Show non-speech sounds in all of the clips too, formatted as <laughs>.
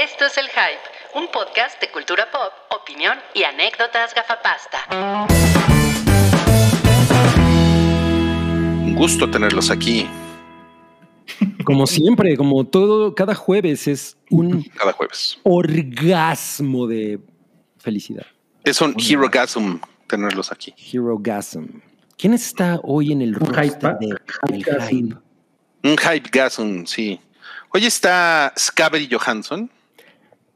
Esto es El Hype, un podcast de cultura pop, opinión y anécdotas gafapasta. Un gusto tenerlos aquí Como siempre, como todo, cada jueves es un cada jueves. orgasmo de felicidad. Es un hero gasm tenerlos aquí. Hero Gasm. ¿Quién está hoy en el Un roster hype, de hype el hype? Un hype gasm, sí. Hoy está Scabby Johansson.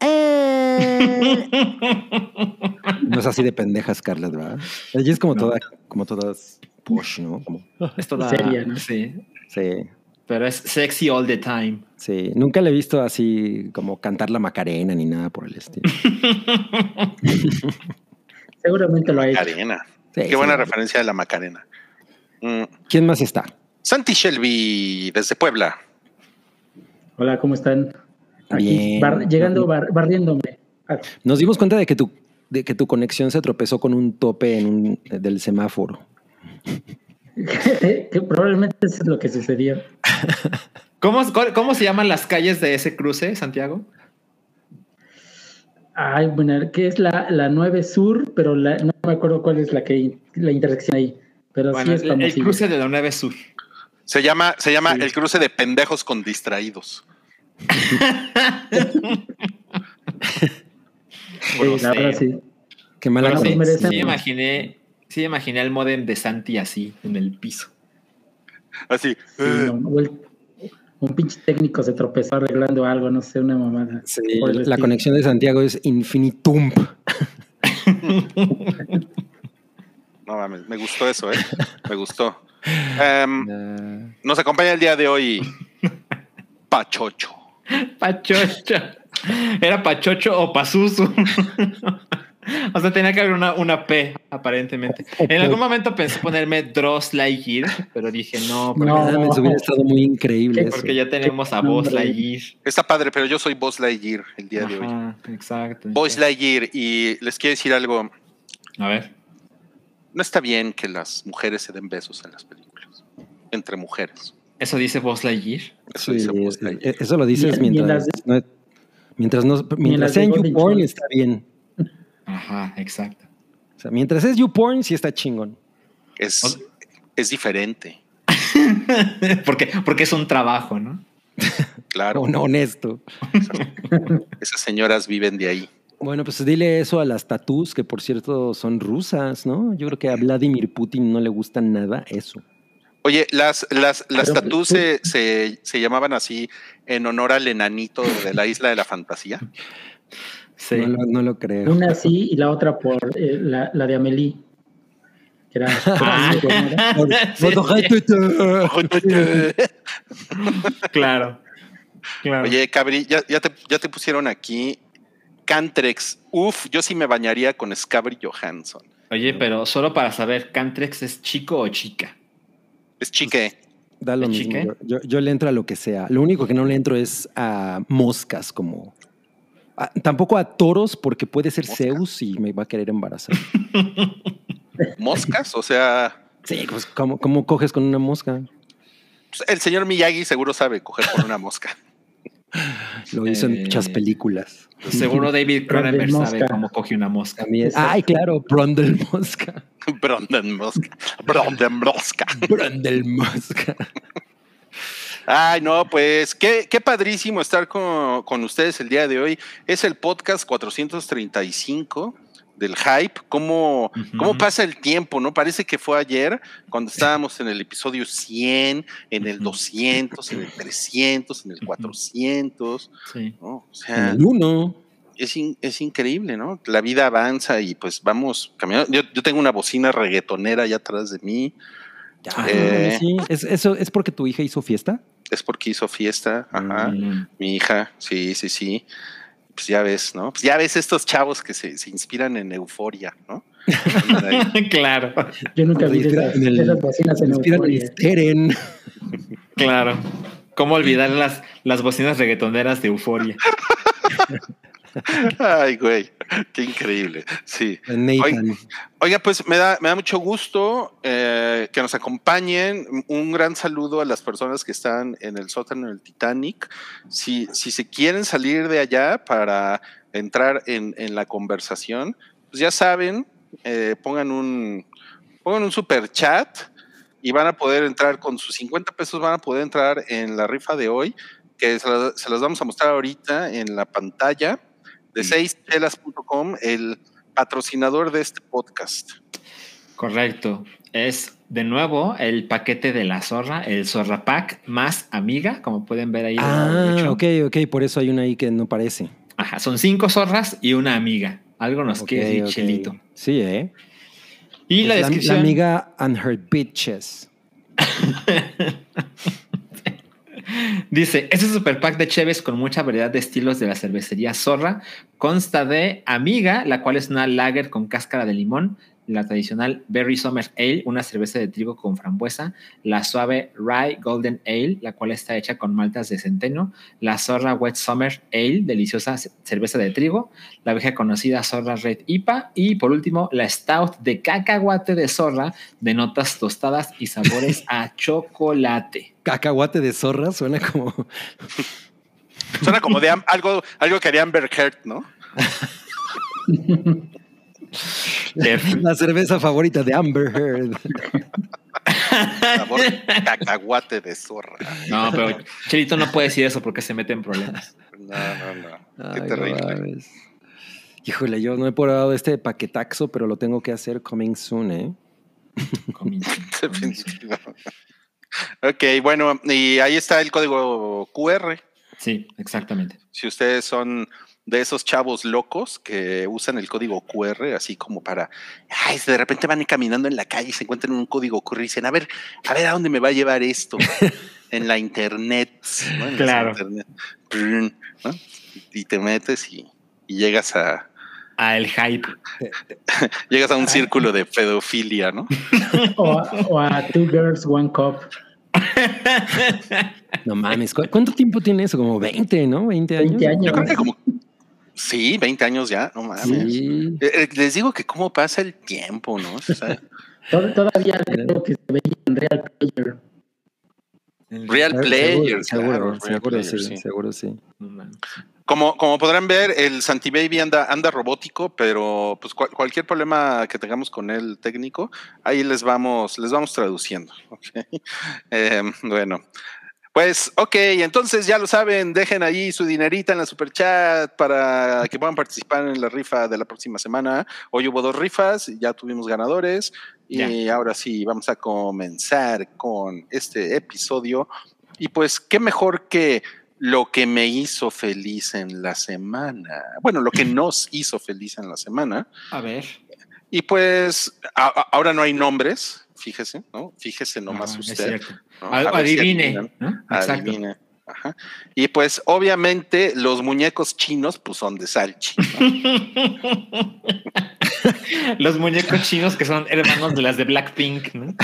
<laughs> No es así de pendeja Scarlett, ¿verdad? Ella es como toda, como todas push, ¿no? Como- Es toda, Seria, ¿no? Sí. sí, Pero es sexy all the time. sí. Nunca le he visto así como cantar la Macarena ni nada por el estilo. <laughs> Seguramente lo ha hecho. Macarena. Sí, Qué buena sí. referencia de la Macarena. Mm, ¿Quién más está? Santi Shelby desde Puebla. Hola, ¿cómo están? Aquí, bar- llegando, bar- barriéndome. Ah, Nos dimos cuenta de que tu, de que tu conexión se tropezó con un tope en un, del semáforo. <laughs> que probablemente eso es lo que sucedió. <laughs> ¿Cómo, ¿Cómo se llaman las calles de ese cruce, Santiago? Ay, bueno, que es la, la 9 Sur, pero la- no me acuerdo cuál es la que la intersección ahí. Pero Bueno, sí es el, el cruce de la 9 Sur. Se llama, se llama Sí. el cruce de pendejos con distraídos. Sí, la verdad, sí. Qué mala Bueno, sí, sí, imaginé, sí imaginé el modem de Santi así en el piso. Así. Sí, no, o el- un pinche técnico se tropezó arreglando algo, no sé, una mamada. Sí, la conexión de Santiago es infinitum. <laughs> No mames, me gustó eso, ¿eh? Me gustó. <laughs> Em, nos acompaña el día de hoy Pachocho. <laughs> Pachocho. Era Pachocho o Pazuzu. <laughs> o sea, tenía que haber una, una P, aparentemente. En algún momento pensé ponerme Dross Lightyear, pero dije no, porque, No. mames, hubiera estado muy increíble. Eso. porque ya tenemos a nombre. Lightyear. Está padre, pero yo soy Buzz Lightyear el día de hoy. Exacto. Buzz Lightyear, y les quiero decir algo. A ver. No está bien que las mujeres se den besos en las películas. Entre mujeres. Eso dice Buzz Lightyear. Eso Sí, dice es- Buzz Lightyear. eso lo dices mientras, no- mientras, no, mientras las sea en YouPorn está bien. Ajá, exacto. O sea, mientras es YouPorn sí está chingón. Es, es diferente, <laughs> porque, porque es un trabajo, ¿no? <laughs> claro. O no, honesto. Esas señoras viven de ahí. Bueno, pues dile eso a las tatús, que por cierto son rusas, ¿no? Yo creo que a Vladimir Putin no le gusta nada eso. Oye, las, las, las Pero- tatús se, se, se llamaban así en honor al enanito de la isla de la fantasía. Sí. No, lo, no lo creo. Una sí y la otra por eh, la, la de Amelie. Que <laughs> claro. claro. Oye, Cabri, ya, ya, te, ya te pusieron aquí Cantrex. Uf, yo sí me bañaría con Scabri Johansson. Oye, pero solo para saber, ¿Cantrex es chico o chica? Es chique. Da lo ¿De mismo. chique? Yo, yo- yo le entro a lo que sea. Lo único que no le entro es a moscas, como. a- tampoco a toros, porque puede ser. Zeus y me va a querer embarazar. <laughs> Moscas, o sea, Sí, pues, ¿cómo, cómo coges con una mosca? pues, el señor Miyagi seguro sabe coger con una mosca. <laughs> Lo hizo en Eh, muchas películas. Seguro <laughs> David Cronenberg sabe cómo coge una mosca. Ay, claro, Brondel Mosca. <laughs> Brandon Mosca. Brandon Mosca. Brondel Mosca. Ay, no, pues qué, qué padrísimo estar con, con ustedes el día de hoy. Es el podcast 435 del hype. ¿Cómo, cómo pasa el tiempo? ¿No? Parece que fue ayer cuando estábamos en el episodio 100, en el Ujú. 200, en el 300, en el 400. Sí. ¿no? O En sea, el uno. es, in- es increíble, ¿no? La vida avanza y pues vamos caminando. Yo, yo tengo una bocina reggaetonera allá atrás de mí. Ah, Eh. sí. ¿Es, eso, ¿Es porque tu hija hizo fiesta? Es porque hizo fiesta. Ajá. Mm. Mi hija, sí, sí, sí. Pues ya ves, ¿no? Pues ya ves estos chavos que se, se inspiran en euforia, ¿no? <laughs> Claro, Yo nunca vi Inspira esas, en el- esas bocinas en Inspiran en euforia. Steren. claro. ¿Cómo olvidar las, las bocinas reggaetoneras de euforia? Ay, güey, qué increíble. Sí. Nathan. Oiga, pues me da, me da mucho gusto eh, que nos acompañen. Un gran saludo a las personas que están en el sótano del Titanic. Si, si se quieren salir de allá para entrar en, en la conversación, pues ya saben, eh, pongan un pongan un super chat y van a poder entrar con sus 50 pesos, van a poder entrar en la rifa de hoy, que se las, se las vamos a mostrar ahorita en la pantalla de 6chelas.com, el patrocinador de este podcast. Correcto. Es de nuevo el paquete de la zorra, el zorra pack más amiga, como pueden ver ahí. Ah, ok, ok, por eso hay una ahí que no parece. Ajá, son cinco zorras y una amiga. Algo nos Ok, quiere decir ok. Chelito. Sí, ¿eh? Y la Es descripción. La amiga and her bitches. <laughs> Dice, este super pack de Cheves con mucha variedad de estilos de la cervecería Zorra consta de Amiga, la cual es una lager con cáscara de limón, la tradicional Berry Summer Ale, una cerveza de trigo con frambuesa, la suave Rye Golden Ale, la cual está hecha con maltas de centeno, la Zorra Wet Summer Ale, deliciosa ce- cerveza de trigo, la vieja conocida Zorra Red IPA y por último la Stout de cacahuate de Zorra de notas tostadas y sabores a chocolate. Cacahuate de zorra suena como. Suena como de algo, algo que haría Amber Heard, ¿no? La cerveza favorita de Amber Heard. Sabor cacahuate de zorra. No, pero Chelito no puede decir eso porque se mete en problemas. No, no, no. Qué Ay, terrible. Híjole, yo no he probado este paquetaxo, pero lo tengo que hacer coming soon, ¿eh? <laughs> Definitivo. Ok, bueno, y ahí está el código QR. Sí, exactamente. Si ustedes son de esos chavos locos que usan el código QR así como para, ay, de repente van caminando en la calle y se encuentran un código QR y dicen, a ver, a ver a dónde me va a llevar esto <laughs> en la internet, ¿no? En la Claro. internet. Y te metes y, y llegas a A el hype. <laughs> llegas a un círculo de pedofilia, ¿no? O, a- o a Two Girls, One Cup. No mames, ¿cu- ¿cuánto tiempo tiene eso? Como 20, ¿no? 20 años. 20 años. Yo creo que como sí, 20 años ya, no mames. Sí. Eh, eh, Les digo que cómo pasa el tiempo, ¿no? O sea, <laughs> Tod- Todavía creo que se veía en Real Player. real Seguro, player, seguro, claro, real seguro, player, sí, sí. seguro sí. Como, como podrán ver, el Santi Baby anda, anda robótico, pero pues cual- cualquier problema que tengamos con el técnico, ahí les vamos, les vamos traduciendo. <laughs> ¿ok? Eh, bueno, pues ok, entonces ya lo saben, dejen ahí su dinerita en la super chat para que puedan participar en la rifa de la próxima semana. Hoy hubo dos rifas, ya tuvimos ganadores y ahora sí vamos a comenzar con este episodio. Y pues qué mejor que lo que me hizo feliz en la semana. Bueno, lo que <laughs> nos hizo feliz en la semana. A ver. Y pues a- a- ahora no hay nombres, fíjese, ¿no? Fíjese nomás Ah, usted. ¿no? Si adivine. Exacto. Adivine. Ajá. Y pues obviamente los muñecos chinos pues son de Salchi. ¿no? <laughs> <laughs> Los muñecos chinos que son hermanos de las de Blackpink, ¿no?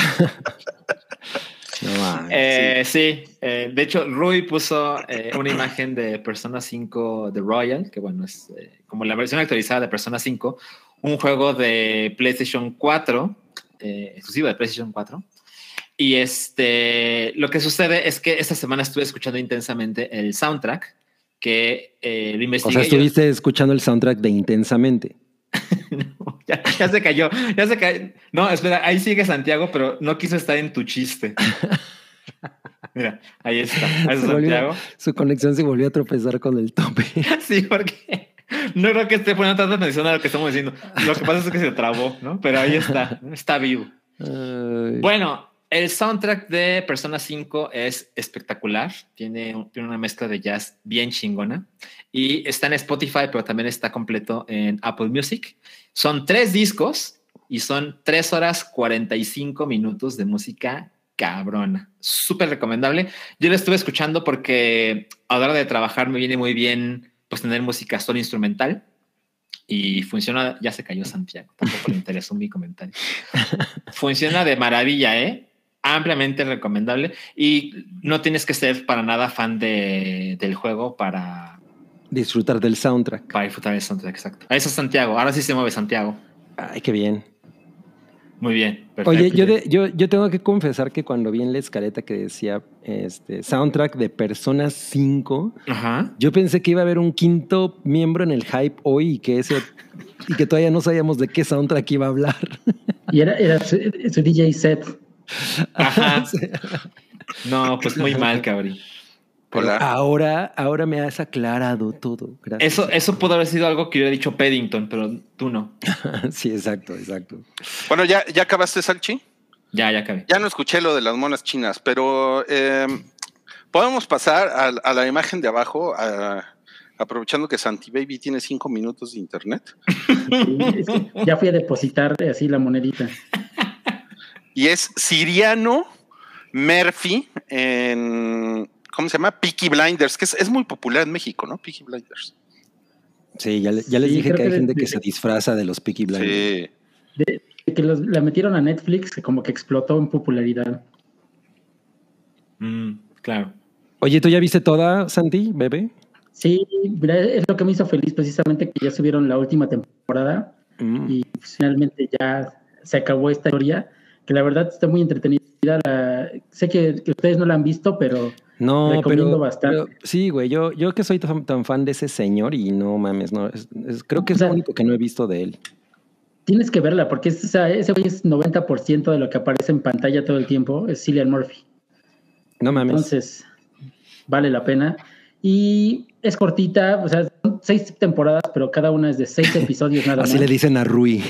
No mames. Eh, sí, eh, de hecho, Rui puso eh, una imagen de Persona 5 The Royal, que bueno, es eh, como la versión actualizada de Persona 5, un juego de PlayStation 4, eh, exclusivo de PlayStation 4. Y este, lo que sucede es que esta semana estuve escuchando intensamente el soundtrack, que eh, lo o investigué. sea, yo. estuviste escuchando el soundtrack de Intensamente. Ya, ya se cayó, ya se cayó. No, espera, ahí sigue Santiago, pero no quiso estar en tu chiste. <laughs> Mira, ahí está. Ahí está Se volvió- Santiago. Su conexión se volvió a tropezar con el tope. <laughs> Sí, porque no creo que esté poniendo tanta atención a lo que estamos diciendo. Lo que pasa es que se trabó, ¿no? Pero ahí está, está vivo. Ay. Bueno, el soundtrack de Persona 5 es espectacular. Tiene, tiene una mezcla de jazz bien chingona. Y está en Spotify, pero también está completo en Apple Music. Son tres discos y son tres horas 45 minutos de música cabrona. Súper recomendable. Yo lo estuve escuchando porque a la hora de trabajar me viene muy bien pues tener música solo instrumental. Y funciona, ya se cayó Santiago, tampoco le interesó mi comentario. <laughs> Funciona de maravilla, ¿eh? Ampliamente recomendable. Y no tienes que ser para nada fan de, del juego para, disfrutar del soundtrack. Para disfrutar el soundtrack, exacto. Ahí está Santiago. Ahora sí se mueve Santiago. Ay, qué bien. Muy bien. perfecto. Oye, yo, de- yo, yo tengo que confesar que cuando vi en la escaleta que decía este, soundtrack de Persona 5, Ajá. yo pensé que iba a haber un quinto miembro en el hype hoy y que, ese, y que todavía no sabíamos de qué soundtrack iba a hablar. Y era, era su, su DJ set. Ajá. <laughs> No, pues muy mal, Hola. ahora, ahora me has aclarado todo. Gracias. Eso, eso pudo haber sido algo que hubiera dicho Paddington, pero tú no. <laughs> sí, exacto, exacto. Bueno, ¿ya, ¿ya acabaste, Salchi? Ya, ya acabé. Ya no escuché lo de las monas chinas, pero eh, podemos pasar a, a la imagen de abajo, a- aprovechando que Santi Baby tiene cinco minutos de internet. <laughs> Y es que ya fui a depositar así la monedita. Y es Siriano Murphy en. ¿Cómo se llama? Peaky Blinders, que es, es muy popular en México, ¿no? Peaky Blinders. Sí, ya, le- ya les Sí, dije que hay que gente que se disfraza de los Peaky Blinders. Sí. De, de que los- la metieron a Netflix, que como que explotó en popularidad. Mm, claro. Oye, ¿tú ya viste toda, Santi, bebé? Sí, es lo que me hizo feliz precisamente que ya subieron la última temporada Mm. y pues, finalmente ya se acabó esta historia, que la verdad está muy entretenida. La- sé que, que ustedes no la han visto, pero No, Recomiendo pero, bastante. pero sí, güey, yo, yo que soy tan, tan fan de ese señor y no mames, no, es- es- creo que es O sea, lo único que no he visto de él. tienes que verla porque es, o sea, ese güey es 90% de lo que aparece en pantalla todo el tiempo, es Cillian Murphy. No mames. Entonces, vale la pena. Y es cortita, o sea, son seis temporadas, pero cada una es de seis <laughs> episodios nada más. Así le dicen a Rui.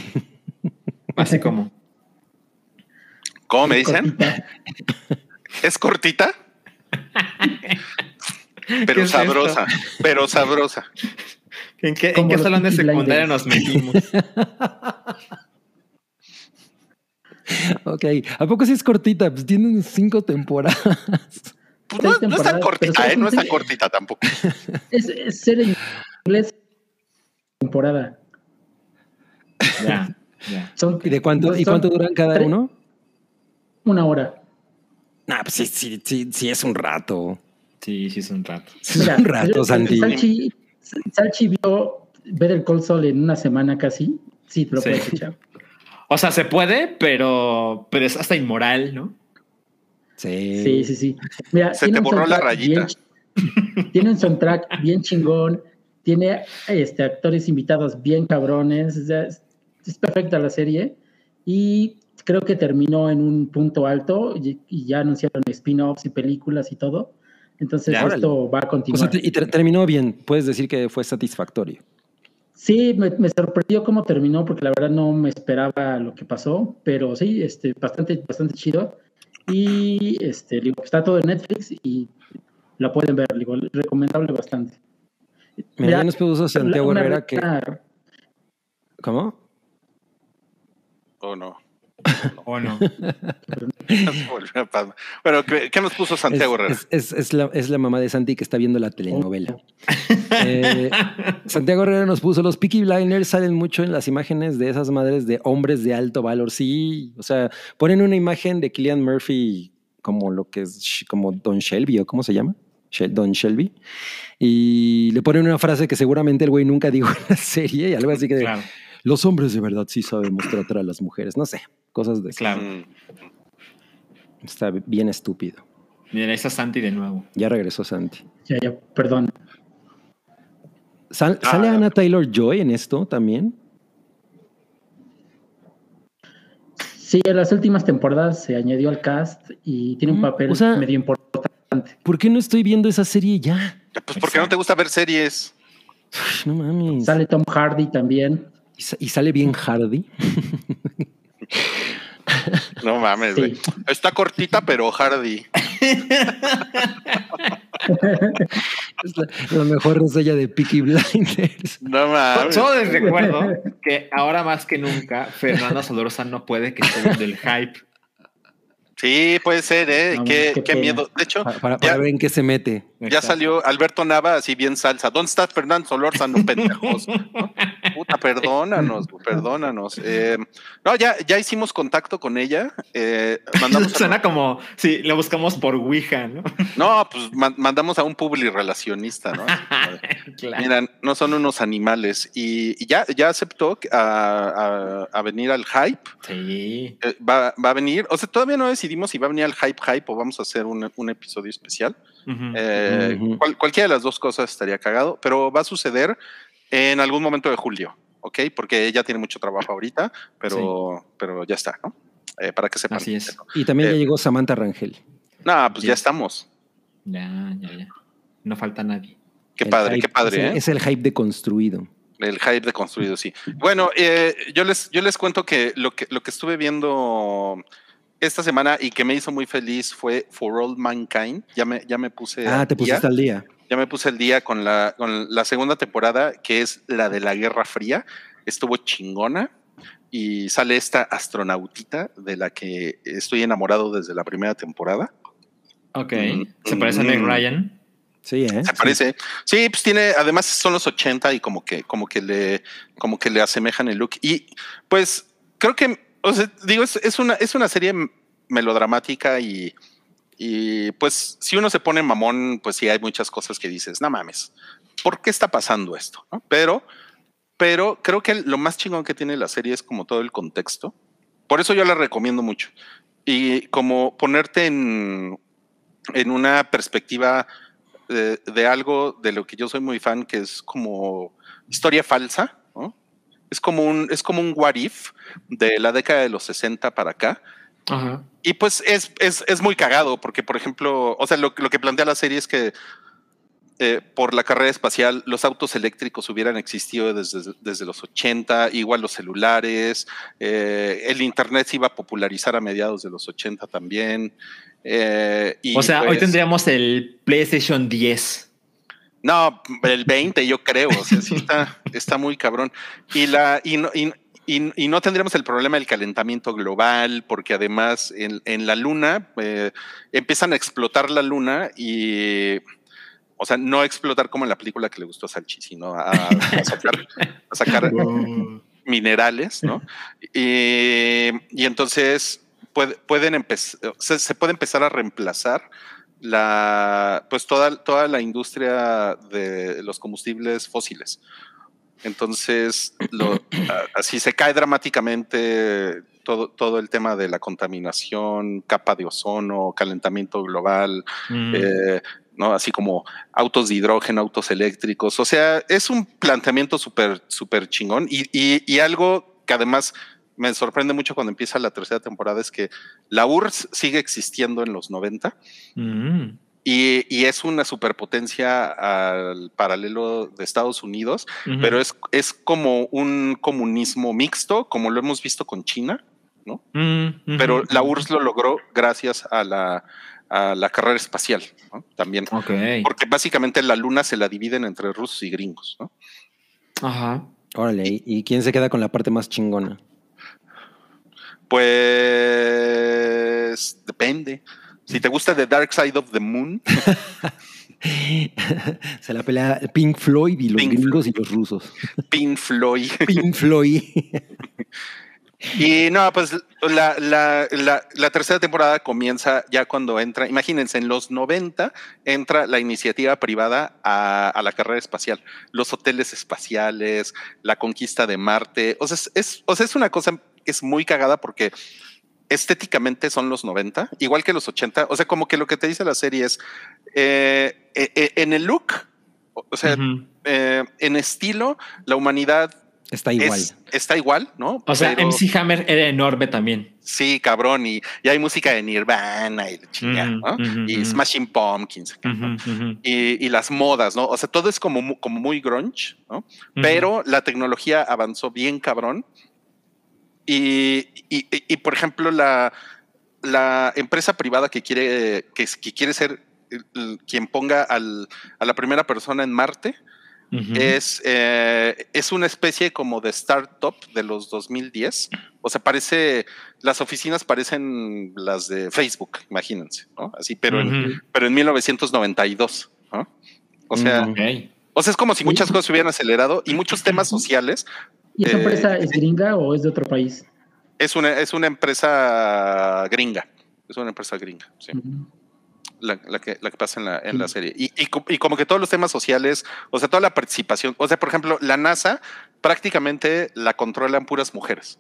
Así como. ¿Cómo me Es dicen? cortita. <laughs> ¿Es cortita? <laughs> ¿Qué Pero es sabrosa, pero sabrosa. ¿En qué, en qué salón de secundaria nos metimos? <laughs> ok, ¿a poco sí es cortita? Pues tienen cinco temporadas. Pues no, es tan cortita, pero ¿eh? No es tan seis- cortita tampoco. Es, es ser en inglés temporada. ya, ya. Son, ¿Y de cuánto, ¿y cuánto duran cada tres- uno? Una hora. Nah, pues sí, sí, sí, sí es un rato. Sí, sí, es un rato. Sí es un rato, yo- Santi. Salchi, Salchi vio ver el Cold Sol en una semana casi. Sí, te lo Sí. puedes echar. O sea, se puede, pero, pero es hasta inmoral, ¿no? Sí. Sí, sí, sí. Mira, Se te borró la soundtrack rayita. bien tiene un soundtrack bien chingón. Tiene este, actores invitados bien cabrones. o sea, es, es perfecta la serie. Y creo que terminó en un punto alto y, y ya anunciaron spin-offs y películas y todo. Entonces Ya, esto va a O continuar. sea, y ter- terminó bien. Puedes decir que fue satisfactorio. Sí, me, me sorprendió cómo terminó, porque la verdad no me esperaba lo que pasó, pero sí, este, bastante, bastante chido. Y este, digo, está todo en Netflix y la pueden ver, digo, recomendable bastante. Mira, ya nos puso Santiago Herrera que. ¿Cómo? ¿O no? ¿O no? <laughs> Bueno, ¿qué, qué nos puso Santiago Herrera? es- es- es la, es la mamá de Santi que está viendo la telenovela. Eh, <laughs> Santiago Herrera nos puso, los Peaky Blinders salen mucho en las imágenes de esas madres de hombres de alto valor. Sí, o sea, ponen una imagen de Killian Murphy como lo que es, como Don Shelby o cómo se llama, Don Shelby, y le ponen una frase que seguramente el güey nunca dijo en la serie y algo así que Claro, los hombres de verdad sí sabemos tratar a las mujeres, no sé, cosas de... claro. Está bien estúpido. Mira, ahí está Santi de nuevo. Ya regresó Santi. Ya, ya, perdón. Sal- Ah. ¿Sale Anna Taylor Joy en esto también? Sí, en las últimas temporadas se añadió al cast y tiene un Mm, papel o sea- medio importante. ¿Por qué no estoy viendo esa serie ya? Pues porque no te gusta ver series. Uf, No mames. Sale Tom Hardy también. Y, sa- y sale bien Hardy. <laughs> No mames, Sí. güey. Está cortita, pero hardy. <laughs> Es la, la mejor reseña de Peaky Blinders. No mames. Solo les recuerdo que ahora más que nunca Fernando Solórzano no puede que esté viendo el hype. Sí, puede ser, ¿eh? No, qué, qué qué pena. miedo. De hecho, Para, para- para ya, ver en qué se mete. Ya salió Alberto Nava así bien salsa. ¿Dónde está Fernando Solórzano, <laughs> pendejos? Puta, perdónanos, perdónanos. Eh, no, ya, ya hicimos contacto con ella. eh, mandamos <laughs> a- Suena como si lo buscamos por Ouija, ¿no? no, pues man- mandamos a un publi relacionista, ¿no? <laughs> Claro. Mira, no son unos animales. Y, y ya, ya aceptó a- a venir al hype. Sí. Eh, va, va a venir. O sea, todavía no decidimos si va a venir al hype hype o vamos a hacer un, un episodio especial. Eh, cual- cualquiera de las dos cosas estaría cagado, pero va a suceder en algún momento de julio, ¿ok? Porque ella tiene mucho trabajo ahorita, pero, pero ya está, ¿no? Eh, para que sepan. Así es. Y también Eh, ya llegó Samantha Rangel. No, pues Ya. ya estamos. Ya, ya, ya. No falta nadie. Qué El padre, hype, qué padre, es, ¿eh? el- es el hype deconstruido. El hype de construido, sí. Bueno, eh, yo les, yo les cuento que lo que lo que estuve viendo esta semana y que me hizo muy feliz fue For All Mankind. Ya me, ya me puse. Ah, te día. pusiste al día. Ya me puse el día con la, con la segunda temporada, que es la de la Guerra Fría. Estuvo chingona y sale esta astronautita de la que estoy enamorado desde la primera temporada. Ok. Mm, Se parece a Meg mm. Ryan. Sí, ¿eh? Se parece. Sí, pues tiene, además son los 80 y como que, como que le, como que le asemejan el look. Y pues creo que, o digo, es, una, es una serie melodramática y, y pues si uno se pone mamón, pues sí hay muchas cosas que dices, no mames, ¿por qué está pasando esto? Pero, pero creo que lo más chingón que tiene la serie es como todo el contexto. Por eso yo la recomiendo mucho. Y como ponerte en, en una perspectiva de, de algo de lo que yo soy muy fan, que es como historia falsa. Es como un, es como un what if de la década de los 60 para acá. Ajá. Y pues es, es, es muy cagado, porque por ejemplo, o sea, lo, lo que plantea la serie es que eh, por la carrera espacial los autos eléctricos hubieran existido desde, desde los 80, igual los celulares, eh, el Internet se iba a popularizar a mediados de los 80 también. eh, y o sea, hoy pues- tendríamos el PlayStation 10. No, el 20 yo creo, o sea, sí está, está muy cabrón. Y, la, y, no, y, y- y no tendríamos el problema del calentamiento global, porque además en, en la luna eh, empiezan a explotar la luna y, o sea, no explotar como en la película que le gustó a Salchi, sino a, a sacar, a sacar <laughs> minerales, ¿no? Y, y entonces puede- pueden empezar, se, se puede empezar a reemplazar la, pues toda, toda la industria de los combustibles fósiles. Entonces, lo- así se cae dramáticamente todo, todo el tema de la contaminación, capa de ozono, calentamiento global, Mm. eh, ¿no? Así como autos de hidrógeno, autos eléctricos. O sea, es un planteamiento súper, súper chingón. Y, y- y algo que además me sorprende mucho cuando empieza la tercera temporada es que la URSS sigue existiendo en los 90 Mm. y, y es una superpotencia al paralelo de Estados Unidos, pero es, es como un comunismo mixto, como lo hemos visto con China, ¿no? Mm. Pero la URSS lo logró gracias a la, a la carrera espacial, ¿no? También. Porque básicamente la luna se la dividen entre rusos y gringos, ¿no? Ajá. Órale, ¿y- ¿y quién se queda con la parte más chingona? Pues depende. Si te gusta The Dark Side of the Moon, <laughs> se la pelea Pink Floyd y los Pink gringos y los rusos. Pink Floyd. Pink Floyd. <laughs> Y no, pues la, la, la, la tercera temporada comienza ya cuando entra, imagínense, en los 90 entra la iniciativa privada a, a la carrera espacial, los hoteles espaciales, la conquista de Marte. O sea, es, es- o sea, es una cosa que es muy cagada porque estéticamente son los 90, igual que los 80. O sea, como que lo que te dice la serie es, eh, eh, eh, en el look, o sea, Ujú. eh, en estilo, la humanidad Está igual. es- está igual, ¿no? O sea, Pero- MC Hammer era enorme también. Sí, cabrón, y, y hay música de Nirvana y de chingada, ¿no? y. Smashing Pumpkins. Y, y las modas, ¿no? O sea, todo es como, como muy grunge, ¿no? Pero la tecnología avanzó bien cabrón. Y, y- y- por ejemplo, la, la empresa privada que quiere, que, que quiere ser el- quien ponga al- a la primera persona en Marte, Ujú. es, eh, es una especie como de startup de los 2010. O sea, parece, las oficinas parecen las de Facebook, imagínense, ¿no? Así, pero, en, Ujú. pero en 1992, ¿no? O sea, Ujú. Ok. O sea, es como si muchas cosas se hubieran acelerado y muchos temas sociales. ¿Y esa eh, empresa es gringa o es de otro país? Es una, es una empresa gringa. Es una empresa gringa, sí. La, la que, la que pasa en la, en la serie. Y, y, co- y como que todos los temas sociales, o sea, toda la participación. O sea, por ejemplo, la NASA prácticamente la controlan puras mujeres.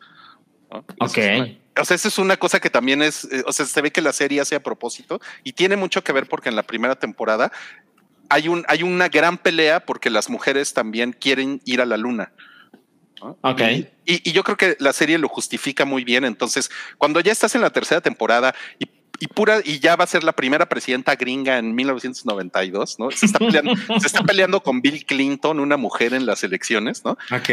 ¿no? Ok. Eso es una- o sea, esa es una cosa que también es, eh, o sea, se ve que la serie hace a propósito y tiene mucho que ver porque en la primera temporada hay, un, hay una gran pelea porque las mujeres también quieren ir a la luna. ¿No? Ok. Y, y- y yo creo que la serie lo justifica muy bien. Entonces, cuando ya estás en la tercera temporada y, y pura y ya va a ser la primera presidenta gringa en 1992, ¿no? Se está peleando, se está peleando con Bill Clinton, una mujer en las elecciones, ¿no? Ok.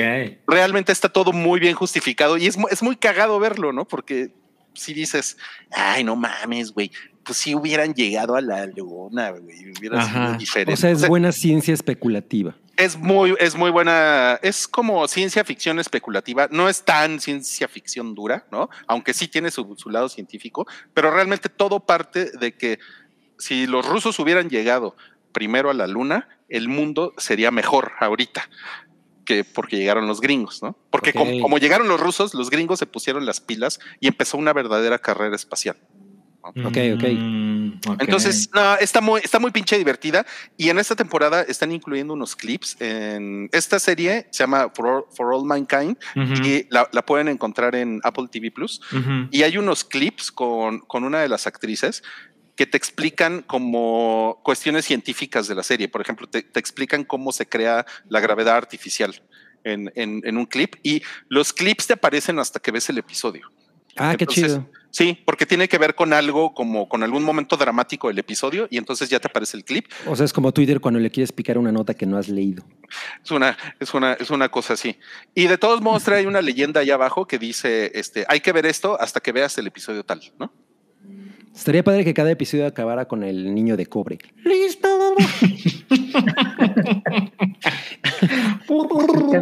realmente está todo muy bien justificado y es, mu- es muy cagado verlo, ¿no? Porque si dices, ay, no mames, güey, pues si hubieran llegado a la luna, güey, hubiera Ajá. sido diferente. O sea, es O sea, buena ciencia especulativa. Es muy, es muy buena, es como ciencia ficción especulativa, no es tan ciencia ficción dura, ¿no? Aunque sí tiene su, su lado científico, pero realmente todo parte de que si los rusos hubieran llegado primero a la luna, el mundo sería mejor ahorita que porque llegaron los gringos, ¿no? Porque como llegaron los rusos, los gringos se pusieron las pilas y empezó una verdadera carrera espacial. Ok, ok. Mm, ok. Entonces, no, está muy, está muy pinche divertida. Y en esta temporada están incluyendo unos clips. En esta serie se llama For All, For All Mankind y la, la pueden encontrar en Apple TV Plus. Y hay unos clips con, con una de las actrices que te explican como cuestiones científicas de la serie. Por ejemplo, te, te explican cómo se crea la gravedad artificial en, en- en un clip y los clips te aparecen hasta que ves el episodio. Ah, qué chido. Sí, porque tiene que ver con algo como con algún momento dramático del episodio y entonces ya te aparece el clip. O sea, es como Twitter cuando le quieres picar una nota que no has leído. Es una, es una, es una cosa así. Y de todos modos trae una <laughs> leyenda allá abajo que dice, este, hay que ver esto hasta que veas el episodio tal, ¿no? Estaría padre que cada episodio acabara con el niño de cobre. ¡Listo!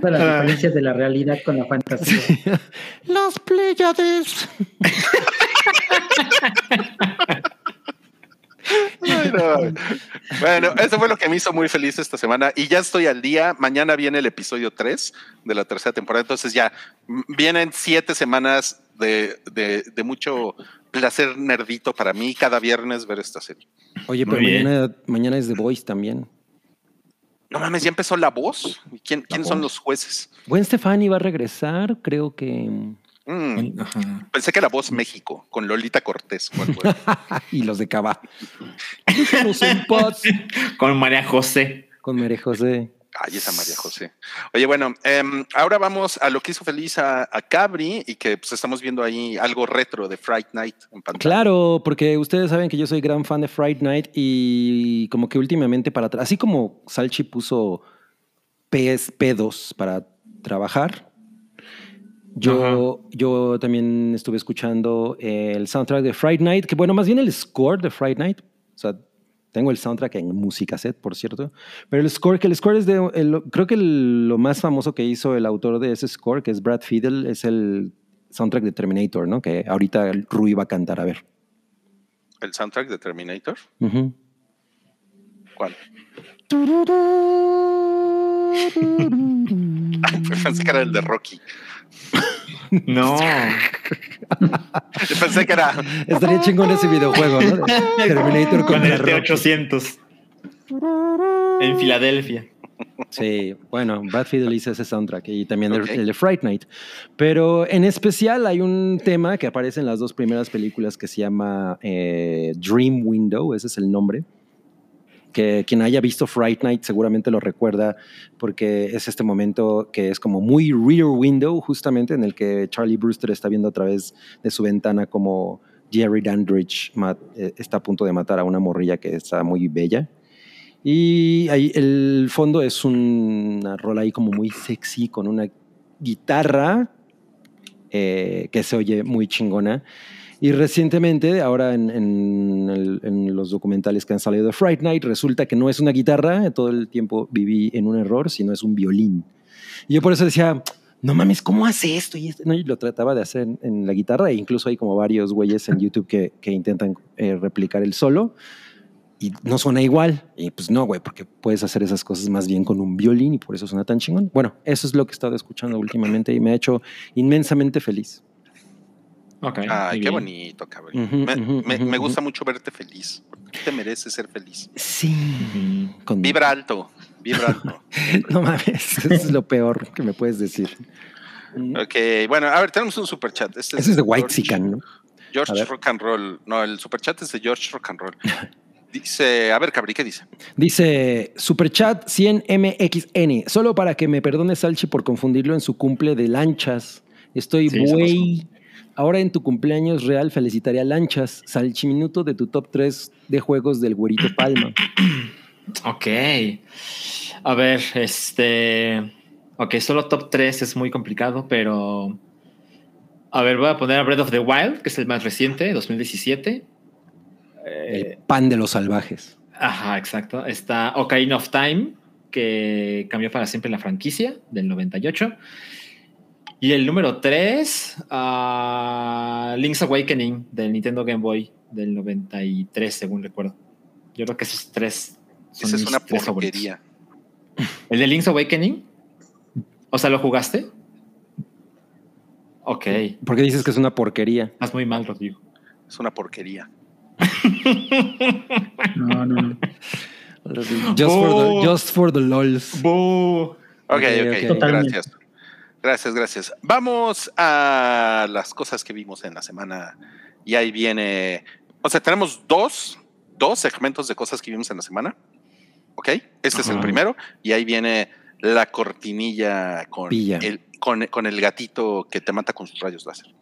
Las diferencias de la realidad con la fantasía. Las Pléyades. Ay, no. Bueno, eso fue lo que me hizo muy feliz esta semana y ya estoy al día. Mañana viene el episodio 3 de la tercera temporada, entonces ya mm, vienen siete semanas de, de- de mucho placer nerdito para mí cada viernes ver esta serie. Oye, Muy pero bien. mañana, mañana es The Voice también. No mames, ya empezó la voz. ¿Y ¿Quién, quiénes son los jueces? Gwen Stefani va a regresar, creo que. Mm, Ajá. pensé que la voz México con Lolita Cortés. <laughs> y los de Cava. <laughs> Con María José. Con María José. Ay, esa María José. Oye, bueno, em, ahora vamos a lo que hizo feliz a, a Cabri y que pues estamos viendo ahí algo retro de Fright Night en pantalla. Claro, porque ustedes saben que yo soy gran fan de Friday Night y como que últimamente para atrás, así como Salchi puso PS, pedos para trabajar, yo, yo también estuve escuchando el soundtrack de Friday Night, que bueno, más bien el score de Friday Night, o sea, tengo el soundtrack en música set, por cierto, pero el score, que el score es de, el- creo que el- lo más famoso que hizo el autor de ese score, que es Brad Fiedel, es el soundtrack de Terminator, ¿no? Que ahorita el Rui va a cantar, a ver. El soundtrack de Terminator. Ujú. ¿Cuál? <laughs> Pensé que era el de Rocky. No. Yo pensé que era. Estaría chingón ese videojuego, ¿no? Terminator Con el Rocky. T800. En Filadelfia. Sí, bueno, Brad Fiedel hizo ese soundtrack y también el, de Fright Night. Pero en especial hay un tema que aparece en las dos primeras películas que se llama eh, Dream Window, ese es el nombre. Que quien haya visto Fright Night seguramente lo recuerda porque es este momento que es como muy rear window, justamente en el que Charlie Brewster está viendo a través de su ventana como Jerry Dandridge ma- eh, está a punto de matar a una morrilla que está muy bella. Y ahí el fondo es una rola ahí como muy sexy con una guitarra eh, que se oye muy chingona. Y recientemente, ahora en, en el- en los documentales que han salido de Fright Night, resulta que no es una guitarra, todo el tiempo viví en un error, sino es un violín. Y yo por eso decía, no mames, ¿cómo hace esto? Y, esto? ¿no? Y lo trataba de hacer en, en la guitarra, e incluso hay como varios güeyes en YouTube que, que intentan eh, replicar el solo. y no suena igual. Y pues no, güey, porque puedes hacer esas cosas más bien con un violín y por eso suena tan chingón. Bueno, eso es lo que he estado escuchando últimamente y me ha hecho inmensamente feliz. Ay, qué bien. bonito, cabrón. Me, me- gusta mucho verte feliz. porque Te mereces ser feliz. Sí. Con- Vibra alto, vibra alto. <laughs> No mames, eso es lo peor que me puedes decir. ok, bueno, a ver, tenemos un superchat. Este Eso es de White Sican, ¿no? George. Rock and Roll. No, el superchat es de George Rock and Roll. <laughs> Dice, a ver, Cabri, ¿qué dice? Dice Superchat 100MXN, solo para que me perdone Salchi por confundirlo en su cumple de lanchas. Estoy Sí, buey. Ahora en tu cumpleaños real felicitaré a Lanchas, Salchi Minuto de tu top 3 de juegos del güerito Palma. <clears throat> Ok. A ver, este. Ok, solo top 3 es muy complicado, pero. A ver, voy a poner a Breath of the Wild, que es el más reciente, 2017. El Eh, pan de los salvajes. ajá, exacto. Está Ocarina of Time, que cambió para siempre la franquicia del 98. Y el número 3, Link's Awakening del Nintendo Game Boy del 93, según recuerdo. Yo creo que esos tres son Esa es mis una tres favoritos. porquería. <laughs> ¿El de Link's Awakening? O sea, ¿lo jugaste? Ok. ¿Por qué dices que es una porquería? Estás muy mal, Rodrigo. Es una porquería. <laughs> No, no, no. Just, for, the, just for the lols. ¡Boo! Ok, Ok, ok, ok. Totalmente. gracias. Gracias, gracias. Vamos a las cosas que vimos en la semana. Y ahí viene. O sea, tenemos dos, dos segmentos de cosas que vimos en la semana. Ok, este es el primero. Y ahí viene la cortinilla con Pilla. el, con, con el gatito que te mata con sus rayos láser.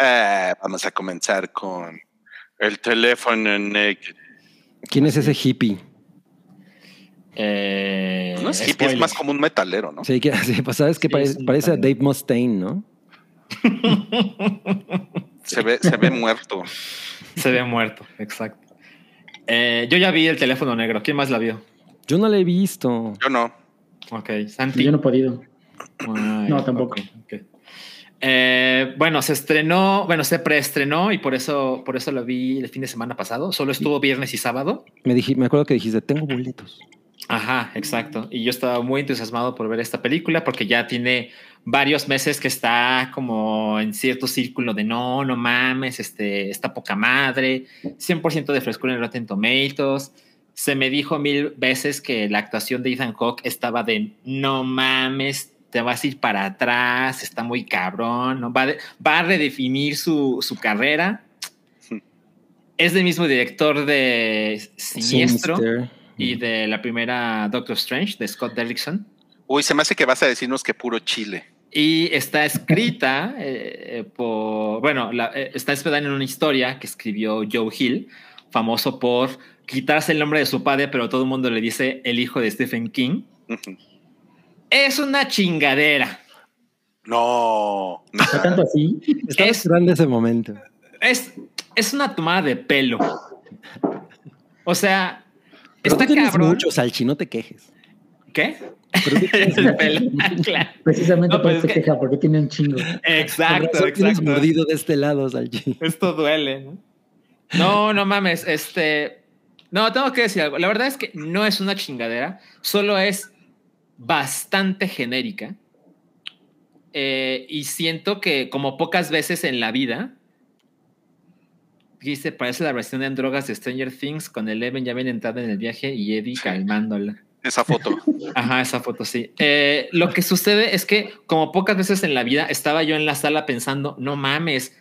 Eh, vamos a comenzar con el teléfono negro. ¿Quién es ese hippie? eh, No es hippie, es más como un metalero, ¿no? Sí, que, <laughs> sí, pues sabes que Sí, parece, a. Dave Mustaine, ¿no? <laughs> Se ve, se ve muerto. Se ve muerto, exacto. Eh, yo ya vi el teléfono negro. ¿Quién más la vio? Yo no lo he visto. Yo no. Ok, Santi. Yo no he podido. Ay, No, tampoco. ok, ok. Eh, bueno, se estrenó, bueno, se preestrenó y por eso, por eso lo vi el fin de semana pasado. Solo estuvo viernes y sábado. Me, dije, me acuerdo que dijiste, tengo boletos. Ajá, exacto. Y yo estaba muy entusiasmado por ver esta película porque ya tiene varios meses que está como en cierto círculo de no, no mames, este, está poca madre, 100% de frescura en Rotten Tomatoes. Se me dijo mil veces que la actuación de Ethan Hawke estaba de no mames, te vas a ir para atrás, está muy cabrón, ¿no? va, de- va a redefinir su, su carrera. Es del mismo director de Siniestro Sinister. y de la primera Doctor Strange de Scott Derrickson. Uy, se me hace que vas a decirnos que puro chile. Y está escrita eh, por, bueno, la- eh, está inspirada en una historia que escribió Joe Hill, famoso por quitarse el nombre de su padre, pero todo el mundo le dice el hijo de Stephen King. Ujú. Es una chingadera. No. no. ¿Está tanto así? Es- esperando ese momento. Es, es una tomada de pelo. O sea, Pero está tú tienes cabrón. mucho, Salchi, no te quejes. ¿Qué? Pero <laughs> pelo. claro. Precisamente No, por pues eso es se que- queja, porque tiene un chingo. Exacto, exacto. mordido de este lado, Salchi. Esto duele, ¿no? No, no mames, este... No, tengo que decir algo. La verdad es que no es una chingadera, solo es bastante genérica. Eh, y siento que como pocas veces en la vida, dice, parece la versión en drogas de Stranger Things con Eleven ya bien entrada en el viaje y Eddie calmándola. Esa foto. <laughs> Ajá, esa foto sí. Eh, lo que sucede es que, como pocas veces en la vida, estaba yo en la sala pensando, no mames,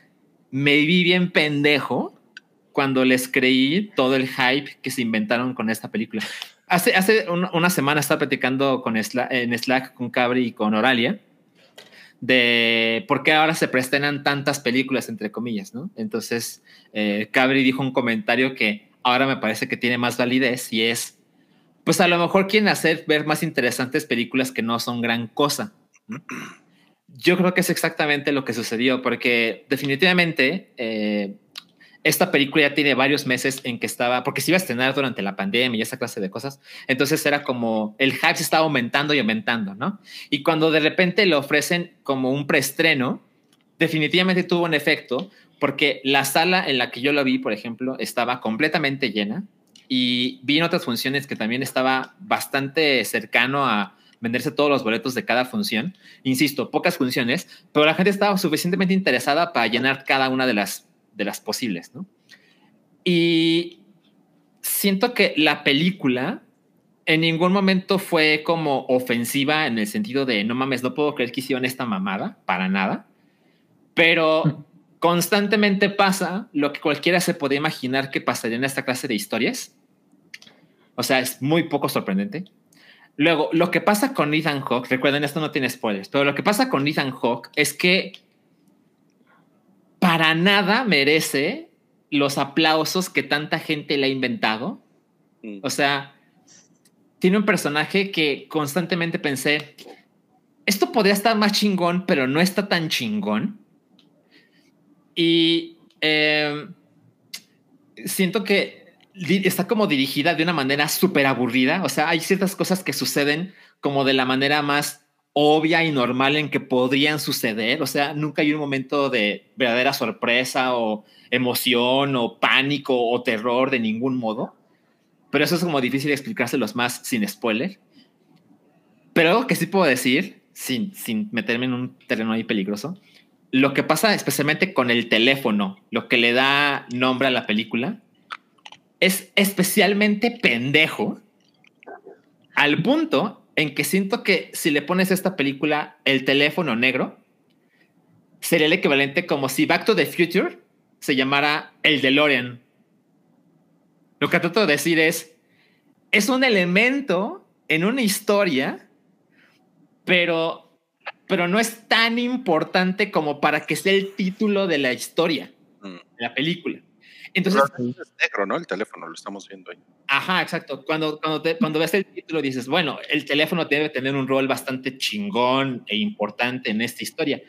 me vi bien pendejo cuando les creí todo el hype que se inventaron con esta película. Hace, hace un- una semana estaba platicando con en Slack con Cabri y con Oralia de por qué ahora se preestrenan tantas películas, entre comillas, ¿no? Entonces, eh, Cabri dijo un comentario que ahora me parece que tiene más validez y es, pues a lo mejor quieren hacer ver más interesantes películas que no son gran cosa. Yo creo que es exactamente lo que sucedió, porque definitivamente eh, esta película ya tiene varios meses en que estaba, porque se iba a estrenar durante la pandemia y esa clase de cosas. Entonces era como el hype se estaba aumentando y aumentando, ¿no? Y cuando de repente le ofrecen como un preestreno, definitivamente tuvo un efecto, porque la sala en la que yo lo vi, por ejemplo, estaba completamente llena y vi en otras funciones que también estaba bastante cercano a venderse todos los boletos de cada función. Insisto, pocas funciones, pero la gente estaba suficientemente interesada para llenar cada una de las, de las posibles, ¿no? Y siento que la película en ningún momento fue como ofensiva en el sentido de no mames, no puedo creer que hicieron esta mamada, para nada. Pero <laughs> constantemente pasa lo que cualquiera se podía imaginar que pasaría en esta clase de historias. O sea, es muy poco sorprendente. Luego, lo que pasa con Ethan Hawke, recuerden, esto no tiene spoilers, pero lo que pasa con Ethan Hawke es que para nada merece los aplausos que tanta gente le ha inventado. Mm. O sea, tiene un personaje que constantemente pensé, esto podría estar más chingón, pero no está tan chingón. Y eh, siento que está como dirigida de una manera súper aburrida. O sea, hay ciertas cosas que suceden como de la manera más obvia y normal en que podrían suceder. O sea, nunca hay un momento de verdadera sorpresa o emoción o pánico o terror de ningún modo. Pero eso es como difícil explicárselos más sin spoiler. Pero algo que sí puedo decir, sin, sin meterme en un terreno ahí peligroso, lo que pasa especialmente con el teléfono, lo que le da nombre a la película, es especialmente pendejo al punto en que siento que si le pones a esta película el teléfono negro, sería el equivalente como si Back to the Future se llamara el DeLorean. Lo que trato de decir es, es un elemento en una historia, pero, pero no es tan importante como para que sea el título de la historia, Mm. de la película. Entonces, Es negro, ¿no? El teléfono, lo estamos viendo ahí. Ajá, exacto. Cuando, cuando, te- cuando ves el título dices, bueno, el teléfono debe tener un rol bastante chingón e importante en esta historia.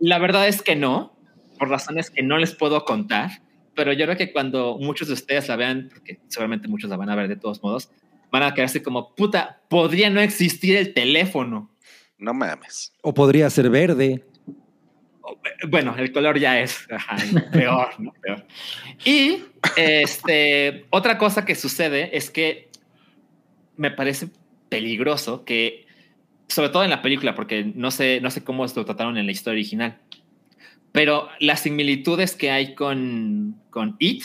La verdad es que no, por razones que no les puedo contar, pero yo creo que cuando muchos de ustedes la vean, porque seguramente muchos la van a ver de todos modos, van a quedarse como, puta, podría no existir el teléfono. No mames. O podría ser verde. Bueno, el color ya es ajá, peor, ¿no? Peor. Y este, otra cosa que sucede es que me parece peligroso que, sobre todo en la película, porque no sé, no sé cómo lo trataron en la historia original, pero las similitudes que hay con, con It,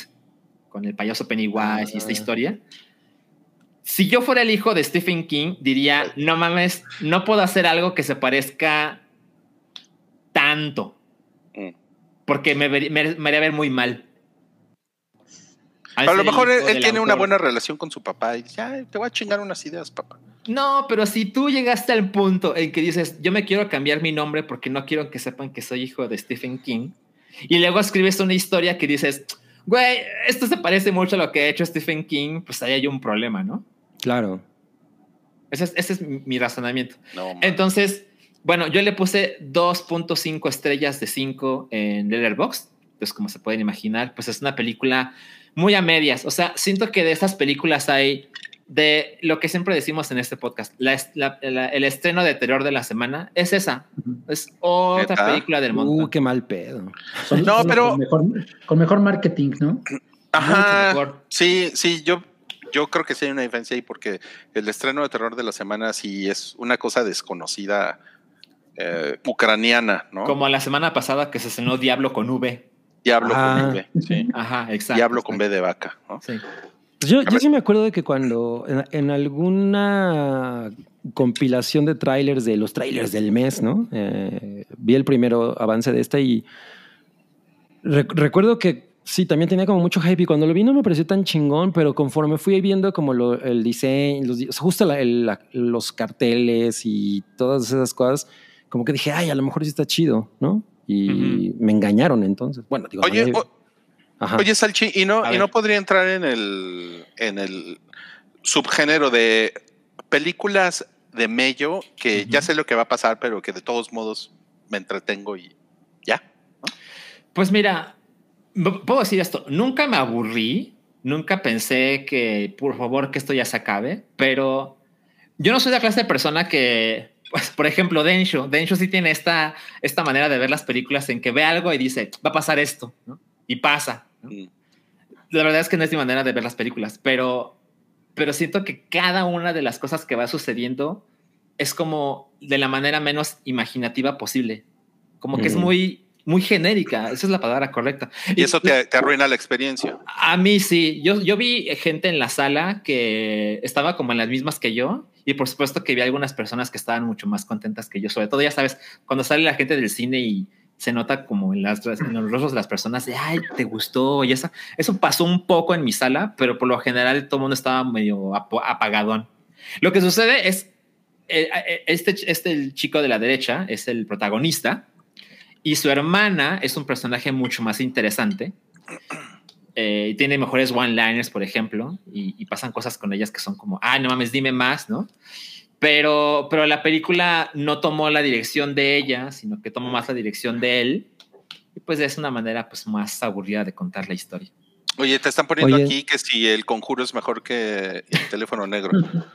con el payaso Pennywise y esta Ah. historia, si yo fuera el hijo de Stephen King, diría, no mames, no puedo hacer algo que se parezca tanto, Mm. porque me, ver- me- me haría ver muy mal. Al A lo mejor él, tiene una buena relación con su papá y dice, "Ay, te voy a chingar unas ideas, papá. No, pero si tú llegaste al punto en que dices, yo me quiero cambiar mi nombre porque no quiero que sepan que soy hijo de Stephen King, y luego escribes una historia que dices, güey, esto se parece mucho a lo que ha hecho Stephen King, pues ahí hay un problema, ¿no? Claro. Ese es, ese es mi mi razonamiento. No. Entonces, bueno, yo le puse 2.5 estrellas de 5 en Letterboxd. Entonces, como se pueden imaginar, pues es una película muy a medias. O sea, siento que de estas películas hay de lo que siempre decimos en este podcast, la es- la- la- el estreno de terror de la semana es esa. Es otra película del montón. Uh, qué mal pedo. Son- No, son pero- Con mejor, con mejor marketing, ¿no? Ajá. mejor. Sí, sí, yo, yo creo que sí hay una diferencia ahí porque el estreno de terror de la semana sí es una cosa desconocida eh, ucraniana, ¿no? Como la semana pasada que se estrenó Diablo con V. Diablo Ah. con B, sí. Ajá, exacto. Diablo con B de vaca, ¿no? Sí. Pues yo, yo sí me acuerdo de que cuando en, en alguna compilación de trailers de los trailers del mes, ¿no? Eh, vi el primero avance de esta y re- recuerdo que sí, también tenía como mucho hype y cuando lo vi no me pareció tan chingón, pero conforme fui viendo como lo- el diseño, los, justo la- el- la- los carteles y todas esas cosas, como que dije, ay, a lo mejor sí está chido, ¿no? Y me engañaron entonces. Bueno, digo, Oye, o- oye, Salchi, ¿y no, A y no podría entrar en el, en el subgénero de películas de mello que ya sé lo que va a pasar, pero que de todos modos me entretengo y ya? Pues mira, puedo decir esto, nunca me aburrí, nunca pensé que por favor que esto ya se acabe, pero yo no soy la clase de persona que, pues, por ejemplo, Densho, Densho sí tiene esta, esta manera de ver las películas en que ve algo y dice, va a pasar esto, ¿no? Y pasa. Mm. La verdad es que no es mi manera de ver las películas, pero, pero siento que cada una de las cosas que va sucediendo es como de la manera menos imaginativa posible. Como que es Mm. muy, muy genérica. Esa es la palabra correcta. Y eso te, te arruina la experiencia. A mí sí. Yo, yo vi gente en la sala que estaba como en las mismas que yo. Y por supuesto que vi algunas personas que estaban mucho más contentas que yo. Sobre todo, ya sabes, cuando sale la gente del cine y se nota como en, las, en los rostros de las personas de, ay, te gustó. Y eso, eso pasó un poco en mi sala, pero por lo general todo el mundo estaba medio ap- apagadón. Lo que sucede es, eh, eh, este, este el chico de la derecha es el protagonista y su hermana es un personaje mucho más interesante. Eh, y tiene mejores one-liners, por ejemplo, y, y pasan cosas con ellas que son como, ah, no mames, dime más, ¿no? Pero, pero la película no tomó la dirección de ella, sino que tomó más la dirección de él. Y pues es una manera pues más aburrida de contar la historia. Oye, te están poniendo Oye. aquí que si el conjuro es mejor que el teléfono negro. <laughs>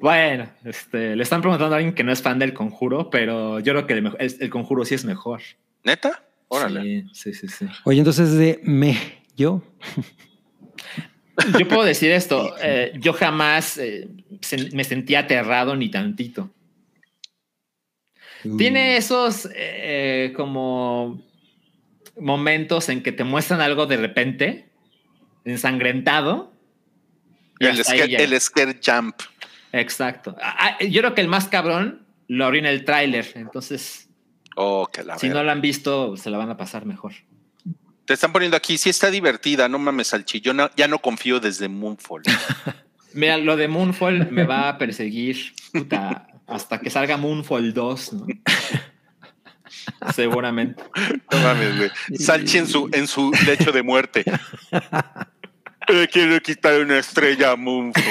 Bueno, este, le están preguntando a alguien que no es fan del conjuro, pero yo creo que el, mejo- el- el conjuro sí es mejor. ¿Neta? Órale. Sí, sí, sí, sí. Oye, entonces de me, yo. Yo puedo decir esto, eh, yo jamás eh, se- me sentí aterrado ni tantito. Tiene esos eh, como momentos en que te muestran algo de repente, ensangrentado. y El, scare, ya. el scare jump. Exacto. Ah, ah, Yo creo que el más cabrón lo abrí en el tráiler, entonces Oh, que la si no lo han visto, se la van a pasar mejor. Te están poniendo aquí, sí está divertida, no mames, Salchi. Yo no- ya no confío desde Moonfall. <laughs> Mira, lo de Moonfall me va a perseguir puta, hasta que salga Moonfall 2, ¿no? <laughs> Seguramente. No mames, güey. Salchi en su, en su lecho de muerte. Le <laughs> quiero quitar una estrella a Moonfall.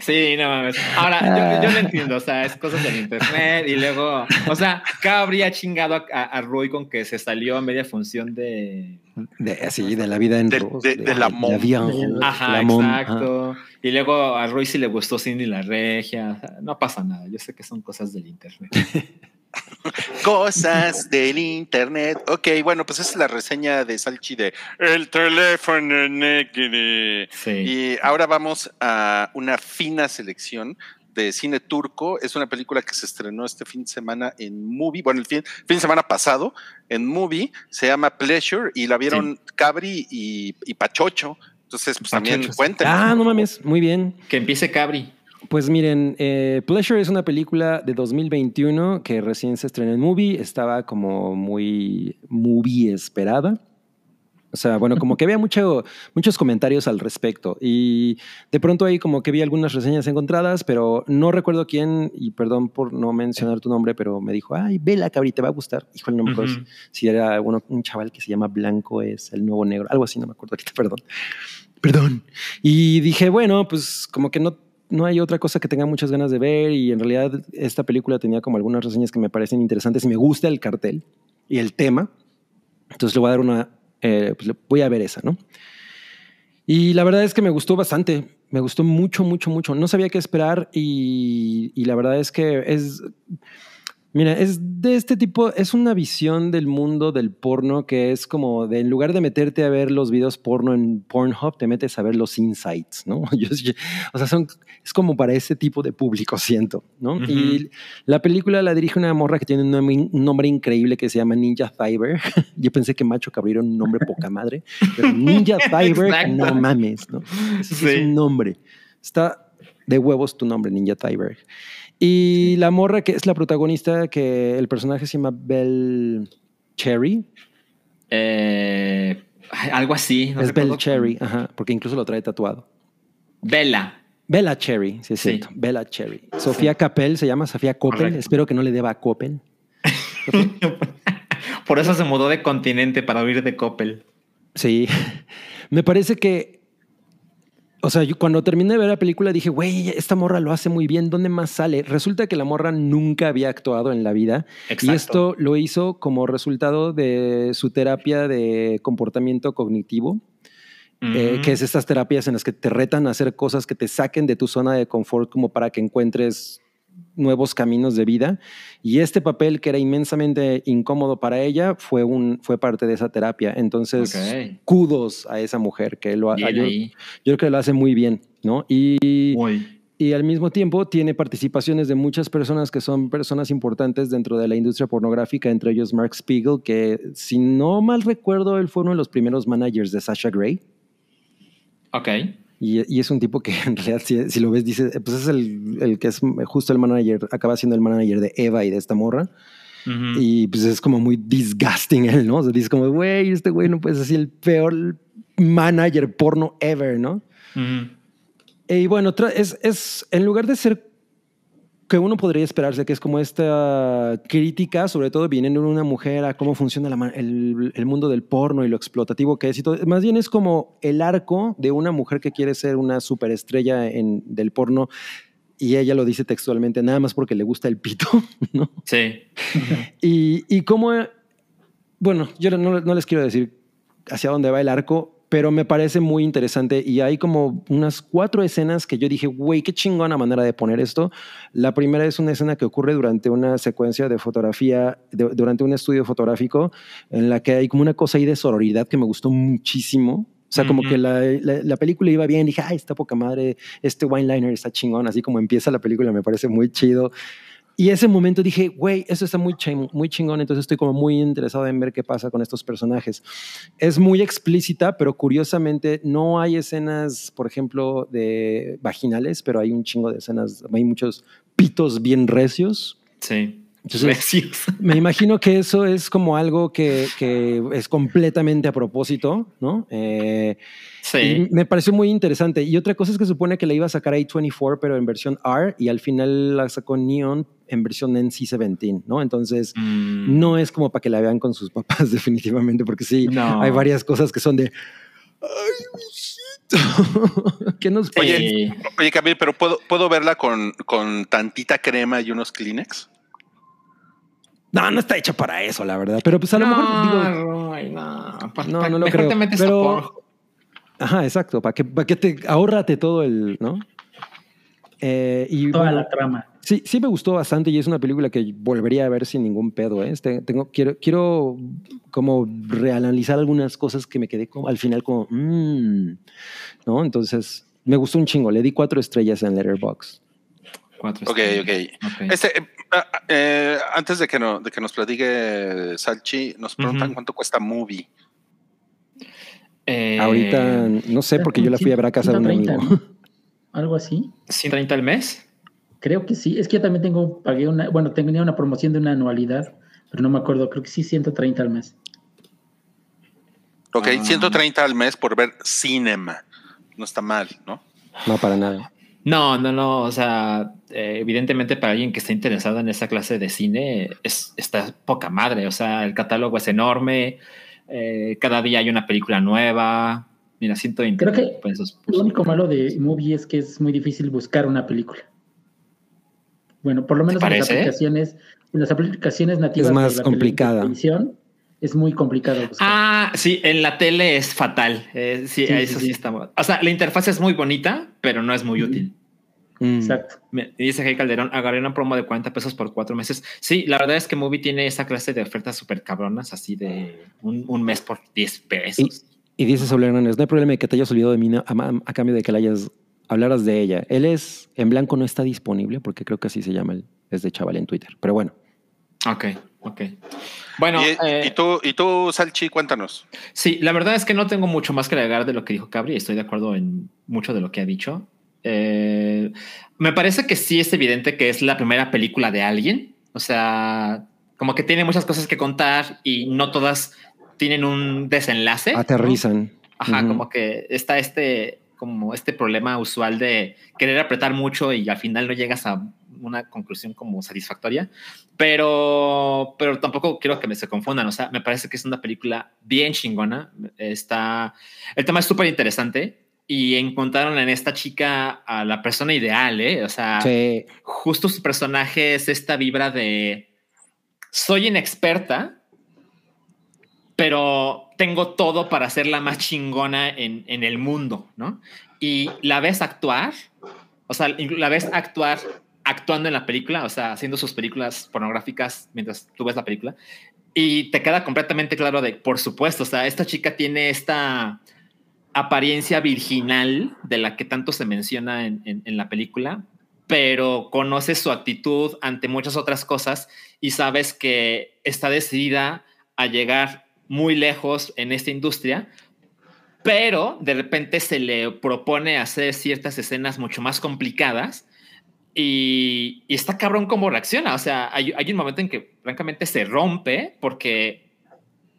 Sí, no mames. Ahora, yo, yo lo entiendo, o sea, es cosas del internet y luego, o sea, ¿qué habría chingado a, a- a Roy con que se salió a media función de. De, así, de la vida en De- Ross, de- de la vida Ross, Ajá, la mom, exacto. Y luego a Roy sí le gustó Cindy la regia. o sea, no pasa nada, yo sé que son cosas del internet. <laughs> <laughs> Cosas del internet. Ok, bueno, pues esa es la reseña de Salchi de El teléfono negro. Sí. Y ahora vamos a una fina selección de cine turco. Es una película que se estrenó este fin de semana en Movie. Bueno, el fin, fin de semana pasado en Movie. Se llama Pleasure y la vieron Cabri y, y Pachocho. Entonces, pues también Pachocho, cuenten. Ah, no mames, muy bien. Que empiece Cabri. Pues miren, eh, Pleasure es una película de 2021 que recién se estrenó en Movie. Estaba como muy movie esperada. O sea, bueno, como que había mucho, muchos comentarios al respecto. Y de pronto ahí como que vi algunas reseñas encontradas, pero no recuerdo quién, y perdón por no mencionar tu nombre, pero me dijo, ay, vela, cabri, te va a gustar. Híjole, no me acuerdo si- si era uno, un chaval que se llama Blanco, es el nuevo negro, algo así, no me acuerdo ahorita, perdón. Perdón. Y dije, bueno, pues como que no, no hay otra cosa que tenga muchas ganas de ver y en realidad esta película tenía como algunas reseñas que me parecen interesantes y me gusta el cartel y el tema. Entonces le voy a dar una, eh, pues voy a ver esa, ¿no? Y la verdad es que me gustó bastante, me gustó mucho, mucho, mucho. No sabía qué esperar y la verdad es que es, mira, es de este tipo, es una visión del mundo del porno que es como de en lugar de meterte a ver los videos porno en Pornhub, te metes a ver los insights, ¿no? <laughs> Yo- yo- o sea, son, es como para ese tipo de público, <laughs> siento, ¿no? Ujú. Y la película la dirige una morra que tiene un nombre, un nombre increíble que se llama Ninja Cyber. <laughs> Yo pensé que Macho Caballero era un nombre poca madre, pero Ninja Cyber, no mames, ¿no? Ese sí es un nombre. Está de huevos tu nombre, Ninja Cyber. Y la morra que es la protagonista, que el personaje se llama Belle Cherry. Eh, algo así. no es Belle. Cherry, ajá, porque incluso lo trae tatuado. Bella. Bella Cherry, sí es Sí. cierto. Bella Cherry. Sofía Capel se llama Sofía Coppel. Correcto. Espero que no le deba a Coppel. <laughs> Por eso se mudó de continente para huir de Coppel. Sí. <laughs> Me parece que O sea, yo cuando terminé de ver la película dije, güey, esta morra lo hace muy bien, ¿dónde más sale? Resulta que la morra nunca había actuado en la vida Exacto. y esto lo hizo como resultado de su terapia de comportamiento cognitivo, eh, Ujú. que es estas terapias en las que te retan a hacer cosas que te saquen de tu zona de confort como para que encuentres nuevos caminos de vida. Y este papel que era inmensamente incómodo para ella fue, un, fue parte de esa terapia. Entonces, Ok. kudos a esa mujer que lo yo, yo creo que lo hace muy bien, ¿no? Y, Muy. y al mismo tiempo tiene participaciones de muchas personas que son personas importantes dentro de la industria pornográfica, entre ellos Mark Spiegel, que si no mal recuerdo, él fue uno de los primeros managers de Sasha Grey. Ok. Y, y es un tipo que <laughs> en realidad, si, si lo ves, dice, pues es el, el que es justo el manager, acaba siendo el manager de Eva y de esta morra. Y pues es como muy disgusting él, ¿no? O sea, dice como, güey, este güey no puede ser así el peor manager porno ever, ¿no? Ujú. Y bueno, es, es en lugar de ser que uno podría esperarse, que es como esta crítica, sobre todo viniendo de una mujer a cómo funciona la el mundo del porno y lo explotativo que es y todo. Más bien es como el arco de una mujer que quiere ser una superestrella en, del porno y ella lo dice textualmente, nada más porque le gusta el pito, <laughs> ¿no? Sí. Y, y cómo, bueno, yo no, no les quiero decir hacia dónde va el arco, pero me parece muy interesante y hay como unas cuatro escenas que yo dije, güey, qué chingona manera de poner esto. La primera es una escena que ocurre durante una secuencia de fotografía, de- durante un estudio fotográfico, en la que hay como una cosa ahí de sororidad que me gustó muchísimo. O sea, como Ujú. que la, la- la película iba bien, dije, ay, está poca madre, este wine liner está chingón, así como empieza la película me parece muy chido. Y ese momento dije, güey, eso está muy, ching- muy chingón, entonces estoy como muy interesado en ver qué pasa con estos personajes. Es muy explícita, pero curiosamente no hay escenas, por ejemplo, de vaginales, pero hay un chingo de escenas, hay muchos pitos bien recios. Sí. Entonces, <laughs> me imagino que eso es como algo que, que es completamente a propósito, ¿no? Eh, Sí. y me pareció muy interesante. Y otra cosa es que supone que la iba a sacar A24, pero en versión R, y al final la sacó Neon en versión NC-17, ¿no? Entonces, Mm. no es como para que la vean con sus papás, <laughs> definitivamente, porque sí, No. hay varias cosas que son de. ¡Ay! <laughs> ¿Qué nos Oye. Oye, Camil, pero ¿puedo, ¿puedo verla con, con tantita crema y unos Kleenex? No, no está hecha para eso, la verdad. Pero pues a lo mejor digo. Roy, no. Pa- No, no lo mejor creo, te metes pero- a. Ajá, exacto. Para que, para que te ahórrate todo el, ¿no? Eh, y Toda bueno, la trama. Sí, sí me gustó bastante y es una película que volvería a ver sin ningún pedo. ¿eh? Este, tengo, quiero, quiero como reanalizar algunas cosas que me quedé como, al final como, mm, ¿no? Entonces, me gustó un chingo. Le di cuatro estrellas en Letterboxd. Cuatro Ok, estrellas. ok. Ok. Este, eh, ah, eh, antes de que, no, de que nos platique Salchi, nos preguntan cuánto cuesta Movie. Eh, Ahorita, no sé, porque yo la fui a ver a casa de un 130, amigo. ¿no? Algo así. ¿130 al mes? Creo que sí. Es que yo también tengo, pagué una, bueno, tenía una promoción de una anualidad, pero no me acuerdo. Creo que sí, 130 al mes. Ok, Ah. 130 al mes por ver cinema. No está mal, ¿no? No, para nada. No, no, no. O sea, eh, evidentemente para alguien que está interesado en esa clase de cine, es, está poca madre. O sea, el catálogo es enorme. eh, cada día hay una película nueva. Mira, 120 Creo que pesos. Lo único malo de Movie es que es muy difícil buscar una película. Bueno, por lo menos ¿Te en las aplicaciones, en las aplicaciones nativas Es más de la complicada. televisión, es muy complicado buscar. Ah, sí, en la tele es fatal. Eh, sí, Sí, eso sí, sí, sí. está. O sea, la interfaz es muy bonita, pero no es muy útil. Mm. Exacto. Me dice Hey Calderón, agarré una promo de 40 pesos por cuatro meses. Sí, la verdad es que Movie tiene esa clase de ofertas súper cabronas, así de un, un mes por 10 pesos. Y dice Saúl Hernández, no hay problema de que te hayas olvidado de mí a, a- a cambio de que le hayas hablaras de ella. Él es, en blanco no está disponible, porque creo que así se llama el, es de chaval en Twitter. Pero bueno, Ok, ok. Bueno, y, eh, y tú, y tú, Salchi, cuéntanos. sí, la verdad es que no tengo mucho más que agregar de lo que dijo Cabri. Estoy de acuerdo en mucho de lo que ha dicho. Eh, me parece que sí es evidente que es la primera película de alguien. O sea, como que tiene muchas cosas que contar y no todas tienen un desenlace. ¿no? aterrizan. Ajá, como que está este, como este problema usual de querer apretar mucho y al final no llegas a una conclusión como satisfactoria. Pero, pero tampoco quiero que me se confundan. O sea, me parece que es una película bien chingona. Está, el tema es súper interesante. y encontraron en esta chica a la persona ideal, ¿eh? O sea, justo su personaje es esta vibra de soy inexperta, pero tengo todo para ser la más chingona en, en el mundo, ¿no? Y la ves actuar, o sea, la ves actuar actuando en la película, o sea, haciendo sus películas pornográficas mientras tú ves la película, y te queda completamente claro de, por supuesto, o sea, esta chica tiene esta apariencia virginal de la que tanto se menciona en, en, la película, pero conoces su actitud ante muchas otras cosas y sabes que está decidida a llegar muy lejos en esta industria, pero de repente se le propone hacer ciertas escenas mucho más complicadas y, y está cabrón cómo reacciona. O sea, hay, hay un momento en que francamente se rompe porque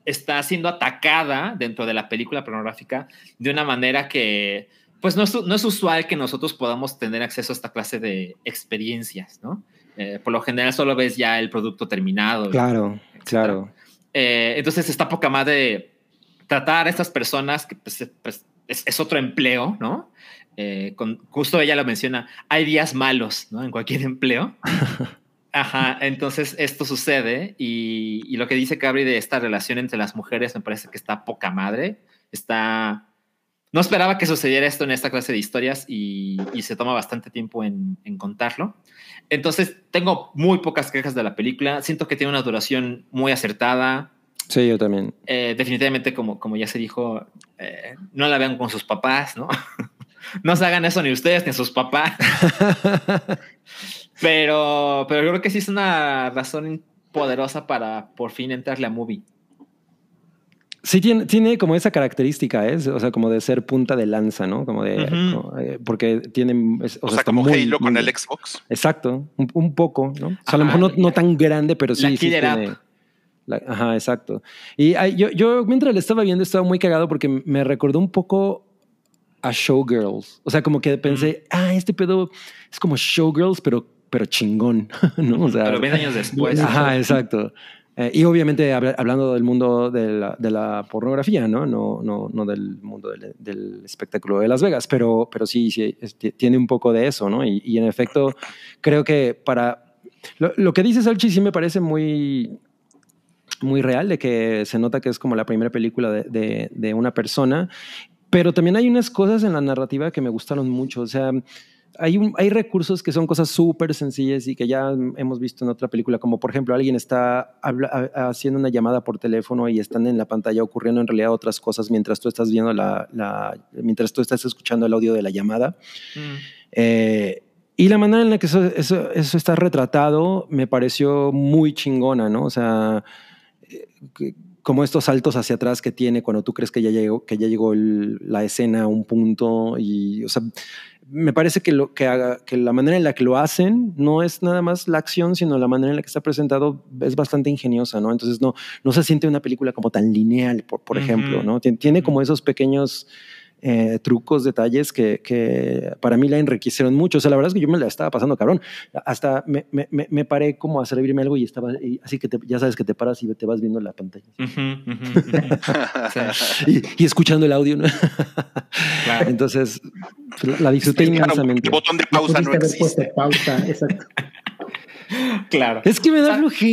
está siendo atacada dentro de la película pornográfica de una manera que, pues no es, no es usual que nosotros podamos tener acceso a esta clase de experiencias, ¿no? Eh, por lo general solo ves ya el producto terminado. Claro, claro. Eh, entonces está poca madre tratar a estas personas que pues, pues, es, otro empleo, ¿no? Eh, con, justo ella lo menciona, hay días malos, ¿no? En cualquier <laughs> empleo. Ajá, entonces esto sucede y, lo que dice Cabri de esta relación entre las mujeres me parece que está poca madre. Está. No esperaba que sucediera esto en esta clase de historias y, se toma bastante tiempo en, contarlo. Entonces tengo muy pocas quejas de la película. Siento que tiene una duración muy acertada. Sí, yo también. Eh, definitivamente, como, como ya se dijo, eh, no la vean con sus papás, ¿no? <laughs> no se hagan eso ni ustedes ni sus papás. <laughs> Pero, pero creo que sí es una razón poderosa para por fin entrarle a movie. Sí, tiene, tiene como esa característica, ¿eh? o sea, como de ser punta de lanza, ¿no? Como de. Eh, porque tiene. o, sea, como Halo con el Xbox. Exacto, un, poco, ¿no? O sea, a lo mejor no, no, tan grande, pero sí. sí tiene, ajá, exacto. Y yo, yo, mientras le estaba viendo, estaba muy cagado porque me recordó un poco a Showgirls. O sea, como que pensé, ah, este pedo es como Showgirls, pero pero chingón, <laughs> ¿no? O sea, pero 20 años después. Ajá, exacto. Eh, y obviamente hablando del mundo de la, de la, pornografía, ¿no? No, no, no del mundo del, espectáculo de Las Vegas, pero, pero sí, sí tiene un poco de eso, ¿no? Y, y en efecto, creo que para... Lo, lo, que dice Salchi sí me parece muy, muy real, de que se nota que es como la primera película de, de, de una persona, pero también hay unas cosas en la narrativa que me gustaron mucho, o sea hay, hay recursos que son cosas súper sencillas y que ya hemos visto en otra película, como por ejemplo alguien está haciendo una llamada por teléfono y están en la pantalla ocurriendo en realidad otras cosas mientras tú estás viendo la, la mientras tú estás escuchando el audio de la llamada. Mm. Eh, y la manera en la que eso, eso, eso, está retratado me pareció muy chingona, ¿no? O sea, eh, como estos saltos hacia atrás que tiene cuando tú crees que ya llegó, que ya llegó la escena a un punto y, o sea, me parece que, lo, que, haga, que la manera en la que lo hacen no es nada más la acción, sino la manera en la que está presentado es bastante ingeniosa, ¿no? Entonces no, no se siente una película como tan lineal, por, por ejemplo, ¿no? Tiene como esos pequeños eh, trucos, detalles que, que, para mí la enriquecieron mucho. O sea, la verdad es que yo me la estaba pasando cabrón. Hasta me, me, me paré como a servirme algo y estaba, así que ya sabes que te paras y te vas viendo la pantalla. <laughs> y, escuchando el audio, ¿no? Entonces, la disfruté inmensamente. El botón de pausa no existe. Pausa, exacto. Claro. Es que me da flujera.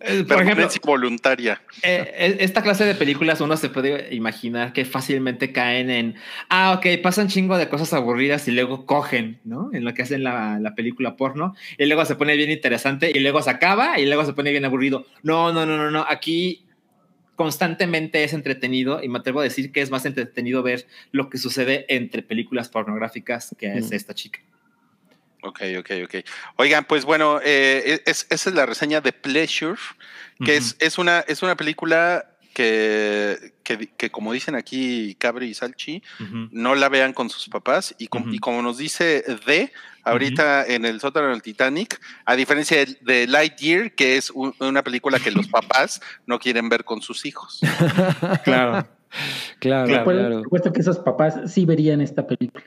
Eh, por ejemplo, voluntaria. Eh, esta clase de películas uno se puede imaginar que fácilmente caen en, ah, ok, pasan chingo de cosas aburridas y luego cogen, ¿no? En lo que hacen la, la película porno y luego se pone bien interesante y luego se acaba y luego se pone bien aburrido. No, no, no, no, no. Aquí constantemente es entretenido y me atrevo a decir que es más entretenido ver lo que sucede entre películas pornográficas que es esta chica. Ok, ok, ok. Oigan, pues bueno, eh, es, esa es la reseña de Pleasure, que es, es, una, es una película que, que, como dicen aquí Cabri y Salchi, no la vean con sus papás. Y, y como nos dice D, ahorita en el sótano del Titanic, a diferencia de, Lightyear, que es una película que los papás <laughs> no quieren ver con sus hijos. claro. Claro, claro. Supuesto que esos papás sí verían esta película.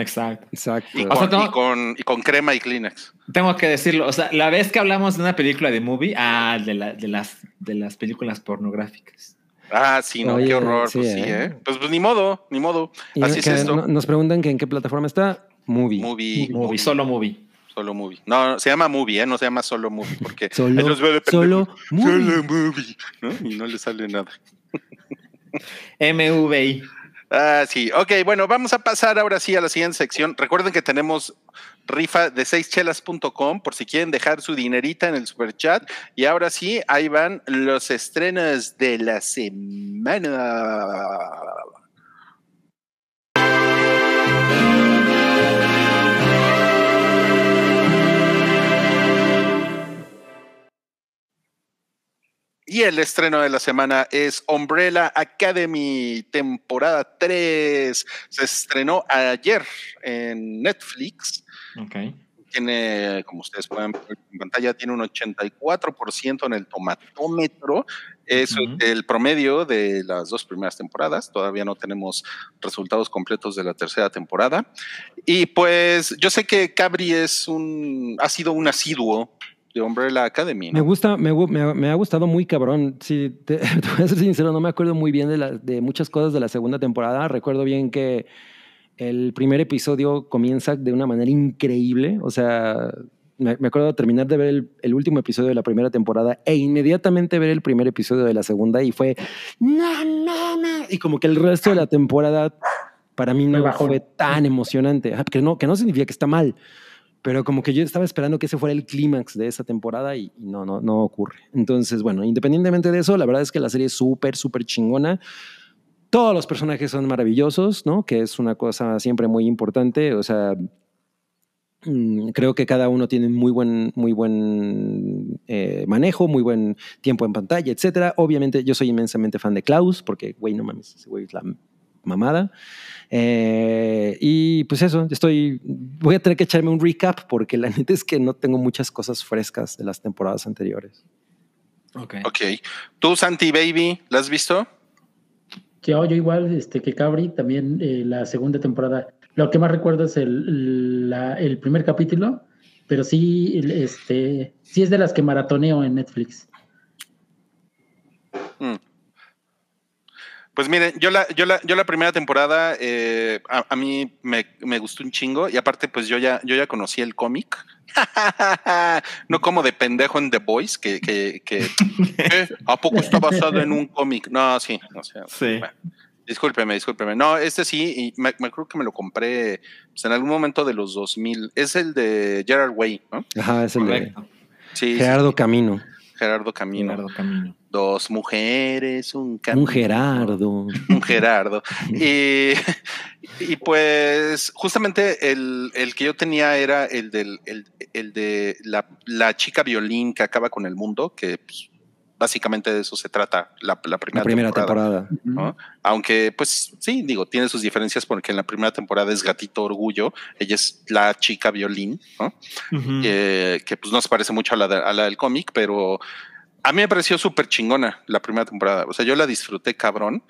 Exacto. Exacto. Y con, y, con, crema y Kleenex. Tengo que decirlo. O sea, la vez que hablamos de una película de movie, ah, de, la, de, las, de las películas pornográficas. Ah, sí, no, Oye, qué horror. sí, pues sí, ¿eh? ¿eh? Pues, pues ni modo, ni modo. Y Así es que esto. no- Nos preguntan que en qué plataforma está. Movie. Movie, Movie, solo movie. Solo movie. No, se llama movie, ¿eh? No se llama solo movie, porque <laughs> Solo- de solo movie. Solo movie, ¿no? Y no le sale nada. MVI. Ah, sí. Ok, bueno, vamos a pasar ahora sí a la siguiente sección. Recuerden que tenemos rifa de seischelas.com por si quieren dejar su dinerita en el super chat. Y ahora sí, ahí van los estrenos de la semana. Y el estreno de la semana es Umbrella Academy, temporada 3. Se estrenó ayer en Netflix. Ok. Tiene, como ustedes pueden ver en pantalla, tiene un 84% en el tomatómetro. Es el promedio de las dos primeras temporadas. Todavía no tenemos resultados completos de la tercera temporada. Y pues yo sé que Cabri es un, ha sido un asiduo de Umbrella Academy. Me gusta, me, me ha- me ha gustado muy cabrón. Sí, te, <laughs> te voy a ser sincero, no me acuerdo muy bien de, la- de muchas cosas de la segunda temporada. Recuerdo bien que el primer episodio comienza de una manera increíble. O sea, me, me acuerdo de terminar de ver el, el último episodio de la primera temporada e inmediatamente ver el primer episodio de la segunda y fue, no, no, no. Y como que el resto de la temporada para mí no fue tan emocionante. Ah, Que no, que no significa que está mal, pero como que yo estaba esperando que ese fuera el clímax de esa temporada y, no, no, no ocurre. Entonces, bueno, independientemente de eso, la verdad es que la serie es súper, súper chingona. Todos los personajes son maravillosos, ¿no? Que es una cosa siempre muy importante. O sea, mm, creo que cada uno tiene muy buen, muy buen eh, manejo, muy buen tiempo en pantalla, etcétera. Obviamente, yo soy inmensamente fan de Klaus, porque, güey, no mames, ese güey es la mamada. Eh, y pues eso, estoy. Voy a tener que echarme un recap porque la <laughs> neta es que no tengo muchas cosas frescas de las temporadas anteriores. Ok. Ok. ¿Tú, Santi Baby, la has visto? Yo, yo igual este, que Cabri, también eh, la segunda temporada. Lo que más recuerdo es el, la- el primer capítulo, pero sí, este, sí es de las que maratoneo en Netflix. Mm. Pues miren, yo la, yo la, yo la primera temporada eh, a, a mí me, me gustó un chingo y aparte pues yo ya, yo ya conocí el cómic. <laughs> no como de pendejo en The Boys, que, que, que <laughs> ¿eh? ¿a poco está basado en un cómic? No, sí, o sea, Sí. bueno, discúlpeme, discúlpeme. No, este sí, y me, me acuerdo que me lo compré pues, en algún momento de los 2000. Es el de Gerard Way, ¿no? Ajá, es el de Correcto. Sí, Gerardo sí, Camino. Gerardo Camino. Gerardo Camino. Dos mujeres, un camino. Un Gerardo. <laughs> un Gerardo. Y, y pues justamente el, el que yo tenía era el, del, el, el de la, la chica violín que acaba con el mundo, que pues, básicamente de eso se trata la, la primera, La primera temporada. temporada. ¿no? Aunque, pues sí, digo, tiene sus diferencias porque en la primera temporada es Gatito Orgullo, ella es la chica violín, que, que, pues no se parece mucho a la, de- a la del cómic, pero a mí me pareció súper chingona la primera temporada. O sea, yo la disfruté cabrón,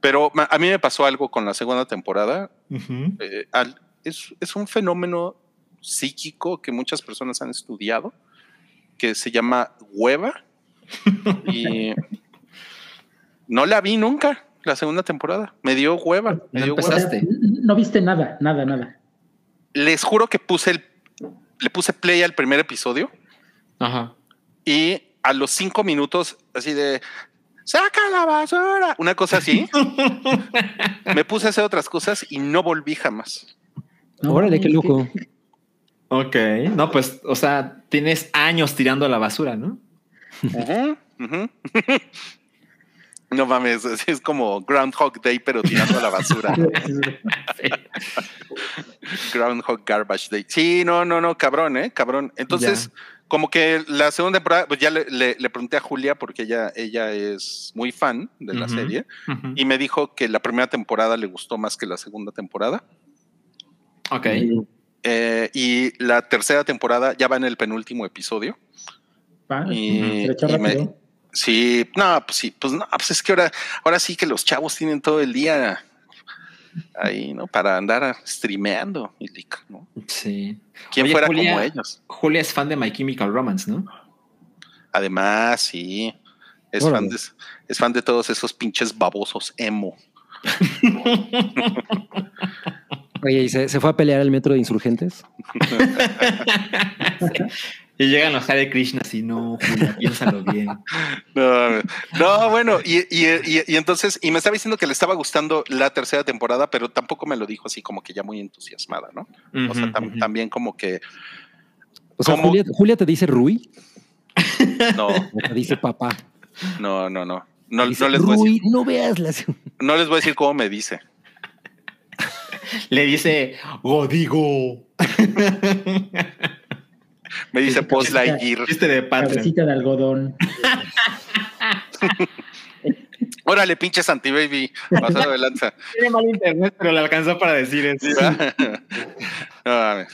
pero a mí me pasó algo con la segunda temporada. Eh, al- es, es un fenómeno psíquico que muchas personas han estudiado, que se llama hueva. Y no la vi nunca, la segunda temporada. Me dio hueva. Me No dio hueva. no viste nada, nada, nada. Les juro que puse el, le puse play al primer episodio. Ajá. y a los cinco minutos, así de saca la basura, una cosa así, <laughs> me puse a hacer otras cosas y no volví jamás. No, Órale, qué loco. Ok. No, pues, o sea, tienes años tirando a la basura, ¿no? <laughs> No mames, es, es como Groundhog Day, pero tirando a la basura. <laughs> Groundhog Garbage Day. Sí, no, no, no, cabrón, ¿eh? Cabrón. Entonces, como que la segunda temporada, pues ya le, le- le pregunté a Julia porque ella, ella es muy fan de la serie. Y me dijo que la primera temporada le gustó más que la segunda temporada. Ok. Eh, y la tercera temporada ya va en el penúltimo episodio. Va, Y- se lo echó y me-. Sí, no, pues sí, pues no, pues es que ahora, ahora sí que los chavos tienen todo el día ahí, ¿no? Para andar streameando, ¿no? Sí. ¿Quién Oye, fuera Julia- como ellos? Julia es fan de My Chemical Romance, ¿no? Además, sí. Es fan, de, es fan de todos esos pinches babosos emo. <laughs> Oye, ¿y se, se fue a pelear al metro de insurgentes? <laughs> <laughs> Y llegan los Hare Krishna y no, Julia, piénsalo bien. <laughs> No, no, bueno, y, y- y- y entonces, y me estaba diciendo que le estaba gustando la tercera temporada, pero tampoco me lo dijo así como que ya muy entusiasmada, ¿no? O sea, también como que O sea. Julia, Julia te dice Rui no, o te dice papá. no, no, no. No, Dice, no les voy a decir, Rui, no veas las. no les voy a decir cómo me dice. Le dice, Godigo. <laughs> Me dice Post Lightyear. Chiste de Patreon. Cabecita de algodón. <laughs> Órale, pinche Santi Baby, pasado de lanza. Tiene mal internet, pero le alcanzó para decir eso. <laughs>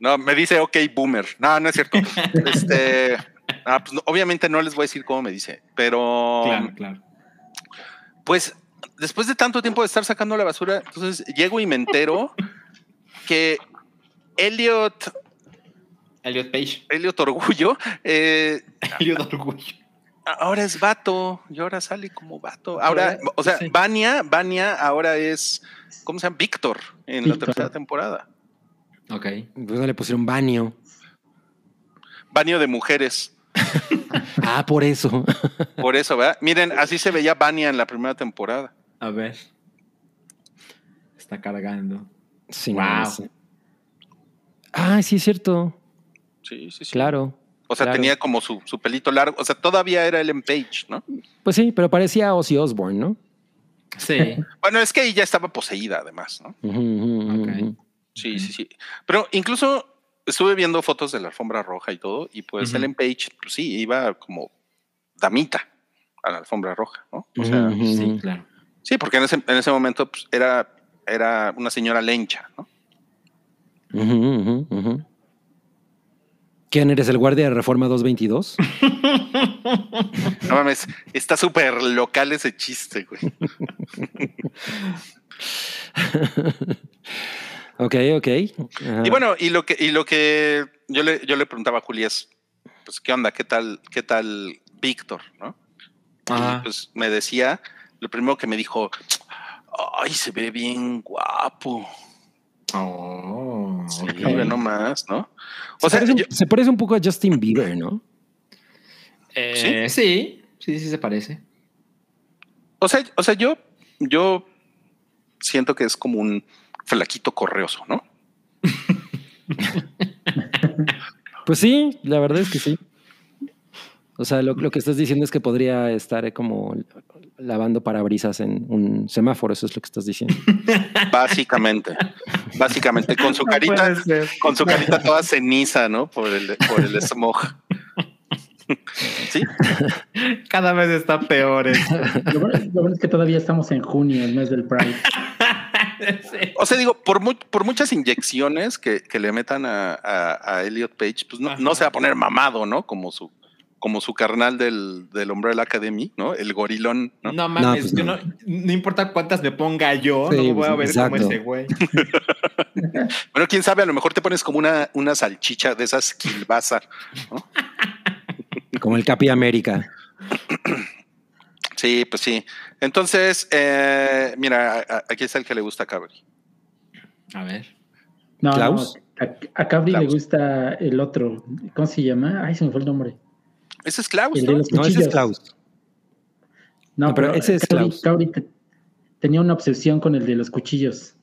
No, me dice ok, boomer. No, no es cierto. <laughs> Este, ah, pues obviamente no les voy a decir cómo me dice, pero Claro, claro. pues después de tanto tiempo de estar sacando la basura, entonces llego y me entero que Elliot, Elliot Page. Elliot Orgullo, eh, <laughs> Elliot Orgullo. ahora es vato y ahora sale como vato. Ahora, o sea, Sí. Vania, Vania ahora es, ¿cómo se llama? Víctor en la tercera temporada. Ok. Pues no le pusieron baño. Baño de mujeres. <laughs> Ah, por eso. <laughs> Por eso, ¿verdad? Miren, así se veía Vania en la primera temporada. A ver. Está cargando. Sí, Wow. no sé. Ah, sí, es cierto. Sí, sí, sí. Claro. O sea, claro. tenía como su, su pelito largo. O sea, todavía era Ellen Page, ¿no? Pues sí, pero parecía Ozzy Osbourne, ¿no? Sí. <laughs> Bueno, es que ahí ya estaba poseída, además, ¿no? Ujú. Sí, sí, sí. Pero incluso estuve viendo fotos de la alfombra roja y todo, y pues Ujú. Ellen Page, pues sí, iba como damita a la alfombra roja, ¿no? O sea. Sí, claro. sí, porque en ese, en ese momento pues, era, era una señora lencha, ¿no? ¿Quién eres el guardia de Reforma 222? <laughs> No mames, está súper local ese chiste, güey. <laughs> ok, ok. Ajá. Y bueno, y lo que, y lo que yo le, yo le preguntaba a Julia es, pues, ¿qué onda? ¿Qué tal, qué tal Víctor? ¿No? Y pues me decía, lo primero que me dijo, ay, se ve bien guapo. Oh, Sí, ve nomás, ¿no? se, O sea, parece un, yo- se parece un poco a Justin Bieber, ¿no? Eh, sí, sí, sí se parece. o sea, o sea, yo, yo siento que es como un flaquito correoso, ¿no? <laughs> Pues sí, la verdad es que sí. O sea, lo, lo que estás diciendo es que podría estar como lavando parabrisas en un semáforo, eso es lo que estás diciendo. <laughs> Básicamente, básicamente, con su carita, con su carita toda ceniza, ¿no? Por el, por el smog. <laughs> Sí, Cada vez está peor esto. Lo bueno, lo bueno es que todavía estamos en junio, el mes del Pride. <laughs> Sí. o sea, digo, por, por muchas inyecciones que, que le metan a, a, a Elliot Page, pues no se va a poner mamado, ¿no? Como su, como su carnal del, del Umbrella Academy, ¿no? El gorilón, ¿no? No mames, pues yo no. no, no importa cuántas me ponga yo, Sí, no me voy a ver exacto. como ese güey. <laughs> <laughs> Bueno, quién sabe, a lo mejor te pones como una, una salchicha de esas kilbasa. Como el Capi América. Sí, pues sí. Entonces, eh, mira, aquí está el que le gusta a Cabri. A ver. No, ¿Klaus? no, a, a Cabri le gusta el otro. ¿Cómo se llama? Ay, se me fue el nombre. Ese es Klaus, El de ¿no? los No, ese es. Klaus. No, No, pero pero, ese es Klaus. Te- tenía una obsesión con el de los cuchillos.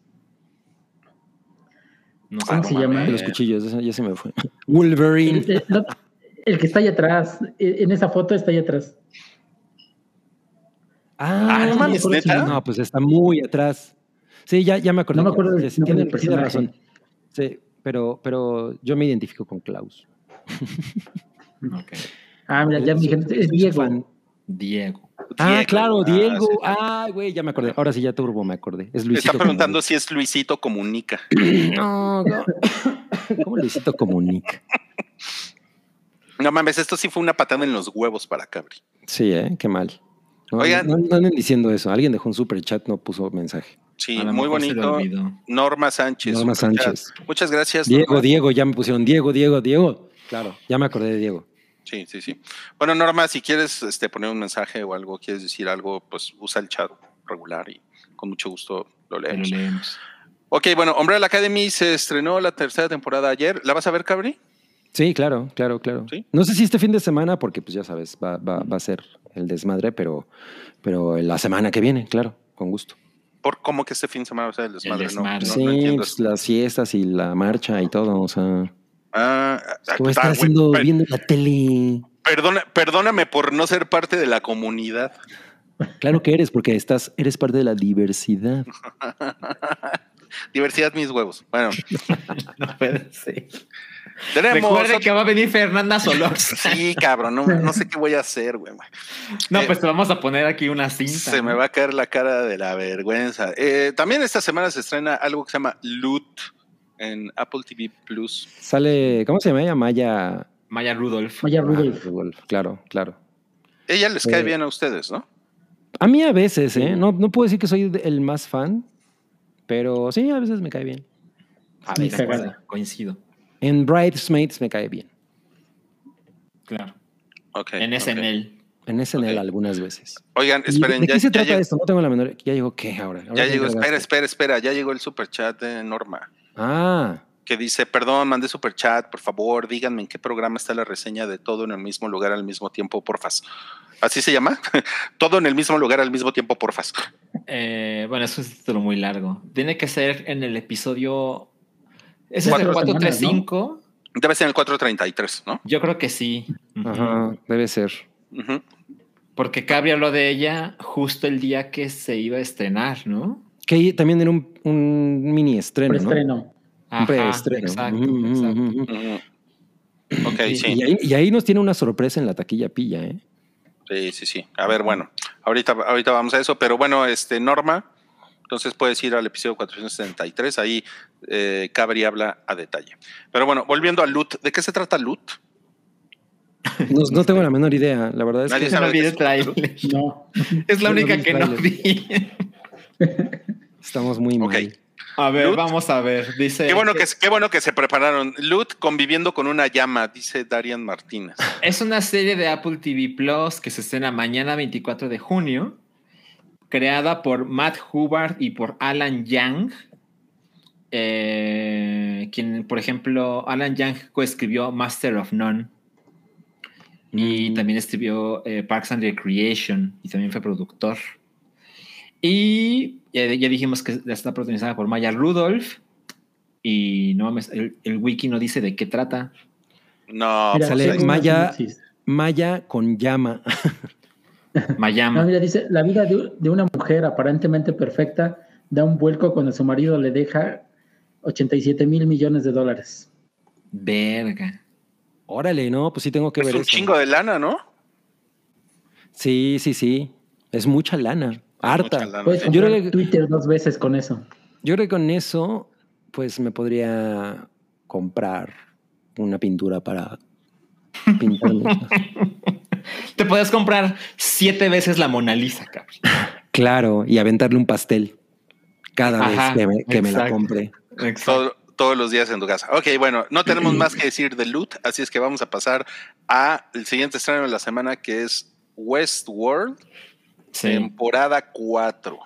No sé ¿Cómo se llama? De los cuchillos, ya se me fue. <laughs> Wolverine. El, el- no, el que está ahí atrás. e- En esa foto está ahí atrás. Ah, no mames, ¿neta? No, pues está muy atrás. Sí, ya, ya me acordé. No me que- acuerdo del tiene- tiene razón. Sí, pero, pero yo me identifico con Klaus. <laughs> Ok. Ah, mira, ya me dijeron, es Diego. fan. Diego. Ah, Diego. claro, Ah, Diego. sí. Ah, güey, ya me acordé. Ahora sí, ya turbo me acordé. Es Me Luisito. está preguntando si es Luisito Comunica. <coughs> No, <coughs> no. ¿Cómo Luisito Comunica? No mames, esto sí fue una patada en los huevos para Cabri. Sí, ¿eh? Qué mal. No, Oigan. no, no anden diciendo eso. Alguien dejó un super chat, no puso mensaje. Sí, muy bonito. Norma Sánchez. Norma. Sánchez. Muchas gracias. Diego, Norma. Diego, ya me pusieron Diego, Diego, Diego. Claro, ya me acordé de Diego. Sí, sí, sí. Bueno, Norma, si quieres este, poner un mensaje o algo, quieres decir algo, pues usa el chat regular y con mucho gusto lo Te lo leemos. leemos. Ok, bueno, Umbrella Academy se estrenó la tercera temporada ayer. ¿La vas a ver, Cabri? Sí, claro, claro, claro. ¿Sí? No sé si este fin de semana, porque pues ya sabes, va, va, va a ser el desmadre, pero, pero la semana que viene, claro, con gusto. ¿Por cómo que este fin de semana va a ser el desmadre? No, desmadre. no, sí, no pues, las fiestas y la marcha y todo, o sea, Ah, es que voy a estar ah, güey, haciendo, per- viendo la tele. perdona- perdóname por no ser parte de la comunidad. Claro que eres, porque estás, eres parte de la diversidad. <laughs> Diversidad, mis huevos. Bueno, <laughs> No puede ser. tenemos. Recuerde que va a venir Fernanda Solos. <laughs> Sí, cabrón, no, no sé qué voy a hacer, güey. No, Eh, pues te vamos a poner aquí una cinta. Se me va a caer la cara de la vergüenza. Eh, también esta semana se estrena algo que se llama Loot en Apple TV Plus. Sale, ¿cómo se llama ella? Maya Maya Rudolph. Maya Rudolph. Rudolph. Claro, claro. Ella les cae Eh, bien a ustedes, ¿no? A mí a veces, ¿eh? No, no puedo decir que soy el más fan, pero sí, a veces me cae bien. A de acuerdo, cagada. coincido. En Bridesmaids me cae bien. Claro. Ok. En. SNL. En SNL algunas veces. Oigan, ¿Y esperen, ¿De ya, qué se ya trata llegó, esto? No tengo la menor. Ya llegó qué ahora. ¿Ahora ya llegó, espera, espera, espera, ya llegó el superchat de Norma. Ah, que dice, perdón, mandé superchat, por favor, díganme en qué programa está la reseña de todo en el mismo lugar al mismo tiempo, porfas. ¿Así se llama? <laughs> todo en el mismo lugar al mismo tiempo, porfas. Eh, bueno, es un título muy largo. Tiene que ser en el episodio. ¿Ese es el Cuatro semanas, 435? Debe ser en el 433, ¿no? Yo creo que sí. Ajá, debe ser. Porque Cabri habló de ella justo el día que se iba a estrenar, ¿no? Que ahí también era un, un mini estreno, ¿no? Preestreno. Ajá, preestreno. Exacto, exacto. Y- sí. Y ahí, y ahí nos tiene una sorpresa en la taquilla pilla, ¿eh? Sí, sí, sí. A ver, bueno, ahorita, ahorita vamos a eso, pero bueno, este Norma, entonces puedes ir al episodio 473, ahí eh, Cabri habla a detalle. Pero bueno, volviendo a Loot, ¿de qué se trata Loot? <laughs> No, no tengo la menor idea. La verdad es Nadie que sabe el trailer. No. Es la no única que no vi. <laughs> estamos muy mal. A ver, vamos a ver. Dice. Qué bueno que, qué bueno que se prepararon. Loot conviviendo con una llama, dice Darian Martínez. Es una serie de Apple TV Plus que se estrena mañana 24 de junio, creada por Matt Hubbard y por Alan Young. eh, quien, por ejemplo, Alan Young coescribió Master of None y Mm. también escribió eh, Parks and Recreation y también fue productor. Y ya, ya dijimos que está protagonizada por Maya Rudolph. Y no mames, el, el wiki no dice de qué trata. No, Mira, sale pues, Maya-. Maya con llama. No, Mayama. mira, dice, la vida de, de una mujer aparentemente perfecta da un vuelco cuando su marido le deja 87 mil millones de dólares. Verga. Órale, no, pues sí tengo que es ver un eso. chingo de lana, ¿no? Sí, sí, sí. Es mucha lana. Harta. Puedes sí. Yo creo que- Twitter dos veces con eso. Yo creo que con eso, pues me podría comprar una pintura para pintarme. <laughs> Te puedes comprar siete veces la Mona Lisa, cabrón. claro, y aventarle un pastel cada Ajá, vez que, me, que me la exacto. compre. Todo- todos los días en tu casa. Ok, bueno, no tenemos más que decir de Loot, así es que vamos a pasar a el siguiente estreno de la semana que es Westworld, Sí. temporada 4.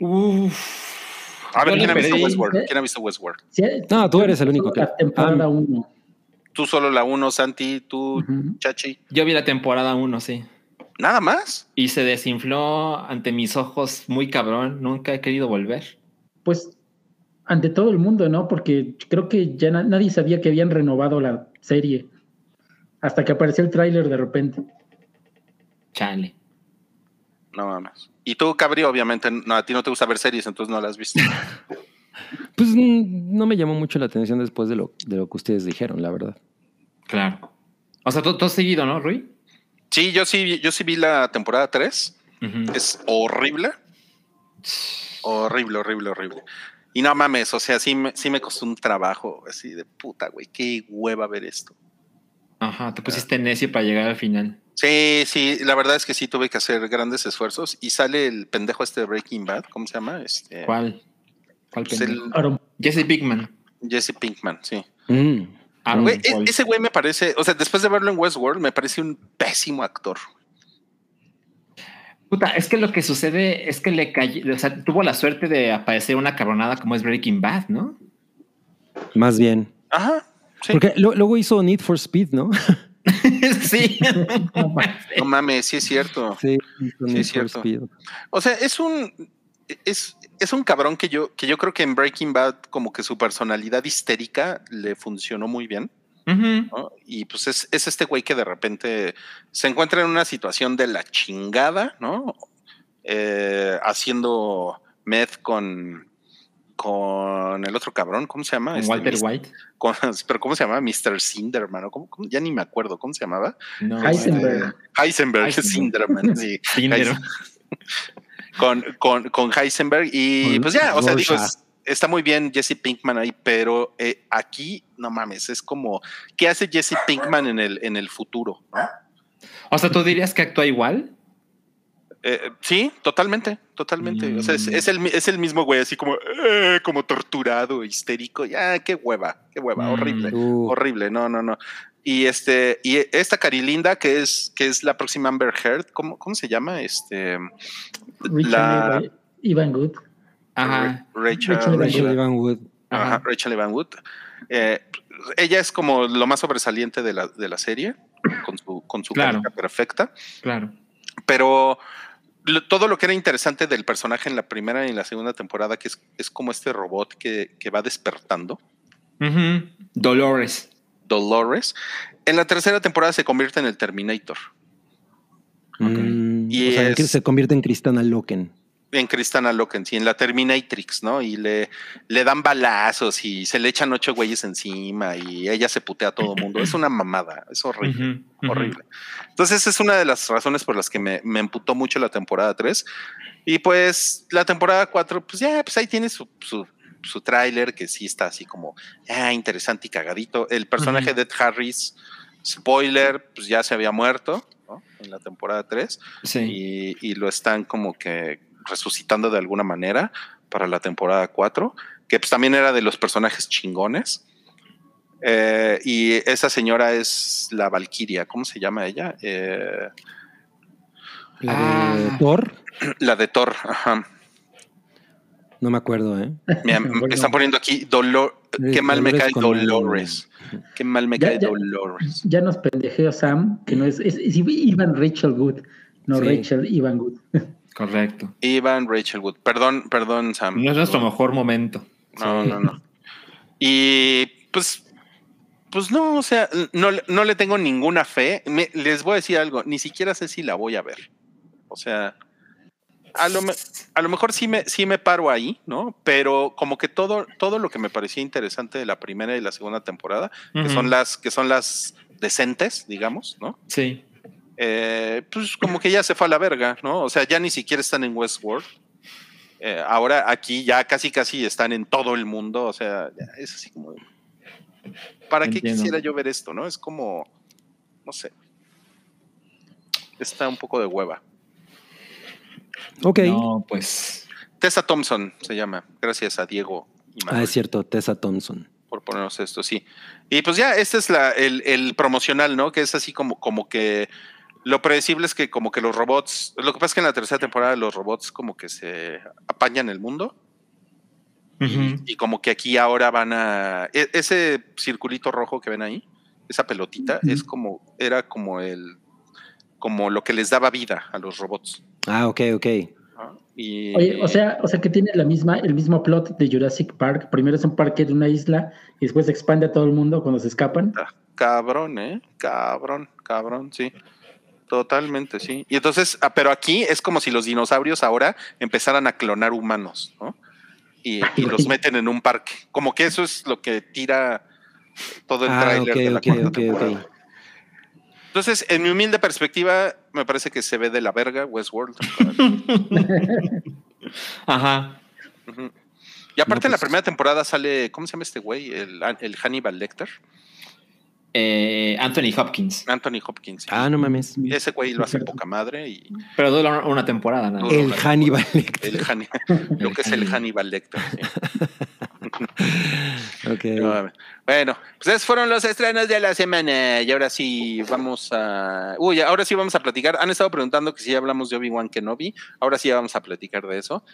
Uf. A ver, Yo ¿quién ha visto. Westworld? ¿Quién ha visto Westworld? Sí, No, tú eres el único que- La temporada Ah. 1. Tú solo la 1, Santi, tú. Chachi. Yo vi la temporada 1, sí. Nada más. Y se desinfló ante mis ojos muy cabrón. Nunca he querido volver. Pues ante todo el mundo, ¿no? Porque creo que ya na- nadie sabía que habían renovado la serie. Hasta que apareció el tráiler de repente. Chale. No mames. Y tú, Cabri, obviamente, no, a ti no te gusta ver series, entonces no las has visto. <laughs> Pues no me llamó mucho la atención después de lo, de lo que ustedes dijeron, la verdad. Claro. O sea, tú, tú has seguido, ¿no, Rui? Sí, yo sí, yo sí vi la temporada 3. Ujú. Es horrible. Horrible, horrible, horrible. Y no mames, o sea, sí me, sí me costó un trabajo así de puta, güey, qué hueva ver esto. Ajá, te pusiste necio para llegar al final. Sí, sí, la verdad es que sí tuve que hacer grandes esfuerzos y sale el pendejo este de Breaking Bad, ¿cómo se llama? Este, ¿Cuál? ¿Cuál pues pendejo? el Jesse Pinkman. Jesse Pinkman, sí. Mm. Aaron Güey, e- ese güey me parece, o sea, después de verlo en Westworld, me parece un pésimo actor. Puta, es que lo que sucede es que le cayó, o sea, tuvo la suerte de aparecer una cabronada como es Breaking Bad, ¿no? Más bien. Ajá. Sí. Porque lo- luego hizo Need for Speed, ¿no? <laughs> sí. <laughs> No mames, sí es cierto. Sí, hizo Sí, Need es for cierto. Speed. O sea, es un es, es un cabrón que yo, que yo creo que en Breaking Bad, como que su personalidad histérica le funcionó muy bien. Y pues es, es este güey que de repente se encuentra en una situación de la chingada, ¿no? Eh, haciendo meth con, con el otro cabrón, ¿cómo se llama? Con Este, Walter Mr. White. con- <laughs> pero ¿cómo se llama? Mr. Sinderman, ¿o cómo- cómo? ya ni me acuerdo, ¿cómo se llamaba? No, Heisenberg. Heisenberg, Heisenberg. Sinderman, sí. <laughs> <laughs> Con, con, con Heisenberg y Con pues ya, o sea, digo, es- está muy bien Jesse Pinkman ahí, pero eh, aquí, no mames, es como, ¿qué hace Jesse Pinkman en el, en el futuro? ¿no? O sea, ¿tú dirías que actúa igual? Eh, sí, totalmente, totalmente. O sea, es, Mm. es el, es el mismo güey, así como, eh, como torturado, histérico. Ya, qué hueva, qué hueva, Mm. horrible, Uh, horrible. No, no, no. Y este, y esta Carilinda, que es, que es la próxima Amber Heard, ¿cómo, cómo se llama? Este, La- Evan Good. Ajá. Ra- Rachel, Rachel Rachel Evan Wood. Ajá, Ajá. Rachel Evan Wood. Eh, ella es como lo más sobresaliente de la, de la serie, con su, con su Claro. perfecta. Claro. Pero lo- todo lo que era interesante del personaje en la primera y en la segunda temporada, que es, es como este robot que, que va despertando. Dolores. Dolores, en la tercera temporada se convierte en el Terminator, Mm, Y o sea, es- que se convierte en Cristana Loken. En Cristana Loken, sí, en la Terminatrix, ¿no? Y le, le dan balazos y se le echan ocho güeyes encima y ella se putea a todo mundo. Es una mamada, es horrible. Ujú, ujú. horrible. Entonces, esa es una de las razones por las que me, me emputó mucho la temporada 3. Y pues la temporada 4, pues ya, pues ahí tiene su, su, su tráiler que sí está así como ah, interesante y cagadito. El personaje Ujú. de Ed Harris, spoiler, pues ya se había muerto ¿no? en la temporada 3 Sí. y, y lo están como que resucitando de alguna manera para la temporada 4, que pues también era de los personajes chingones. Eh, y esa señora es la Valquiria, ¿cómo se llama ella? Eh, La de Ah. Thor, la de Thor, ajá. no me acuerdo, ¿eh? <laughs> Mira, me están poniendo aquí Dolor, Dolores qué mal me cae Dolores. Qué mal me Ya, cae ya. Dolores. Ya nos pendejeo Sam, que no es, es, es Ivan Rachel Good, no Sí. Rachel Ivan Good. <laughs> Correcto. Ivan Rachel Wood. Perdón, perdón, Sam. No es nuestro mejor momento. No, Sí. no, no. Y pues, pues no, o sea, no, le- no le tengo ninguna fe. Me- les voy a decir algo, ni siquiera sé si la voy a ver. O sea, a lo, a lo mejor sí me, sí me paro ahí, ¿no? Pero como que todo, todo lo que me parecía interesante de la primera y la segunda temporada, que son las, que son las decentes, digamos, ¿no? Sí. Eh, pues como que ya se fue a la verga, ¿no? O sea, ya ni siquiera están en Westworld. Eh, ahora aquí ya casi casi están en todo el mundo, o sea, ya es así como... ¿Para qué Entiendo. quisiera yo ver esto, no? Es como, no sé. Está un poco de hueva. Ok. No, pues. Tessa Thompson se llama, gracias a Diego y Ah, es cierto, Tessa Thompson. por ponernos esto, sí. Y pues ya, este es la, el, el promocional, ¿no? Que es así como, como que lo predecible es que como que los robots, lo que pasa es que en la tercera temporada los robots como que se apañan el mundo y como que aquí ahora van a, e- ese circulito rojo que ven ahí, esa pelotita, es como, era como el, como lo que les daba vida a los robots. Ah, ok, ok. ¿no? Y, Oye, o sea, o sea que tiene la misma, el mismo plot de Jurassic Park. Primero es un parque de una isla y después se expande a todo el mundo cuando se escapan. Ah, Cabrón, ¿eh? Cabrón, cabrón, sí. Totalmente, sí. Y entonces, ah, pero aquí es como si los dinosaurios ahora empezaran a clonar humanos, ¿no? Y, y los meten en un parque. Como que eso es lo que tira todo el Ah, tráiler ok, de la cuarta temporada. Entonces, en mi humilde perspectiva, me parece que se ve de la verga Westworld. <laughs> Ajá. Y aparte No, en la pues- primera temporada sale, ¿cómo se llama este güey? El, el Hannibal Lecter. Eh, Anthony Hopkins. Anthony Hopkins. Ah, no mames. Ese güey lo hace poca madre y Pero dura una temporada, ¿no? Dura El Hannibal Lecter. el lo <laughs> que es el Hannibal Lecter. sí. <laughs> Ok. No, Bueno, pues esos fueron los estrenos de la semana. Y ahora sí vamos a. Uy, ahora sí vamos a platicar. Han estado preguntando que si ya hablamos de Obi-Wan Kenobi. Ahora sí ya vamos a platicar de eso.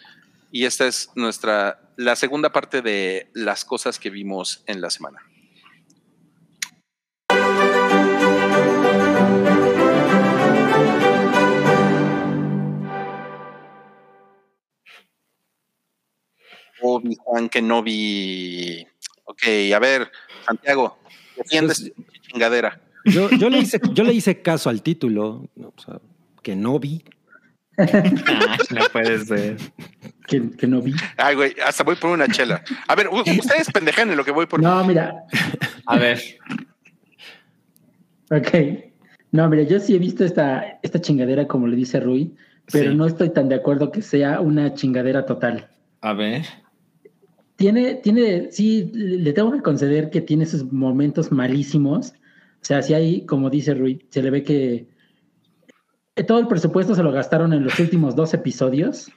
Y esta es nuestra. La segunda parte de las cosas que vimos en la semana. Obi-Wan Kenobi. Ok, a ver, Santiago, defiendes Pues- tu chingadera. Yo, yo, le hice, yo le hice caso al título, ¿no? o sea, que no vi. Ah, no puede ser. Que, que no vi. Ay, güey, hasta voy por una chela. A ver, ustedes pendejan en lo que voy por. No, mira. A ver. Ok. No, mira, yo sí he visto esta, esta chingadera, como le dice Rui, pero Sí. no estoy tan de acuerdo que sea una chingadera total. A ver. Tiene, tiene, sí, le tengo que conceder que tiene sus momentos malísimos. O sea, si hay, como dice Rui, se le ve que eh, todo el presupuesto se lo gastaron en los últimos dos episodios.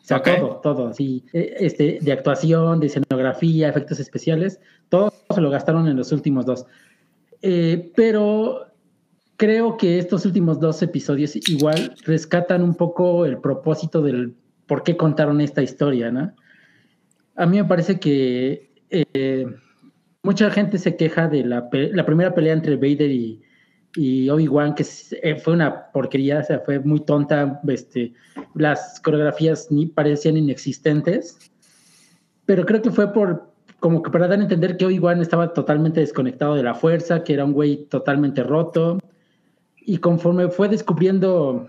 O sea, todo, todo, sí. Eh, Este, de actuación, de escenografía, efectos especiales, todo se lo gastaron en los últimos dos. Eh, pero creo que estos últimos dos episodios igual rescatan un poco el propósito del por qué contaron esta historia, ¿no? A mí me parece que eh, mucha gente se queja de la, primera pelea entre Vader y, y Obi-Wan, que eh, fue una porquería, o sea, fue muy tonta, este, las coreografías ni parecían inexistentes, pero creo que fue por, como que para dar a entender que Obi-Wan estaba totalmente desconectado de la fuerza, que era un güey totalmente roto, y conforme fue descubriendo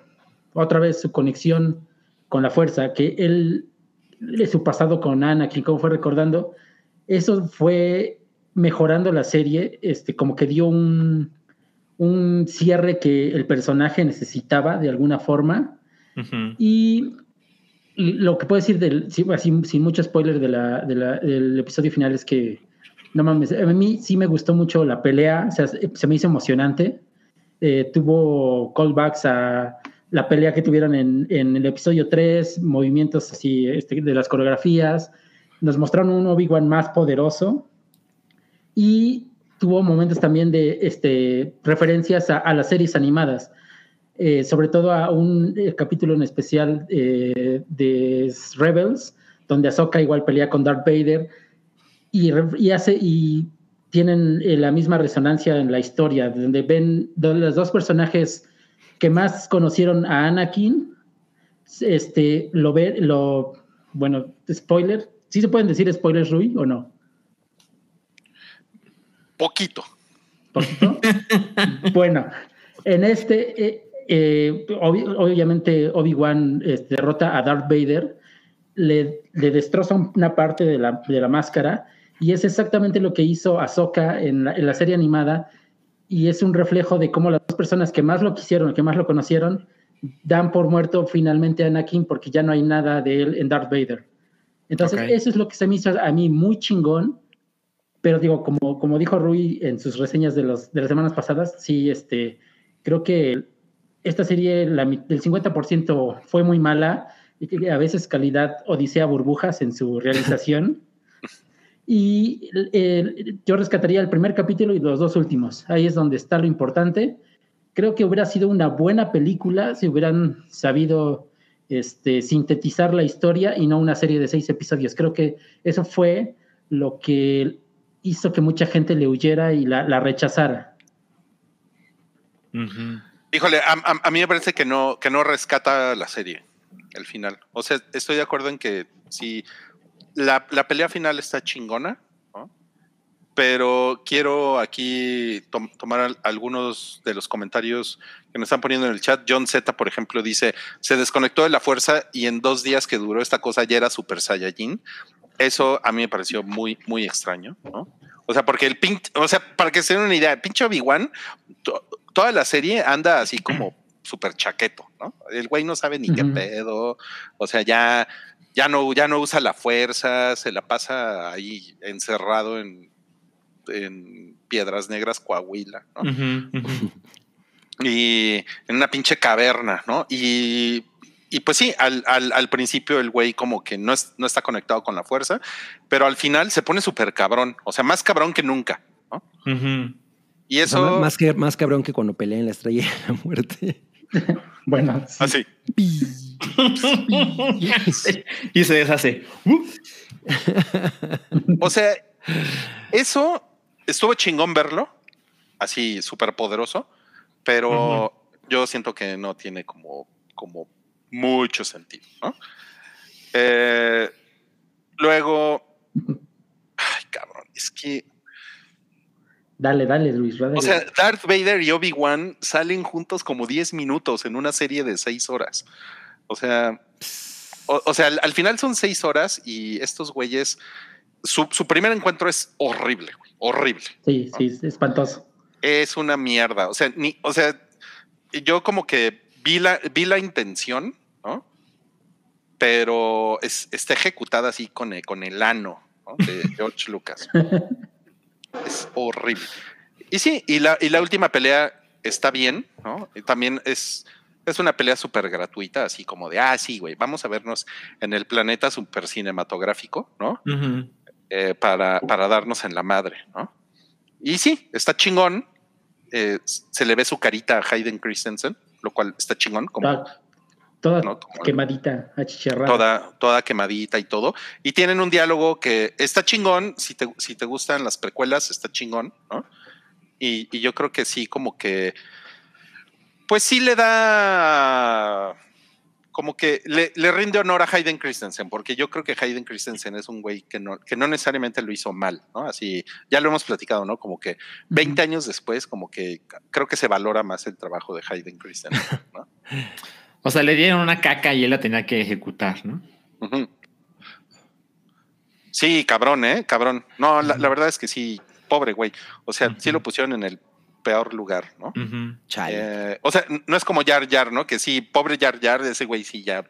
otra vez su conexión con la fuerza, que él, su pasado con Anakin, como fue recordando, eso fue mejorando la serie, este, como que dio un, un cierre que el personaje necesitaba de alguna forma. Y lo que puedo decir del, así, sin mucho spoiler de la, de la- del episodio final es que, no mames, a mí sí me gustó mucho la pelea, o sea, se se me hizo emocionante. Eh, tuvo callbacks a la pelea que tuvieron en, en el episodio 3, movimientos así este, de las coreografías. Nos mostraron un Obi-Wan más poderoso y tuvo momentos también de este, referencias a, las series animadas. Eh, sobre todo a un eh, capítulo en especial eh, de Rebels, donde Ahsoka igual pelea con Darth Vader y, hace y tienen eh, la misma resonancia en la historia, donde ven los dos personajes que más conocieron a Anakin, este, lo ve, lo, bueno, spoiler, ¿sí se pueden decir spoilers, Rui, o no? Poquito. ¿Poquito? <laughs> bueno, en este, eh, eh, obvi- obviamente Obi-Wan este, derrota a Darth Vader, le, le destroza una parte de la, de la máscara y es exactamente lo que hizo Ahsoka en la, en la serie animada y es un reflejo de cómo las dos personas que más lo quisieron, que más lo conocieron, dan por muerto finalmente a Anakin porque ya no hay nada de él en Darth Vader. Entonces, eso es lo que se me hizo a mí muy chingón pero digo, como, como dijo Rui en sus reseñas de, los, de las semanas pasadas, sí, este, creo que esta serie, la, del 50% fue muy mala y que a veces calidad odisea burbujas en su realización. <laughs> y eh, yo rescataría el primer capítulo y los dos últimos. Ahí es donde está lo importante. Creo que hubiera sido una buena película si hubieran sabido este, sintetizar la historia y no una serie de seis episodios. Creo que eso fue lo que hizo que mucha gente le huyera y la, la rechazara. Híjole, a, a- a mí me parece que no, que no rescata la serie, el final. O sea, estoy de acuerdo en que sí, la, la pelea final está chingona, ¿no? pero quiero aquí tom- tomar al- algunos de los comentarios que nos están poniendo en el chat. John Z, por ejemplo, dice, se desconectó de la fuerza y en dos días que duró esta cosa ya era Super Saiyajin. Eso a mí me pareció muy, muy extraño, ¿no? O sea, porque el pinche, o sea, para que se den una idea, el pinche Obi-Wan, to- toda la serie anda así como <clears throat> súper chaqueto, ¿no? El güey no sabe ni qué Ujú. pedo, o sea, ya, ya, no, ya no usa la fuerza, se la pasa ahí encerrado en, en Piedras Negras, Coahuila, ¿no? <laughs> Y en una pinche caverna, ¿no? Y, y, pues sí, al, al, al, principio el güey como que no, es, no está conectado con la fuerza, pero al final se pone súper cabrón, o sea, más cabrón que nunca. ¿no? Uh -huh. Y eso... O sea, más, que, más cabrón que cuando pelea en la estrella de la muerte. <laughs> bueno. Sí. Así. <laughs> y se deshace. o sea, eso estuvo chingón verlo, así súper poderoso, pero uh -huh. yo siento que no tiene como, como mucho sentido, ¿no? Eh, luego, ay, cabrón, es que. Dale, dale, Luis. Dale. O sea, Darth Vader y Obi-Wan salen juntos como 10 minutos en una serie de 6 horas. O sea, o, o sea, al, al, final son 6 horas y estos güeyes, su, su primer encuentro es horrible, güey, horrible. Sí, ¿no? sí, es espantoso. Es una mierda. O sea, ni, o sea, yo como que vi la, vi la intención, ¿no? Pero es, está ejecutada así con el, con el ano ¿no? de <laughs> George Lucas. <laughs> es horrible. Y sí, y la, y la última pelea está bien, ¿no? Y también es, es una pelea súper gratuita, así como de, ah, sí, güey, vamos a vernos en el planeta súper cinematográfico, ¿no? Uh -huh. eh, para, para darnos en la madre, ¿no? Y sí, está chingón. Eh, se le ve su carita a Hayden Christensen, lo cual está chingón. Como, toda quemadita, achicharrada. Toda, toda quemadita y todo. Y tienen un diálogo que está chingón. Si te, si te gustan las precuelas, está chingón, ¿no? Y, y yo creo que sí, como que. Pues sí le da. Como que le, le, rinde honor a Hayden Christensen, porque yo creo que Hayden Christensen es un güey que no, que no necesariamente lo hizo mal, ¿no? Así, ya lo hemos platicado, ¿no? Como que 20 uh -huh. años después, como que creo que se valora más el trabajo de Hayden Christensen, ¿no? <laughs> o sea, le dieron una caca y él la tenía que ejecutar, ¿no? Uh -huh. Sí, cabrón, ¿eh? Cabrón. No, la, la, verdad es que sí, pobre güey. O sea, uh -huh. sí lo pusieron en el peor lugar, ¿no? Uh -huh. eh, o sea, no es como Yar Yar, ¿no? Que sí, pobre Yar Yar, ese güey sí ya.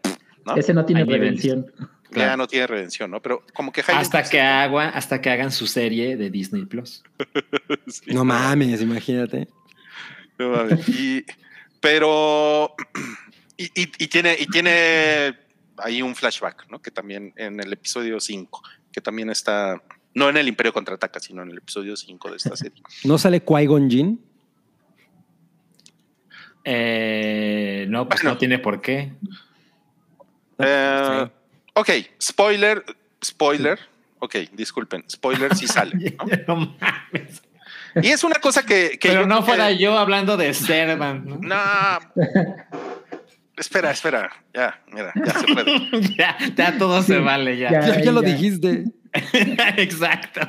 ¿no? Ese no tiene Hay redención. Claro. Ya no tiene redención, ¿no? Pero como que Hayden hasta que agua, hasta que hagan su serie de Disney Plus. <laughs> sí, no mames, imagínate. No mames. Y, pero <clears throat> y, y, y, tiene y tiene ahí un flashback, ¿no? Que también en el episodio 5, que también está no en el Imperio contraataca, sino en el episodio 5 de esta serie. <laughs> ¿No sale Qui-Gon Jinn? Eh, no, pues bueno, no tiene por qué. Eh, sí. Ok, spoiler, spoiler. Ok, disculpen, spoiler sí sale. <laughs> ¿no? no mames. Y es una cosa que. que Pero yo, no fuera que... yo hablando de Servan. ¿no? no. <laughs> Espera, espera. Ya, mira, ya se puede. <laughs> ya, ya, todo sí, se vale, ya. Ya, ya, ya lo dijiste. <laughs> Exacto.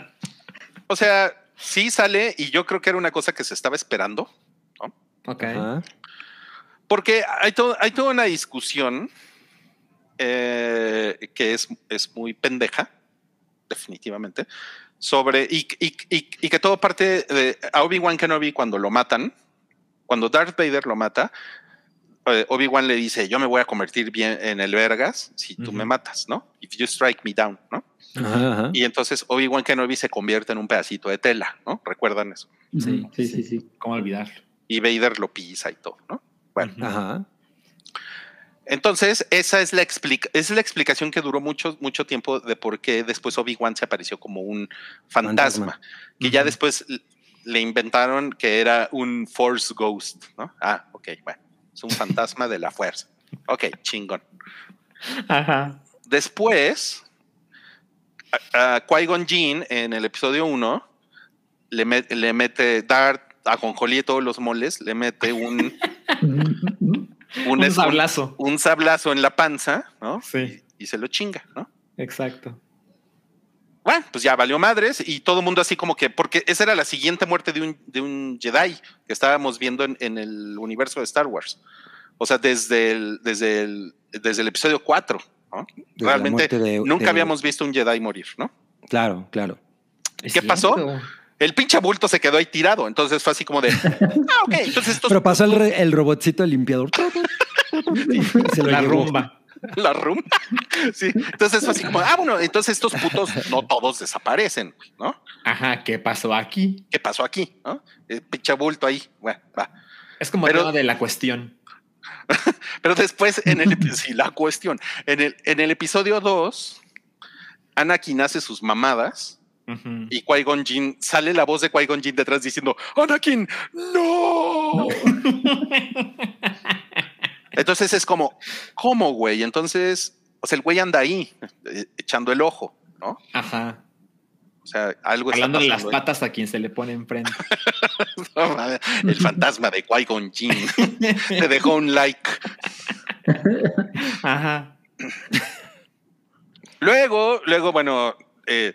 O sea, sí sale y yo creo que era una cosa que se estaba esperando. ¿no? Ok. Uh -huh. Porque hay, todo, hay toda una discusión eh, que es, es muy pendeja, definitivamente, sobre. Y, y, y, y que todo parte de a Obi-Wan Kenobi cuando lo matan, cuando Darth Vader lo mata, Obi-Wan le dice: Yo me voy a convertir bien en el Vergas si tú uh -huh. me matas, ¿no? If you strike me down, ¿no? Ajá, ajá. Y entonces Obi-Wan Kenobi se convierte en un pedacito de tela, ¿no? ¿Recuerdan eso? Sí, sí, sí. sí. ¿Cómo olvidarlo? Y Vader lo pisa y todo, ¿no? Bueno. Ajá. Entonces, esa es la, explica es la explicación que duró mucho, mucho tiempo de por qué después Obi-Wan se apareció como un fantasma. fantasma. Que uh -huh. ya después le inventaron que era un Force Ghost, ¿no? Ah, ok, bueno. Es un fantasma de la fuerza. Ok, chingón. Ajá. Después, a, a Qui-Gon Jinn en el episodio 1 le, met, le mete Dart a Conjolí todos los moles, le mete un <laughs> un, un sablazo. Un, un, sablazo en la panza, ¿no? Sí. Y, y, se lo chinga, ¿no? Exacto. Bueno, pues ya valió madres y todo el mundo así como que, porque esa era la siguiente muerte de un, de un Jedi que estábamos viendo en, en el universo de Star Wars. O sea, desde el, desde el, desde el episodio 4, ¿no? Realmente de, nunca de... habíamos visto un Jedi morir, ¿no? Claro, claro. ¿Qué es pasó? el pinche bulto se quedó ahí tirado. Entonces fue así como de. ah, ok. Entonces estos Pero pasó el, <laughs> re, el robotcito limpiador. se lo la llevó. rumba. <laughs> La. Sí. Entonces fue así como, ah, bueno, entonces estos putos no todos desaparecen, ¿no? Ajá, ¿qué pasó aquí? ¿Qué pasó aquí? ¿No? El pinche bulto ahí. Bueno, va. Es como Pero, el tema de la cuestión. <laughs> Pero después, en el sí, la cuestión. En el, en el episodio 2, Anakin hace sus mamadas y Qui-Gon Jinn sale la voz de Qui-Gon Jinn detrás diciendo: ¡Anakin! ¡No! <laughs> Entonces es como, ¿cómo, güey? Entonces, o sea, el güey anda ahí, eh, echando el ojo, ¿no? Ajá. O sea, algo está Hablando de las ahí. patas a quien se le pone enfrente. <laughs> No, el fantasma de Qui-Gon Jinn <laughs> te dejó un like. Ajá. Luego, luego, bueno, eh,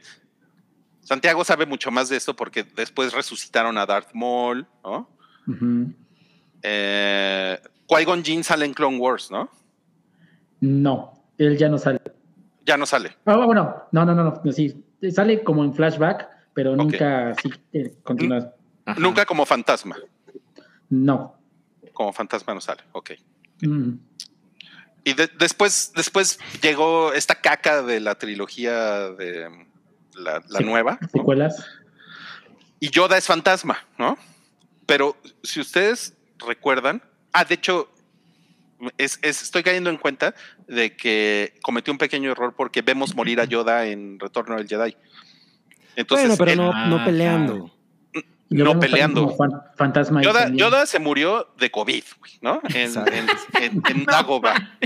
Santiago sabe mucho más de esto porque después resucitaron a Darth Maul, ¿no? Eh, Qui-Gon Jinn sale en Clone Wars, ¿no? No, él ya no sale. Ya no sale. Ah, bueno, no, no, no, no, sí, sale como en flashback, pero nunca sí eh, continúa. Ajá. Nunca como fantasma. No. Como fantasma no sale, ok. Mm. Y de- después, después llegó esta caca de la trilogía de la, la Sí. nueva. ¿no? Secuelas. Y Yoda es fantasma, ¿no? Pero si ustedes recuerdan, ah, de hecho, es, es- estoy cayendo en cuenta de que cometí un pequeño error porque vemos morir a Yoda en Retorno del Jedi. Entonces, bueno, pero él- no, Ah, no peleando. lo No peleando. fantasma. Yoda. Yoda se murió de COVID, güey, ¿no? En, en, en- en Dagobah.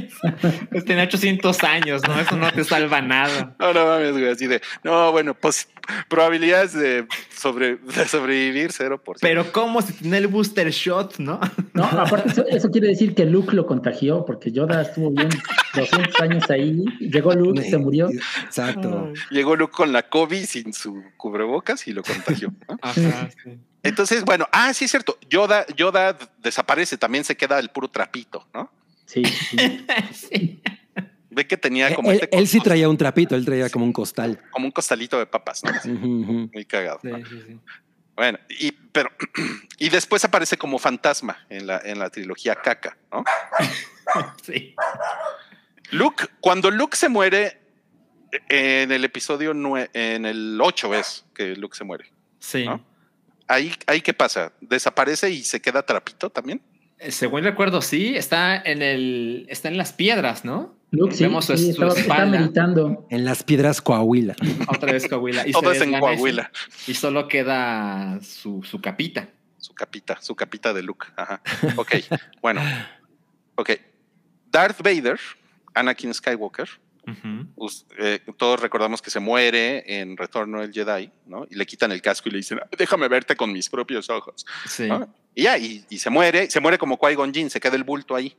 Pues tiene 800 años, ¿no? Eso no te salva nada. No, no mames, güey, así de, no, bueno, pues probabilidades de, sobre, de sobrevivir 0%. Pero ¿cómo si tiene el booster shot, no? No, aparte, eso, eso quiere decir que Luke lo contagió, porque Yoda estuvo bien 200 años ahí. Llegó Luke, se murió. Exacto. Llegó Luke con la COVID sin su cubrebocas y lo contagió. ¿no? Ajá, sí. Entonces, bueno, ah, sí es cierto, Yoda, Yoda desaparece, también se queda el puro trapito, ¿no? Sí, sí. <laughs> Sí. Ve que tenía como, Él, este él sí traía un trapito, él traía como un costal. como un costalito de papas, ¿no? Muy cagado. Sí, ¿no? sí, sí. Bueno, y, pero, <clears throat> y después aparece como fantasma en la, en la trilogía caca, ¿no? <laughs> Sí. Luke, cuando Luke se muere en el episodio 9, en el 8 es que Luke se muere. Sí. ¿No? Ahí, ahí qué pasa? ¿Desaparece y se queda trapito también? Eh, Según recuerdo, sí, está en el, está en las piedras, ¿no? Luke sí, Vemos su, sí, su estaba, estaba espalda. meditando. En las piedras Coahuila. <laughs> Otra vez Coahuila. Y Todo es en Coahuila. Y solo queda su, su capita. Su capita, su capita de Luke. Ajá. Ok, bueno. Ok. Darth Vader, Anakin Skywalker, eh, todos recordamos que se muere en Retorno del Jedi, ¿no? Y le quitan el casco y le dicen, déjame verte con mis propios ojos. Sí. ¿no? Y ya, y, y se muere, se muere como Qui-Gon Jinn, se queda el bulto ahí.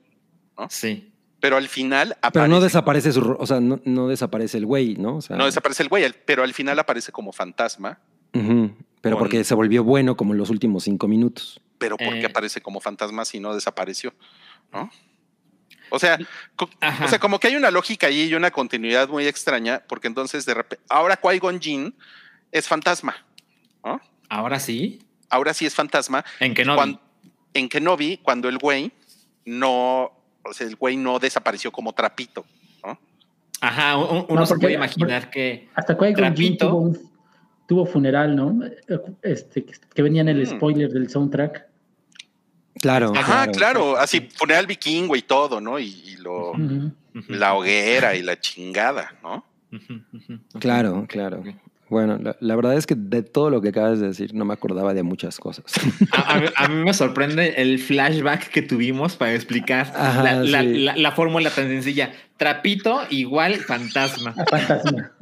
Sí. Pero al final Pero aparece, no desaparece su, ro- o sea, no, no desaparece el güey, ¿no? O sea, no desaparece el güey, pero al final aparece como fantasma. Pero con- porque se volvió bueno como en los últimos cinco minutos. Pero ¿por qué Eh. aparece como fantasma si no desapareció? ¿No? O sea, Ajá. o sea, como que hay una lógica ahí y una continuidad muy extraña, porque entonces de repente, ahora Qui-Gon Jinn es fantasma, ¿no? Ahora sí. Ahora sí es fantasma. En que no. Cuan- en Kenobi, cuando el güey no, o sea, el güey no desapareció como trapito, ¿no? Ajá, un- un- uno No, se puede imaginar que. Hasta Trapito. tuvo, un- tuvo funeral, ¿no? Este, que venía en el Mm. spoiler del soundtrack. Claro. Ajá, claro. claro, así funeral vikingo y todo, ¿no? Y, y lo, la hoguera y la chingada, ¿no? Claro, claro. Bueno, la, la verdad es que de todo lo que acabas de decir no me acordaba de muchas cosas. <laughs> A, a mí- a mí me sorprende el flashback que tuvimos para explicar Ajá, la, la- sí. la- la fórmula tan sencilla. Trapito igual fantasma. <laughs> Fantasma.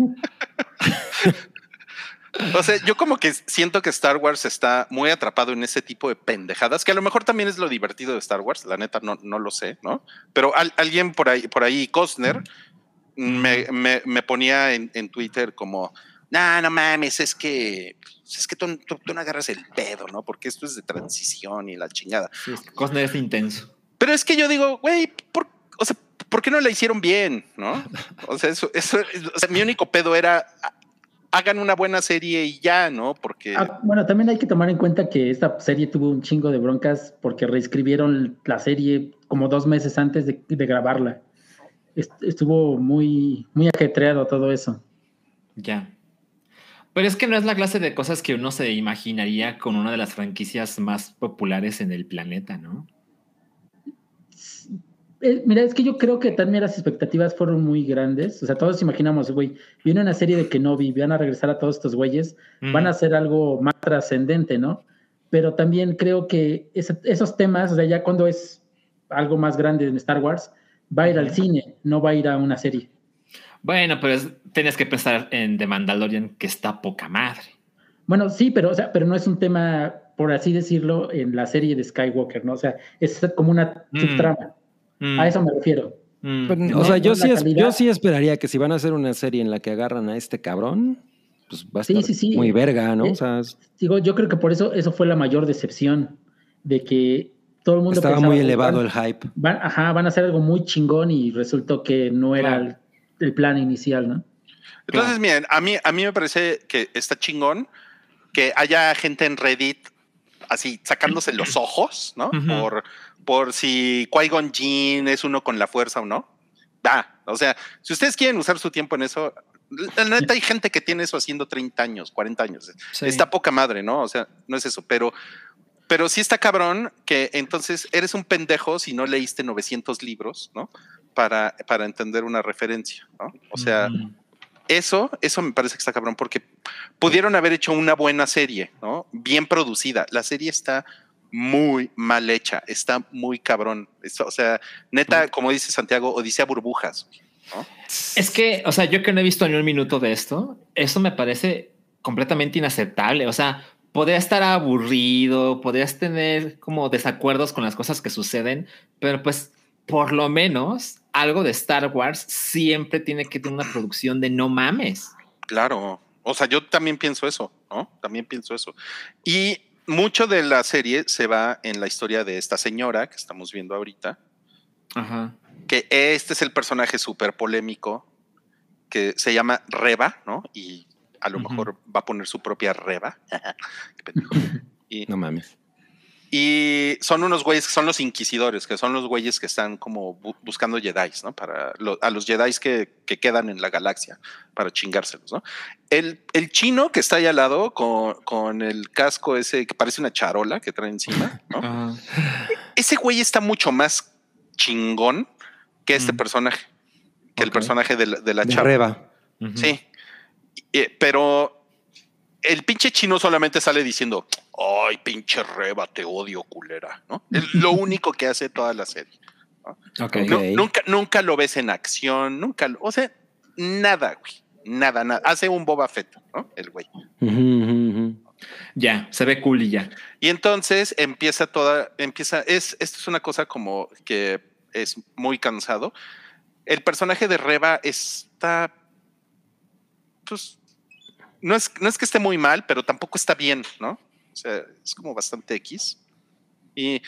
O sea, yo como que siento que Star Wars está muy atrapado en ese tipo de pendejadas, que a lo mejor también es lo divertido de Star Wars, la neta no, no lo sé, ¿no? Pero al- alguien por ahí, por ahí, Costner, me, me- me ponía en, en Twitter como, nah, no mames, es que, es que tú, tú- tú no agarras el pedo, ¿no? Porque esto es de transición y la chingada. Sí, es intenso. Pero es que yo digo, güey, ¿por, o sea, ¿por qué no la hicieron bien? ¿No? <laughs> O sea, eso, eso, o sea, mi único pedo era hagan una buena serie y ya, ¿no? Porque Ah, bueno, también hay que tomar en cuenta que esta serie tuvo un chingo de broncas porque reescribieron la serie como dos meses antes de, de grabarla. Est- Estuvo muy, muy ajetreado todo eso. Ya. Pero es que no es la clase de cosas que uno se imaginaría con una de las franquicias más populares en el planeta, ¿no? Eh, mira, es que yo creo que también las expectativas fueron muy grandes. O sea, todos imaginamos, güey, viene una serie de Kenobi, van a regresar a todos estos güeyes, van a hacer algo más trascendente, ¿no? Pero también creo que esos temas, o sea, ya cuando es algo más grande en Star Wars, va a ir al cine, no va a ir a una serie. Bueno, pero tienes que pensar en The Mandalorian, que está poca madre. Bueno, sí, pero, o sea, pero no es un tema, por así decirlo, en la serie de Skywalker, ¿no? O sea, es como una mm. subtrama. Mm. A eso me refiero. Mm. o sea, yo sí, yo sí esperaría que si van a hacer una serie en la que agarran a este cabrón, pues va a estar muy verga, ¿no? Eh, o sea, digo, yo creo que por eso eso fue la mayor decepción, de que todo el mundo estaba muy elevado el hype. Van, ajá, van a hacer algo muy chingón y resultó que no era el, plan inicial, ¿no? Entonces, miren, a mí, a mí me parece que está chingón que haya gente en Reddit así sacándose <clears throat> los ojos, ¿no? Por por si Qui-Gon Jinn es uno con la fuerza o no. Da. O sea, si ustedes quieren usar su tiempo en eso, la neta hay gente que tiene eso haciendo 30 años, 40 años. Está poca madre, ¿no? O sea, no es eso, pero pero sí está cabrón que entonces eres un pendejo si no leíste 900 libros, ¿no? Para, para entender una referencia, ¿no? O sea, eso, eso me parece que está cabrón porque pudieron haber hecho una buena serie, ¿no? Bien producida. La serie está muy mal hecha, está muy cabrón. o sea, neta, como dice Santiago, Odisea burbujas. Es que, o sea, yo que no he visto ni un minuto de esto, eso me parece completamente inaceptable. O sea, podría estar aburrido, podrías tener como desacuerdos con las cosas que suceden, pero pues por lo menos algo de Star Wars siempre tiene que tener una producción de no mames. Claro. O sea, yo también pienso eso, ¿no? También pienso eso. Y mucho de la serie se va en la historia de esta señora que estamos viendo ahorita. Ajá. Que este es el personaje súper polémico que se llama Reba, ¿no? Y a lo mejor va a poner su propia Reba. <laughs> <laughs> y, no mames. Y son unos güeyes que son los inquisidores, que son los güeyes que están como buscando Jedi, ¿no? Para a los Jedi que, que, quedan en la galaxia, para chingárselos, ¿no? El, el chino que está ahí al lado con, con, el casco ese que parece una charola que trae encima, ¿no? <laughs> Ese güey está mucho más chingón que este mm. personaje, que el personaje de la, de la chava. Sí. pero el pinche chino solamente sale diciendo, ay, pinche reba, te odio, culera, ¿no? Es lo <laughs> único que hace toda la serie. nunca, nunca lo ves en acción, nunca, lo, o sea, nada, güey, nada, nada. Hace un Boba Fett, ¿no? El güey. Ya, se ve cool y ya. Y entonces empieza toda, empieza, es, esto es una cosa como que es muy cansado. El personaje de Reba está, pues, no es, no es que esté muy mal, pero tampoco está bien, ¿no? O sea, es como bastante X. Y,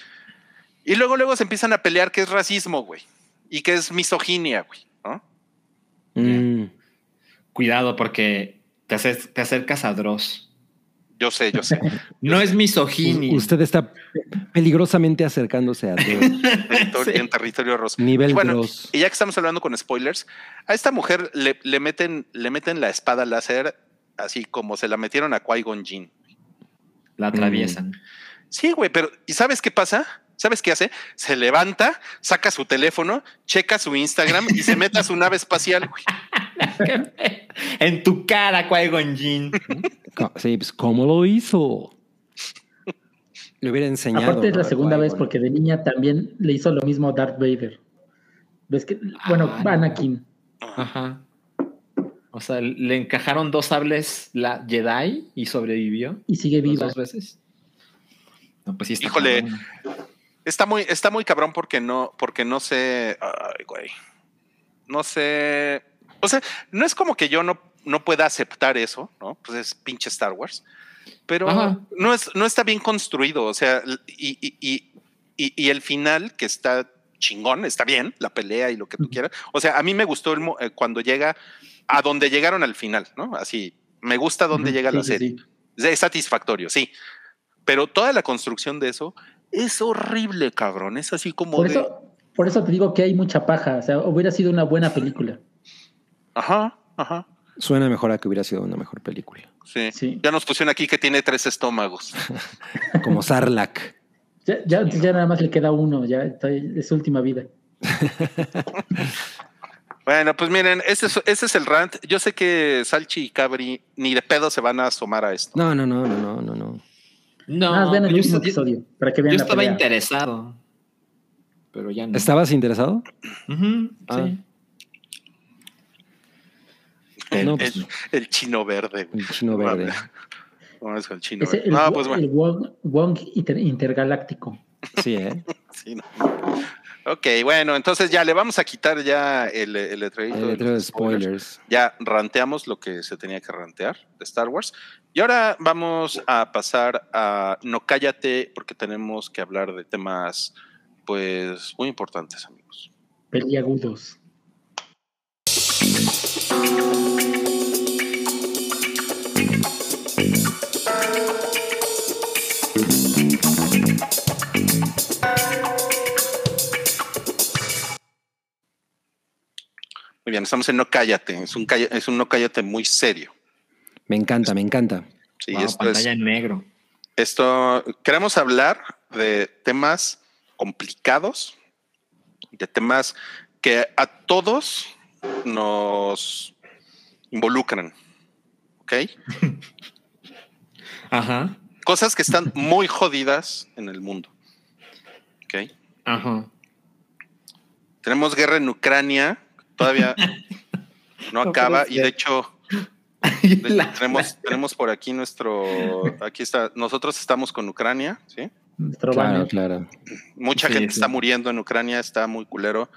y luego, luego se empiezan a pelear que es racismo, güey. Y que es misoginia, güey, ¿no? Mm. Cuidado, porque te, te acercas a Dross. Yo sé, yo sé. <laughs> no es misoginia. Usted está peligrosamente acercándose a Dross. <laughs> En territorio rosa. Nivel y bueno, Y ya que estamos hablando con spoilers, a esta mujer le, le, meten, le meten la espada láser así como se la metieron a Qui-Gon Jinn. La atraviesan. Sí, güey, pero ¿y sabes qué pasa? ¿Sabes qué hace? Se levanta, saca su teléfono, checa su Instagram y se mete a su nave espacial, güey. <laughs> en tu cara, Qui-Gon Jinn. <laughs> Sí, pues ¿cómo lo hizo? Le hubiera enseñado. Aparte es la segunda vez porque de niña también le hizo lo mismo a Darth Vader. ¿Ves que? Bueno, ah, Anakin. Ajá. O sea, le encajaron dos sables la Jedi y sobrevivió. Y sigue vivo Dos veces. No, pues sí está Híjole, está muy, está muy cabrón porque no, porque no sé. Ay, güey. No sé. O sea, no es como que yo no, no pueda aceptar eso, ¿no? Pues es pinche Star Wars. Pero no, es, no está bien construido. O sea, y, y, y, y, el final que está chingón, está bien, la pelea y lo que tú quieras. O sea, a mí me gustó el, eh, cuando llega a donde llegaron al final, ¿no? Así, me gusta donde llega la serie. Es satisfactorio, sí. Pero toda la construcción de eso es horrible, cabrón. Es así como. Por, eso, por eso te digo que hay mucha paja. O sea, hubiera sido una buena película. Ajá, ajá. Suena mejor a que hubiera sido una mejor película. Sí. sí. Ya nos pusieron aquí que tiene tres estómagos. <laughs> como Sarlacc. Ya, ya, ya nada más le queda uno, ya está- es su última vida. <laughs> Bueno, pues miren, ese es, ese es el rant. Yo sé que Salchi y Cabri ni de pedo se van a asomar a esto. No, no, no, no, no, no, no. No, el yo, yo- episodio para que yo vean la estaba pelea. interesado. Pero ya no. ¿Estabas interesado? Ujú, Ah. sí. El, No, pues, el- el chino verde. el chino verde. No, es el chino Es verde. el, No, pues bueno. el Wong, Wong inter- intergaláctico. Sí, ¿eh? <laughs> Sí, no. Ok, bueno, entonces ya le vamos a quitar ya el, el letrerito El de letrero de los spoilers. spoilers. Ya ranteamos lo que se tenía que rantear de Star Wars. Y ahora vamos a pasar a No Cállate, porque tenemos que hablar de temas, pues, muy importantes, amigos. Peliagudos. Muy bien, estamos en No Cállate. Es un, calla- es un No Cállate muy serio. Me encanta, me encanta. Sí, Wow, esto es- pantalla en negro. Esto, queremos hablar de temas complicados, de temas que a todos nos involucran, ¿ok? <laughs> Ajá. Cosas que están muy jodidas en el mundo, ¿ok? Ajá. Tenemos guerra en Ucrania, todavía no acaba y de hecho <laughs> de- tenemos, tenemos por aquí nuestro, aquí está, nosotros estamos con Ucrania, ¿sí? Nuestro Claro, claro. Mucha Sí, gente sí. está muriendo en Ucrania, está muy culero.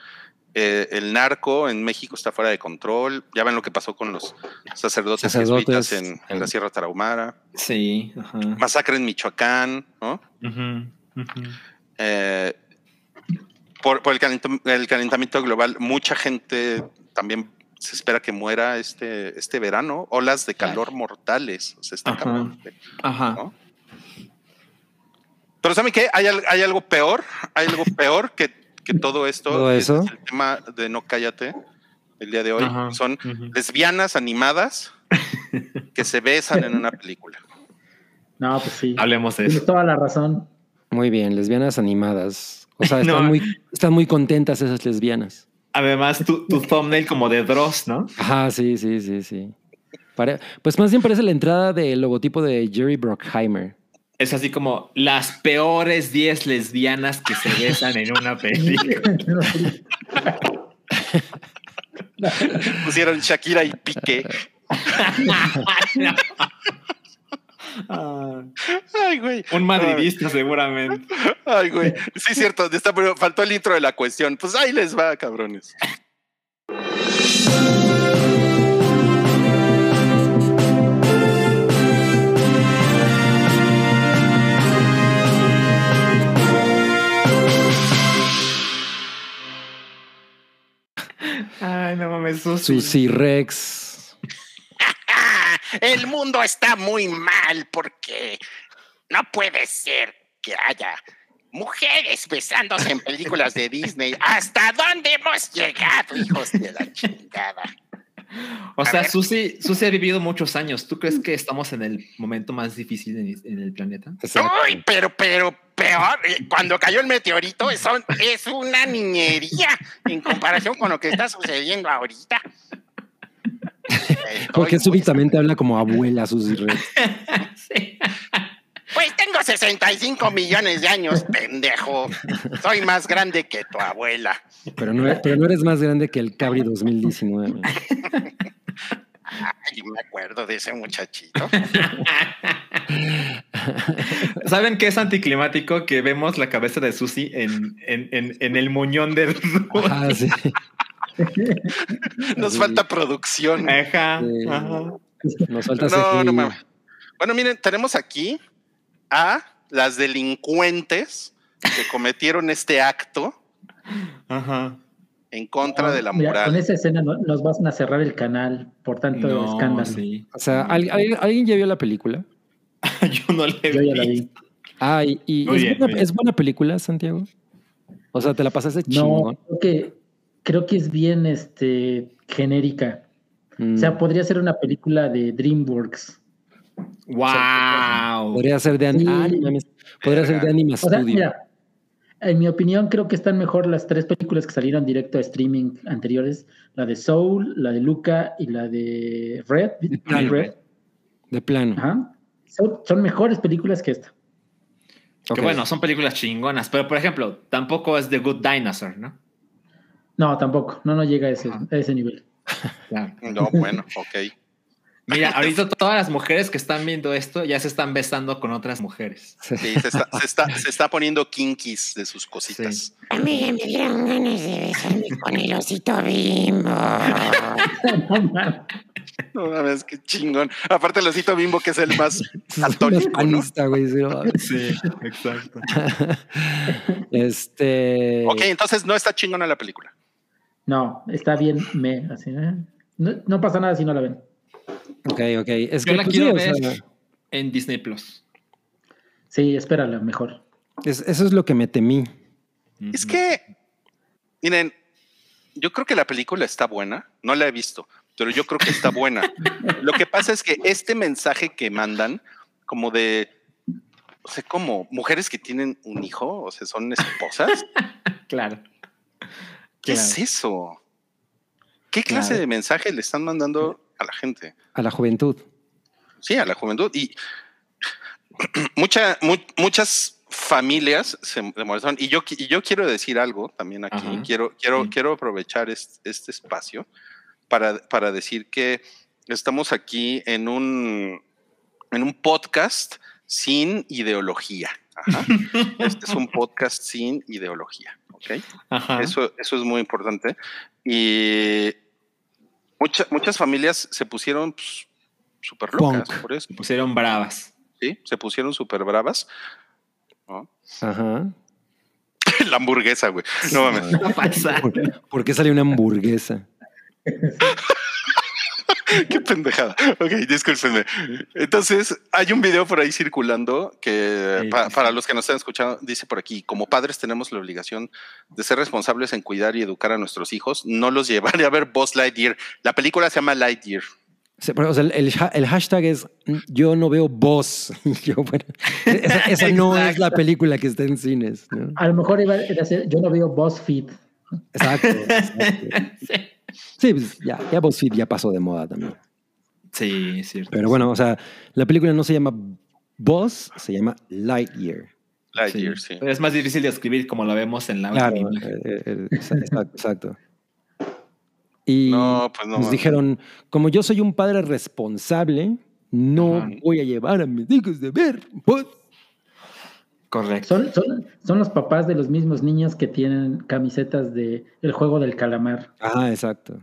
Eh, el narco en México está fuera de control. Ya ven lo que pasó con los sacerdotes, Sacerdotes, jesuitas en, en la Sierra Tarahumara. Sí. Ajá. Masacre en Michoacán, ¿no? Ujú. Eh, por por el, calent- el calentamiento global, mucha gente también se espera que muera este, este verano. Olas de calor mortales. O sea, está Ajá. cabrón. Ajá. ¿no? Pero ¿saben qué? Hay, hay algo peor, hay algo peor que, que todo esto. ¿Todo eso? es el tema de No Cállate el día de hoy. Ajá. Son lesbianas animadas <laughs> que se besan en una película. No, pues sí. Hablemos de Tienes eso. toda la razón. Muy bien, lesbianas animadas. O sea, están, <laughs> No. muy, están muy contentas esas lesbianas. Además, tu, tu thumbnail como de Dross, ¿no? Ajá, sí, sí, sí, sí. Pare- pues más bien parece la entrada del logotipo de Jerry Bruckheimer. Es así como las peores 10 lesbianas que se besan en una película. <laughs> Pusieron Shakira y Piqué. <laughs> Ah, Ay, güey. un madridista seguramente. Ay, güey. Sí, cierto. Está, pero faltó el intro de la cuestión. Pues ahí les va, cabrones. Ay, no mames, Susi. Susi Rex. <laughs> El mundo está muy mal porque no puede ser que haya mujeres besándose en películas de Disney. ¿Hasta dónde hemos llegado, hijos de la chingada? O A sea, ver. Susi, Susi ha vivido muchos años. ¿Tú crees que estamos en el momento más difícil en, en el planeta? Uy, pero, pero peor, eh, cuando cayó el meteorito, eso es una niñería en comparación con lo que está sucediendo ahorita. <laughs> Porque súbitamente habla como abuela Susi Rex. <laughs> sí. Pues tengo 65 millones de años, pendejo. Soy más grande que tu abuela. Pero no, pero no eres más grande que el Cabri 2019. <laughs> Ay, me acuerdo de ese muchachito. ¿Saben qué es anticlimático? Que vemos la cabeza de Susi en, en, en, en el moñón de. Ah, sí. <laughs> Nos Sí. falta producción. Ajá, Sí. ajá. Nos falta No, no mames. Bueno, miren, tenemos aquí a las delincuentes que cometieron este acto Ajá. en contra de la Mira, moral. con esa escena no- nos van a cerrar el canal por tanto No, escándalo. sí. O sea, ¿al- al- ¿alguien ya vio la película? <laughs> Yo no le Yo ya la vi. Ah, y, es, bien, buena, es película, Santiago. O sea, te la pasaste No, chingón. creo que, creo que es bien este, genérica. Mm. O sea, podría ser una película de DreamWorks. Wow. Podría ser de... an- Sí. Ah. Podría ser de Anima O sea, Studio. mira, en mi opinión, creo que están mejor las tres películas que salieron directo a streaming anteriores: la de Soul, la de Luca y la de Red. plano. Red. De plano. Ajá. Son, son mejores películas que esta. Que bueno, son películas chingonas, pero por ejemplo, tampoco es The Good Dinosaur, ¿no? No, tampoco. No, no llega a ese, a ese nivel. Claro. <laughs> No, bueno, ok. Mira, ahorita todas las mujeres que están viendo esto ya se están besando con otras mujeres. Sí, se está, se está, se está poniendo kinkies de sus cositas. Sí. A mí ya me dieron ganas de besarme con el osito bimbo. <laughs> No mames. Qué chingón. Aparte, el osito bimbo, que es el más católico, ¿no? panista, güey. Sí, exacto. <laughs> este. Ok, entonces no está chingona la película. No, está bien me. Así, ¿eh? no, no pasa nada si no la ven. Ok, ok. Es Yo que la pues, quiero sí, o ver sea, en Disney Plus. Sí, espérala mejor. es- eso es lo que me temí. Es que, miren, yo creo que la película está buena. No la he visto, pero yo creo que está buena. <laughs> Lo que pasa es que este mensaje que mandan, como de, o sea, como mujeres que tienen un hijo, o sea, son esposas. <laughs> Claro. ¿Qué Claro. es eso? ¿Qué clase Claro. de mensaje le están mandando a la gente? A la juventud. Sí, a la juventud. Y <clears throat> mucha, mu- muchas familias se molestaron. Y yo, qui- y yo quiero decir algo también aquí. Ajá. Quiero, quiero, Sí. quiero aprovechar es- este, espacio para, para decir que estamos aquí en un, en un podcast sin ideología. Ajá. <laughs> Este es un podcast sin ideología. ¿Ok? Ajá. Eso, eso es muy importante. Y mucha- muchas familias se pusieron pues, súper locas Punk. por eso. Se pusieron bravas. ¿sí? Se pusieron súper bravas. ¿no? Ajá. <laughs> La hamburguesa, güey. No mames. <laughs> ¿Por, por qué sale una hamburguesa? <laughs> <laughs> Qué pendejada. Ok, discúlpenme. Entonces, hay un video por ahí circulando que Sí, pa- sí, para los que nos están escuchando, dice por aquí, como padres tenemos la obligación de ser responsables en cuidar y educar a nuestros hijos, no los llevaré a ver Boss Lightyear. La película se llama Lightyear. O sea, el, el ha- el hashtag es yo no veo voz. <laughs> Yo, bueno, esa, esa no es la película que está en cines. ¿no? A lo mejor iba a ser, yo no veo BuzzFeed. Exacto. exacto. <laughs> Sí, pues ya, ya BuzzFeed ya pasó de moda también. Sí, es cierto. Pero bueno, o sea, la película no se llama Buzz, se llama Lightyear. Lightyear, sí. Pero es más difícil de escribir como lo vemos en la Claro, eh, imagen. eh, eh, exa- exacto, exacto. Y No, pues no. nos dijeron, como yo soy un padre responsable, no Ajá. voy a llevar a mis hijos de ver Buzz. Correcto. Son, son, son los papás de los mismos niños que tienen camisetas de El juego del calamar. Ah, exacto.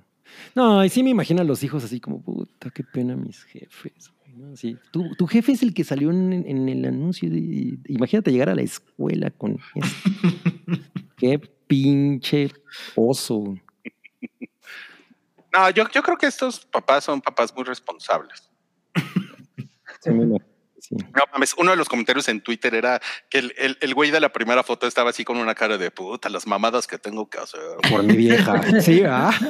No, y sí me imagino a los hijos así como, puta, qué pena mis jefes. güey", ¿no? Así, tu, tu jefe es el que salió en, en el anuncio. de- imagínate llegar a la escuela con eso. <laughs> qué pinche oso. No, yo, yo creo que estos papás son papás muy responsables. Sí, sí. No mames, uno de los comentarios en Twitter era que el, el, el güey de la primera foto estaba así con una cara de puta, las mamadas que tengo que hacer. Por mi vieja. <laughs> Sí, ¿ah? <laughs>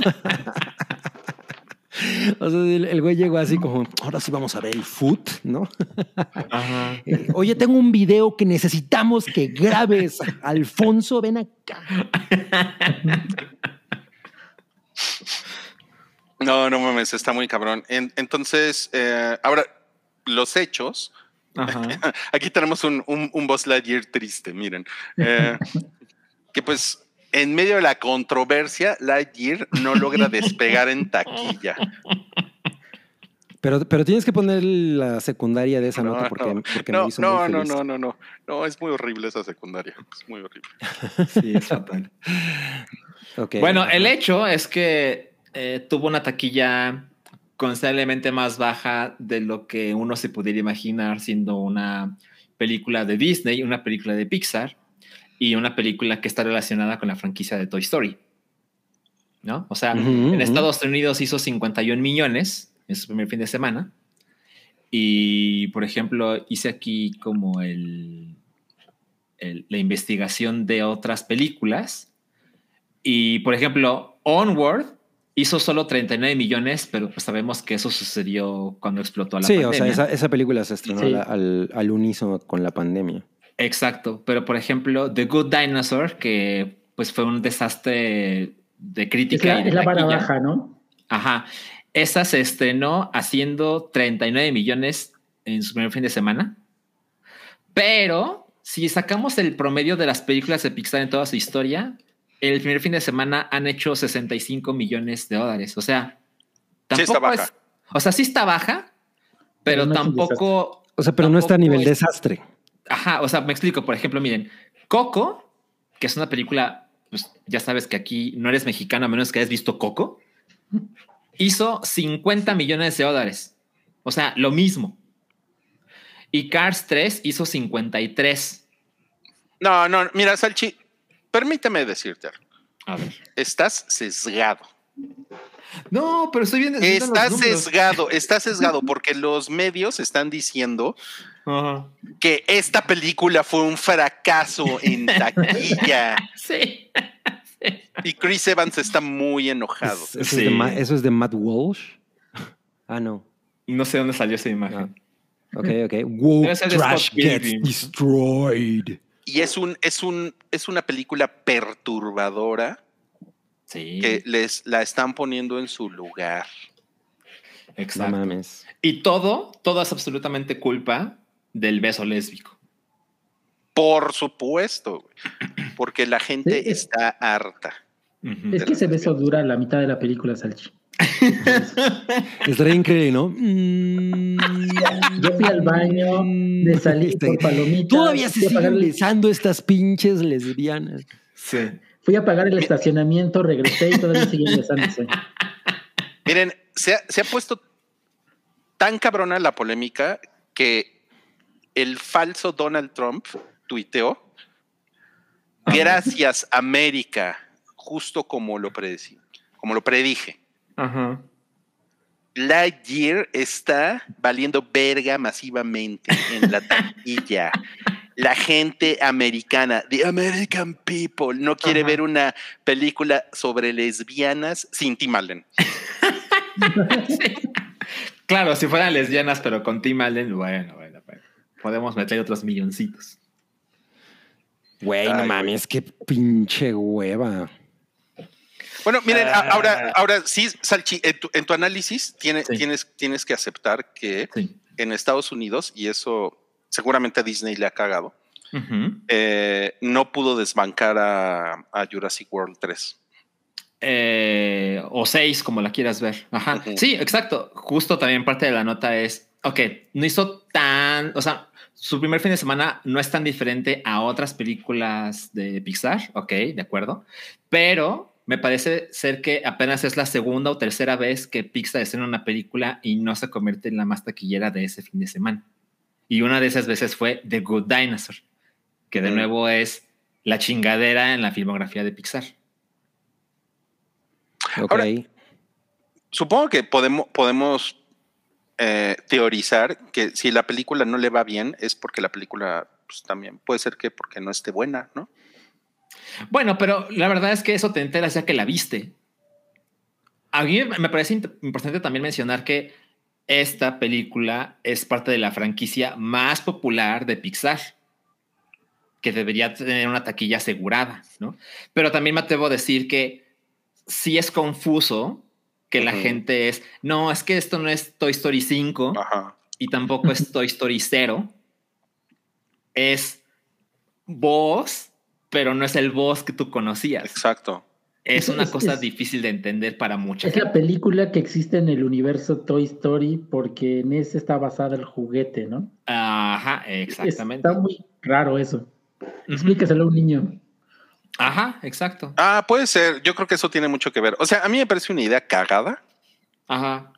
O sea, el, el güey llegó así como, ahora sí vamos a ver el foot, ¿no? Ajá. <laughs> Eh, Oye, tengo un video que necesitamos que grabes. Alfonso, ven acá. No, no mames, está muy cabrón. En- entonces, eh, ahora, los hechos. Ajá. <laughs> Aquí tenemos un, un, un Buzz Lightyear triste, miren. Eh, <laughs> que pues, en medio de la controversia, Lightyear no logra despegar en taquilla. Pero, pero tienes que poner la secundaria de esa No, nota porque, no, porque me No, hizo no, muy no, feliz. no, no, no. No, es muy horrible esa secundaria. Es muy horrible. <laughs> Sí, es fatal. Ok. Bueno, el hecho es que eh, tuvo una taquilla considerablemente más baja de lo que uno se pudiera imaginar siendo una película de Disney, una película de Pixar y una película que está relacionada con la franquicia de Toy Story. ¿No? O sea, Ujú, en ujú. Estados Unidos hizo 51 millones en su primer fin de semana. Y, por ejemplo, hice aquí como el, el- la investigación de otras películas. Y, por ejemplo, Onward hizo solo 39 millones, pero pues sabemos que eso sucedió cuando explotó la Sí, pandemia. o sea, esa, esa película se estrenó Sí. al, al, al unísono con la pandemia. Exacto, pero por ejemplo, The Good Dinosaur, que pues fue un desastre de Es crítica. la, y de es la baja, ¿no? Ajá. Esa se estrenó haciendo 39 millones en su primer fin de semana. Pero si sacamos el promedio de las películas de Pixar en toda su historia, el primer fin de semana han hecho 65 millones de dólares. O sea, Sí está tampoco baja. es. O sea, sí está baja, pero no tampoco. O sea, pero no está a tampoco nivel es- desastre. Ajá, o sea, me explico. Por ejemplo, miren, Coco, que es una película, pues ya sabes que aquí no eres mexicano a menos que hayas visto Coco, hizo 50 millones de dólares. O sea, lo mismo. Y Cars 3 hizo 53. No, no, mira, Salchi, permíteme decirte algo. A ver. Estás sesgado. No, pero estoy viendo. números. sesgado, <laughs> estás sesgado porque los medios están diciendo que esta película fue un fracaso en <laughs> taquilla Sí. y Chris Evans está muy enojado. Es- eso, es de Ma- eso es de Matt Walsh. <laughs> Ah, no. No sé dónde salió esa imagen. Ok, ok. Wow, trash gets destroyed. Y es un, es un, es una película perturbadora Sí. que les la están poniendo en su lugar. No Exacto. mames. Y todo, todo es absolutamente culpa del beso lésbico. Por supuesto, porque la gente Sí, es- está harta. Es que ese beso dura la mitad de la película, Salchi. <laughs> Estaría increíble, ¿no? Mm. Yo fui al baño, me salí Este- por palomitas. Todavía se siguen besando estas pinches lesbianas. Sí. Fui a pagar el estacionamiento, regresé y todavía siguen besándose. Miren, se ha, se ha puesto tan cabrona la polémica que el falso Donald Trump tuiteó, gracias América, justo como lo predecí, como lo predije. Ajá. Lightyear está valiendo verga masivamente en la <laughs> taquilla. La gente americana, the American people, no quiere Ajá. ver una película sobre lesbianas sin Tim Allen. <laughs> Claro, si fueran lesbianas, pero con Tim Allen, bueno, bueno, bueno. Podemos meter otros milloncitos. Güey, no mames, qué pinche hueva. Bueno, miren, a- Ah. ahora, ahora sí, Salchi, en tu, en tu análisis tiene- Sí. tienes, tienes que aceptar que Sí. en Estados Unidos, y eso seguramente a Disney le ha cagado, eh, no pudo desbancar a, a Jurassic World 3. Eh, o seis, como la quieras ver. Ajá. Sí, exacto. Justo también parte de la nota es, ok, no hizo tan, o sea, su primer fin de semana no es tan diferente a otras películas de Pixar, ok, de acuerdo, pero me parece ser que apenas es la segunda o tercera vez que Pixar estrena una película y no se convierte en la más taquillera de ese fin de semana. Y una de esas veces fue The Good Dinosaur, que de Mm. nuevo es la chingadera en la filmografía de Pixar. Ok. Ahora- Supongo que podemos, podemos eh, teorizar que si la película no le va bien es porque la película pues, también puede ser que porque no esté buena, ¿no? Bueno, pero la verdad es que eso te enteras ya que la viste. A mí me parece importante también mencionar que esta película es parte de la franquicia más popular de Pixar, que debería tener una taquilla asegurada, ¿no? Pero también me atrevo a decir que sí es confuso que la gente es, no, es que esto no es Toy Story 5 Ajá. y tampoco es <laughs> Toy Story 0. Es voz, pero no es el voz que tú conocías. Exacto. Es una Es- cosa es- difícil de entender para mucha Es la película que existe en el universo Toy Story porque en ese está basada el juguete, ¿no? Ajá, exactamente. Está muy raro eso. Ujú. Explíqueselo a un niño. Ajá, exacto. Ah, puede ser. Yo creo que eso tiene mucho que ver. O sea, a mí me parece una idea cagada. Ajá.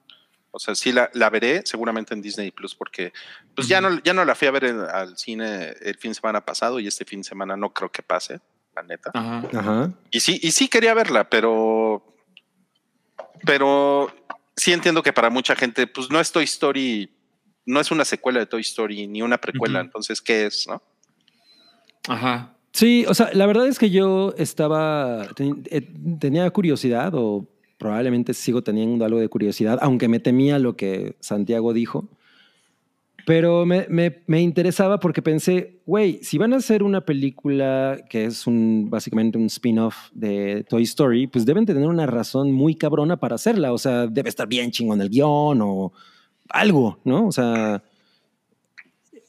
O sea, sí la, la veré seguramente en Disney Plus porque pues ya no, ya no la fui a ver en- al cine el fin de semana pasado y este fin de semana no creo que pase, la neta. Ajá. Ajá. Y sí, y sí quería verla, pero pero sí entiendo que para mucha gente, pues no es Toy Story, no es una secuela de Toy Story ni una precuela, entonces, ¿qué es? No? Ajá. Sí, o sea, la verdad es que yo estaba, ten- eh, tenía curiosidad o probablemente sigo teniendo algo de curiosidad, aunque me temía lo que Santiago dijo. Pero me, me- me interesaba porque pensé, güey, si van a hacer una película que es un, básicamente un spin-off de Toy Story, pues deben tener una razón muy cabrona para hacerla. O sea, debe estar bien chingón el guion o algo, ¿no? O sea,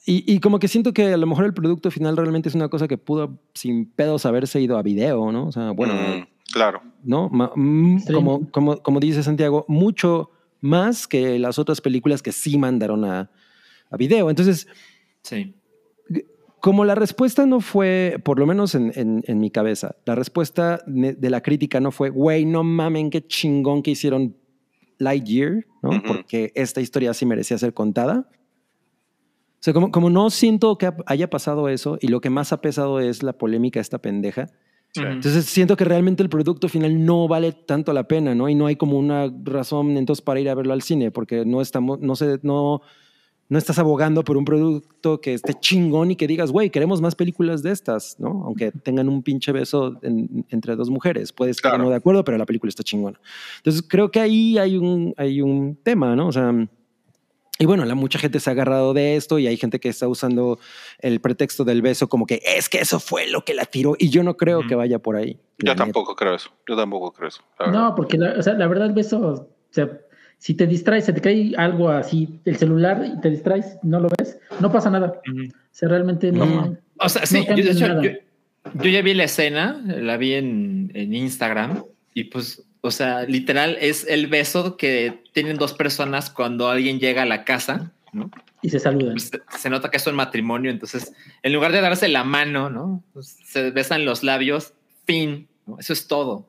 y, y como que siento que a lo mejor el producto final realmente es una cosa que pudo sin pedos haberse ido a video, ¿no? O sea, bueno, Mm, claro. ¿no? Mm, como, como, como dice Santiago, mucho más que las otras películas que sí mandaron a, a video. Entonces, Sí. como la respuesta no fue, por lo menos en, en- en mi cabeza, la respuesta de la crítica no fue, güey, no mamen, qué chingón que hicieron Lightyear, ¿no? Porque esta historia sí merecía ser contada. O sea, como, como no siento que haya pasado eso y lo que más ha pesado es la polémica esta pendeja, Entonces siento que realmente el producto final no vale tanto la pena, ¿no? Y no hay como una razón entonces para ir a verlo al cine, porque no estamos, no sé, no, no estás abogando por un producto que esté chingón y que digas, güey, queremos más películas de estas, ¿no? Aunque tengan un pinche beso en- entre dos mujeres. Puedes estar Claro. no de acuerdo, pero la película está chingona. Entonces creo que ahí hay un, hay un tema, ¿no? O sea, y bueno, la mucha gente se ha agarrado de esto y hay gente que está usando el pretexto del beso como que es que eso fue lo que la tiró y yo no creo que vaya por ahí. Yo neta. tampoco creo eso. Yo tampoco creo eso. No, porque la, o sea, la verdad el beso, o sea, si te distraes, se te cae algo así, el celular y te distraes, no lo ves, no pasa nada. Ujú. O sea, realmente no. No. O sea, sí, yo, de hecho, nada. yo, yo ya vi la escena, la vi en, en Instagram y pues, o sea, literal es el beso que tienen dos personas cuando alguien llega a la casa, ¿no? Y se saludan. Pues, se, se nota que es un matrimonio, entonces, en lugar de darse la mano, ¿no? Pues, se besan los labios, fin, ¿no? Eso es todo.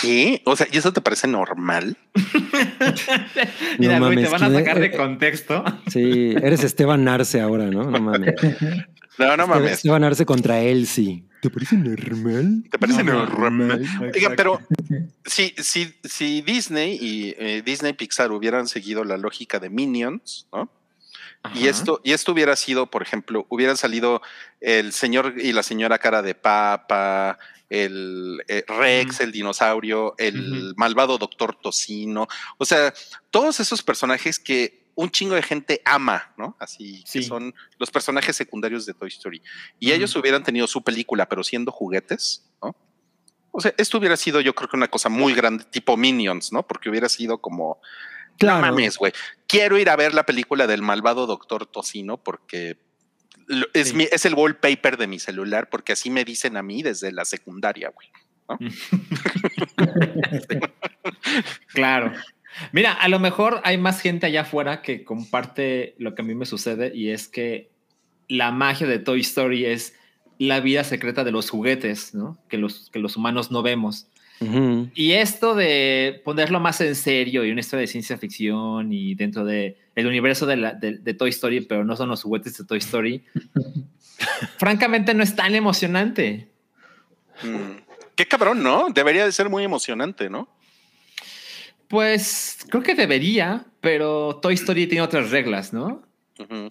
¿Qué? O sea, ¿y eso te parece normal? <laughs> Mira, No Luis, te van a ¿quién sacar de contexto. Sí, eres Esteban Arce ahora, ¿no? No mames. <laughs> No, no mames. Esteban Arce contra Elsie. ¿Te parece normal? ¿Te parece No, normal? Oigan, pero <laughs> si, si, si Disney y eh, Disney Pixar hubieran seguido la lógica de Minions, ¿no? Y esto, y esto hubiera sido, por ejemplo, hubieran salido el señor y la señora cara de papa, el eh, Rex, el dinosaurio, el malvado doctor Tocino. O sea, todos esos personajes que un chingo de gente ama, ¿no? Así que Sí. son los personajes secundarios de Toy Story. Y ellos hubieran tenido su película, pero siendo juguetes, ¿no? O sea, esto hubiera sido, yo creo que una cosa muy grande, tipo Minions, ¿no? Porque hubiera sido como, Claro. no mames, güey. Quiero ir a ver la película del malvado doctor Tocino porque lo- es, Sí. mi- es el wallpaper de mi celular, porque así me dicen a mí desde la secundaria, güey. <laughs> Claro. Mira, a lo mejor hay más gente allá afuera que comparte lo que a mí me sucede y es que la magia de Toy Story es la vida secreta de los juguetes, ¿no? Que los, que los humanos no vemos. Y esto de ponerlo más en serio y una historia de ciencia ficción y dentro de el universo de, la- de- de Toy Story, pero no son los juguetes de Toy Story, <laughs> francamente no es tan emocionante. Mm. Qué cabrón, ¿no? Debería de ser muy emocionante, ¿no? Pues creo que debería, pero Toy Story tiene otras reglas, ¿no? Ujú.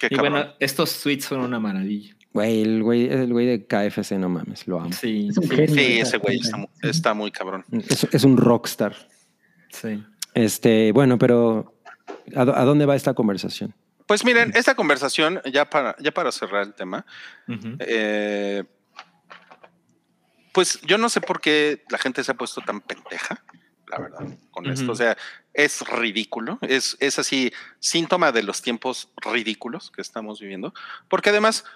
Qué Y cabrón. bueno, estos suites son una maravilla. Güey, el güey, el güey de KFC, no mames, lo amo. Sí, Es sí, ese güey está, mu- está muy cabrón. Es, es un rockstar. sí. Este, bueno, pero ¿a, dó- a dónde va esta conversación? Pues miren, esta conversación, ya para, ya para cerrar el tema, Ujú. eh, pues yo no sé por qué la gente se ha puesto tan pendeja, la verdad, con esto. O sea, es ridículo, es, es así, síntoma de los tiempos ridículos que estamos viviendo, porque además,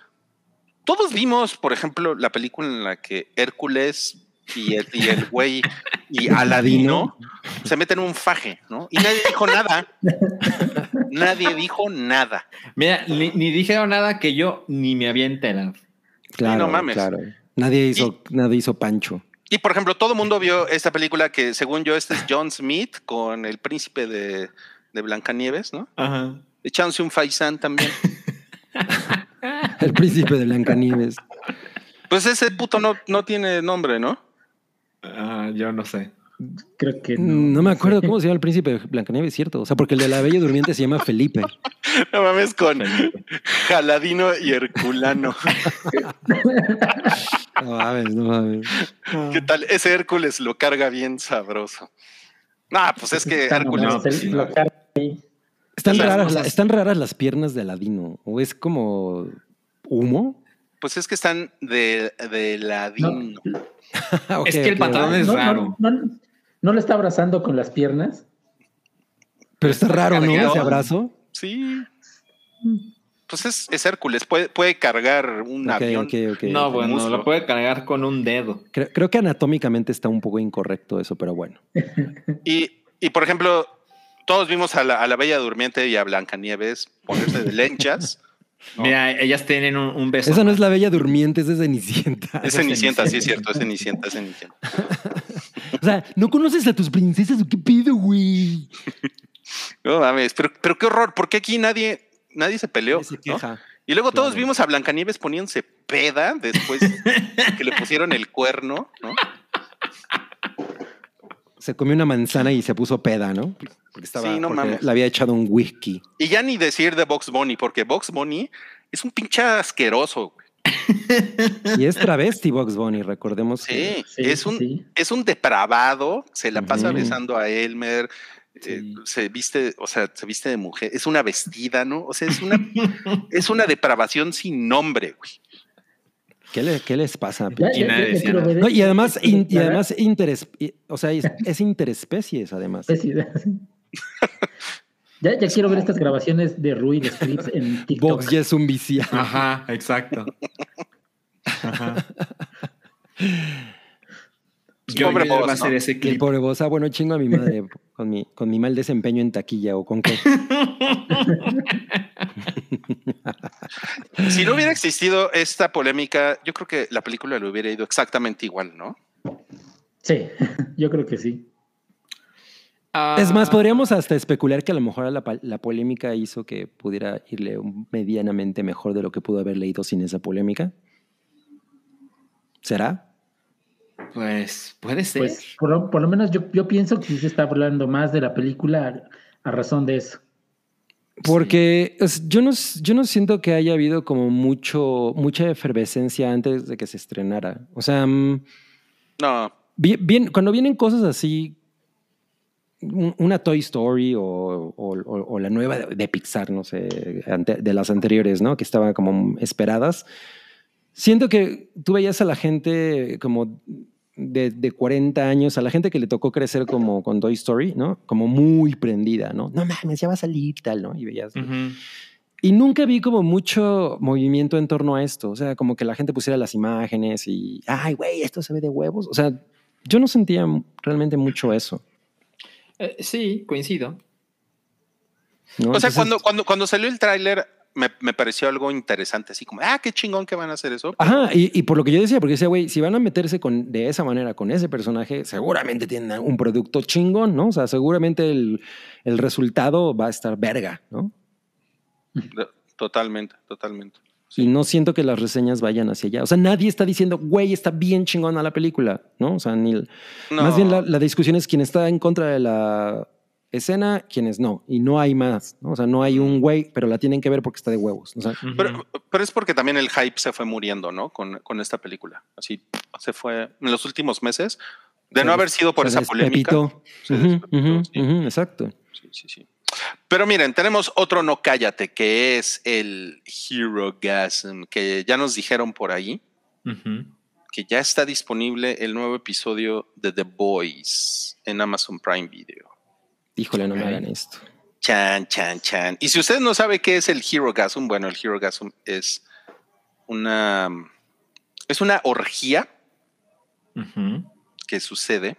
todos vimos, por ejemplo, la película en la que Hércules y el, y el güey y <laughs> Aladino se meten en un faje, ¿no? Y nadie dijo nada. Nadie dijo nada. Mira, ni, ni dijeron nada que yo ni me había enterado. Claro, no mames. claro. Nadie hizo, nadie hizo Pancho. Y por ejemplo, todo el mundo vio esta película que, según yo, este es John Smith con el príncipe de, de Blancanieves, ¿no? Ajá. Echándose un faisán también. <laughs> El príncipe de Blancanieves. Pues ese puto no, no tiene nombre, ¿no? Ah, yo no sé. Creo que Mm, No, me acuerdo cómo se llama el príncipe de <laughs> Blancanieves, cierto. O sea, porque el de la Bella Durmiente se llama Felipe. No mames, con Jaladino y Herculano. <laughs> No mames, no mames. ¿Qué tal? Ese Hércules lo carga bien sabroso. No, pues es que Está Hércules. no, no. Están Las raras, la- están raras las piernas de Aladino. O es como humo. Pues es que están de, de ladino. <laughs> Es que el ok. es no, raro. No, no, no le está abrazando con las piernas. Pero está raro, ¿no? Ese abrazo. Sí. Pues es, es Hércules, puede, puede cargar un Ok, avión. ok, ok. No, bueno, muslo. lo puede cargar con un dedo. Creo, creo que anatómicamente está un poco incorrecto eso, pero bueno. Y, y, por ejemplo, todos vimos a la, a la Bella Durmiente y a Blancanieves ponerse de lenchas. <laughs> No. Mira, ellas tienen un, un beso. Esa no es la bella durmiente, esa es Cenicienta. Es Cenicienta, sí es cierto, es Cenicienta, es Cenicienta. <laughs> O sea, ¿no conoces a tus princesas qué pido, güey? No mames, pero, pero qué horror, porque aquí nadie, nadie se peleó. Nadie se ¿no? Y luego todos vimos a Blancanieves poniéndose peda después <laughs> que le pusieron el cuerno, ¿no? Se comió una manzana y se puso peda, ¿no? Porque estaba, Sí, no porque mames. le había echado un whisky. Y ya ni decir de Box Bunny, porque Box Bunny es un pinche asqueroso. güey. Y es travesti Box Bunny, recordemos que Sí, es un, sí. es un depravado, se la pasa besando a Elmer, eh, se viste, o sea, se viste de mujer, es una vestida, ¿no? O sea, es una, es una depravación sin nombre, güey. ¿Qué, le- qué les pasa? Ya, Y ya- ya No, además, in- y además interes, y- o sea, es, es interespecies, además. <laughs> Ya, ya quiero ver estas grabaciones de Rui de scripts en TikTok. Box ya es un viciado. Ajá, exacto. Ajá. <laughs> Yo, Pobre yo iba Boss, a hacer ¿no? ese Y el clip. pobre voz, ah, bueno, chingo a mi madre <laughs> con mi, con mi mal desempeño en taquilla o con qué. <laughs> Si no hubiera existido esta polémica, yo creo que la película le hubiera ido exactamente igual, ¿no? Sí, <laughs> yo creo que sí. Ah, Es más, podríamos hasta especular que a lo mejor la, la polémica hizo que pudiera irle medianamente mejor de lo que pudo haber leído sin esa polémica. ¿Será? Pues puede ser. Pues por, lo- por lo menos yo, yo pienso que sí se está hablando más de la película a, a razón de eso. Porque es- yo, no, yo no siento que haya habido como mucho, mucha efervescencia antes de que se estrenara. O sea, mm, No, bien, bien- cuando vienen cosas así, un- una Toy Story o, o- o- o la nueva de, de Pixar, no sé, ante- de las anteriores, ¿no? Que estaban como esperadas. Siento que tú veías a la gente como de, de 40 años, a la gente que le tocó crecer como con Toy Story, ¿no? Como muy prendida, ¿no? No mames, ya va a salir y tal, ¿no? Y veías. Y nunca vi como mucho movimiento en torno a esto. O sea, como que la gente pusiera las imágenes y, ay, güey, esto se ve de huevos. O sea, yo no sentía realmente mucho eso. Eh, sí, coincido. ¿no? o sea, Entonces, cuando, cuando, cuando salió el tráiler me, me pareció algo interesante, así como, ah, qué chingón que van a hacer eso. Ajá, y, y por lo que yo decía, porque decía, güey, si van a meterse con, de esa manera con ese personaje, seguramente tienen un producto chingón, ¿no? O sea, seguramente el, el resultado va a estar verga, ¿no? Totalmente, totalmente. Y no siento que las reseñas vayan hacia allá. O sea, nadie está diciendo, güey, está bien chingona la película, ¿no? O sea, ni, No. Más bien la, la discusión es quién está en contra de la escena, quiénes no. Y no hay más, ¿no? O sea, no hay un güey, pero la tienen que ver porque está de huevos. O sea. Pero, pero es porque también el hype se fue muriendo, ¿no? Con, con esta película. Así se fue en los últimos meses. De Se no haber sido por se esa polémica. se Ujú, despepitó, ujú, sí. ujú, exacto. Sí, sí, sí. Pero miren, tenemos otro no cállate, que es el Hero Gasm, que ya nos dijeron por ahí que ya está disponible el nuevo episodio de The Boys en Amazon Prime Video. Híjole, no me hagan esto. Chan, chan, chan. Y si usted no sabe qué es el Hero Gasm, bueno, el Hero Gasm es una es una orgía que sucede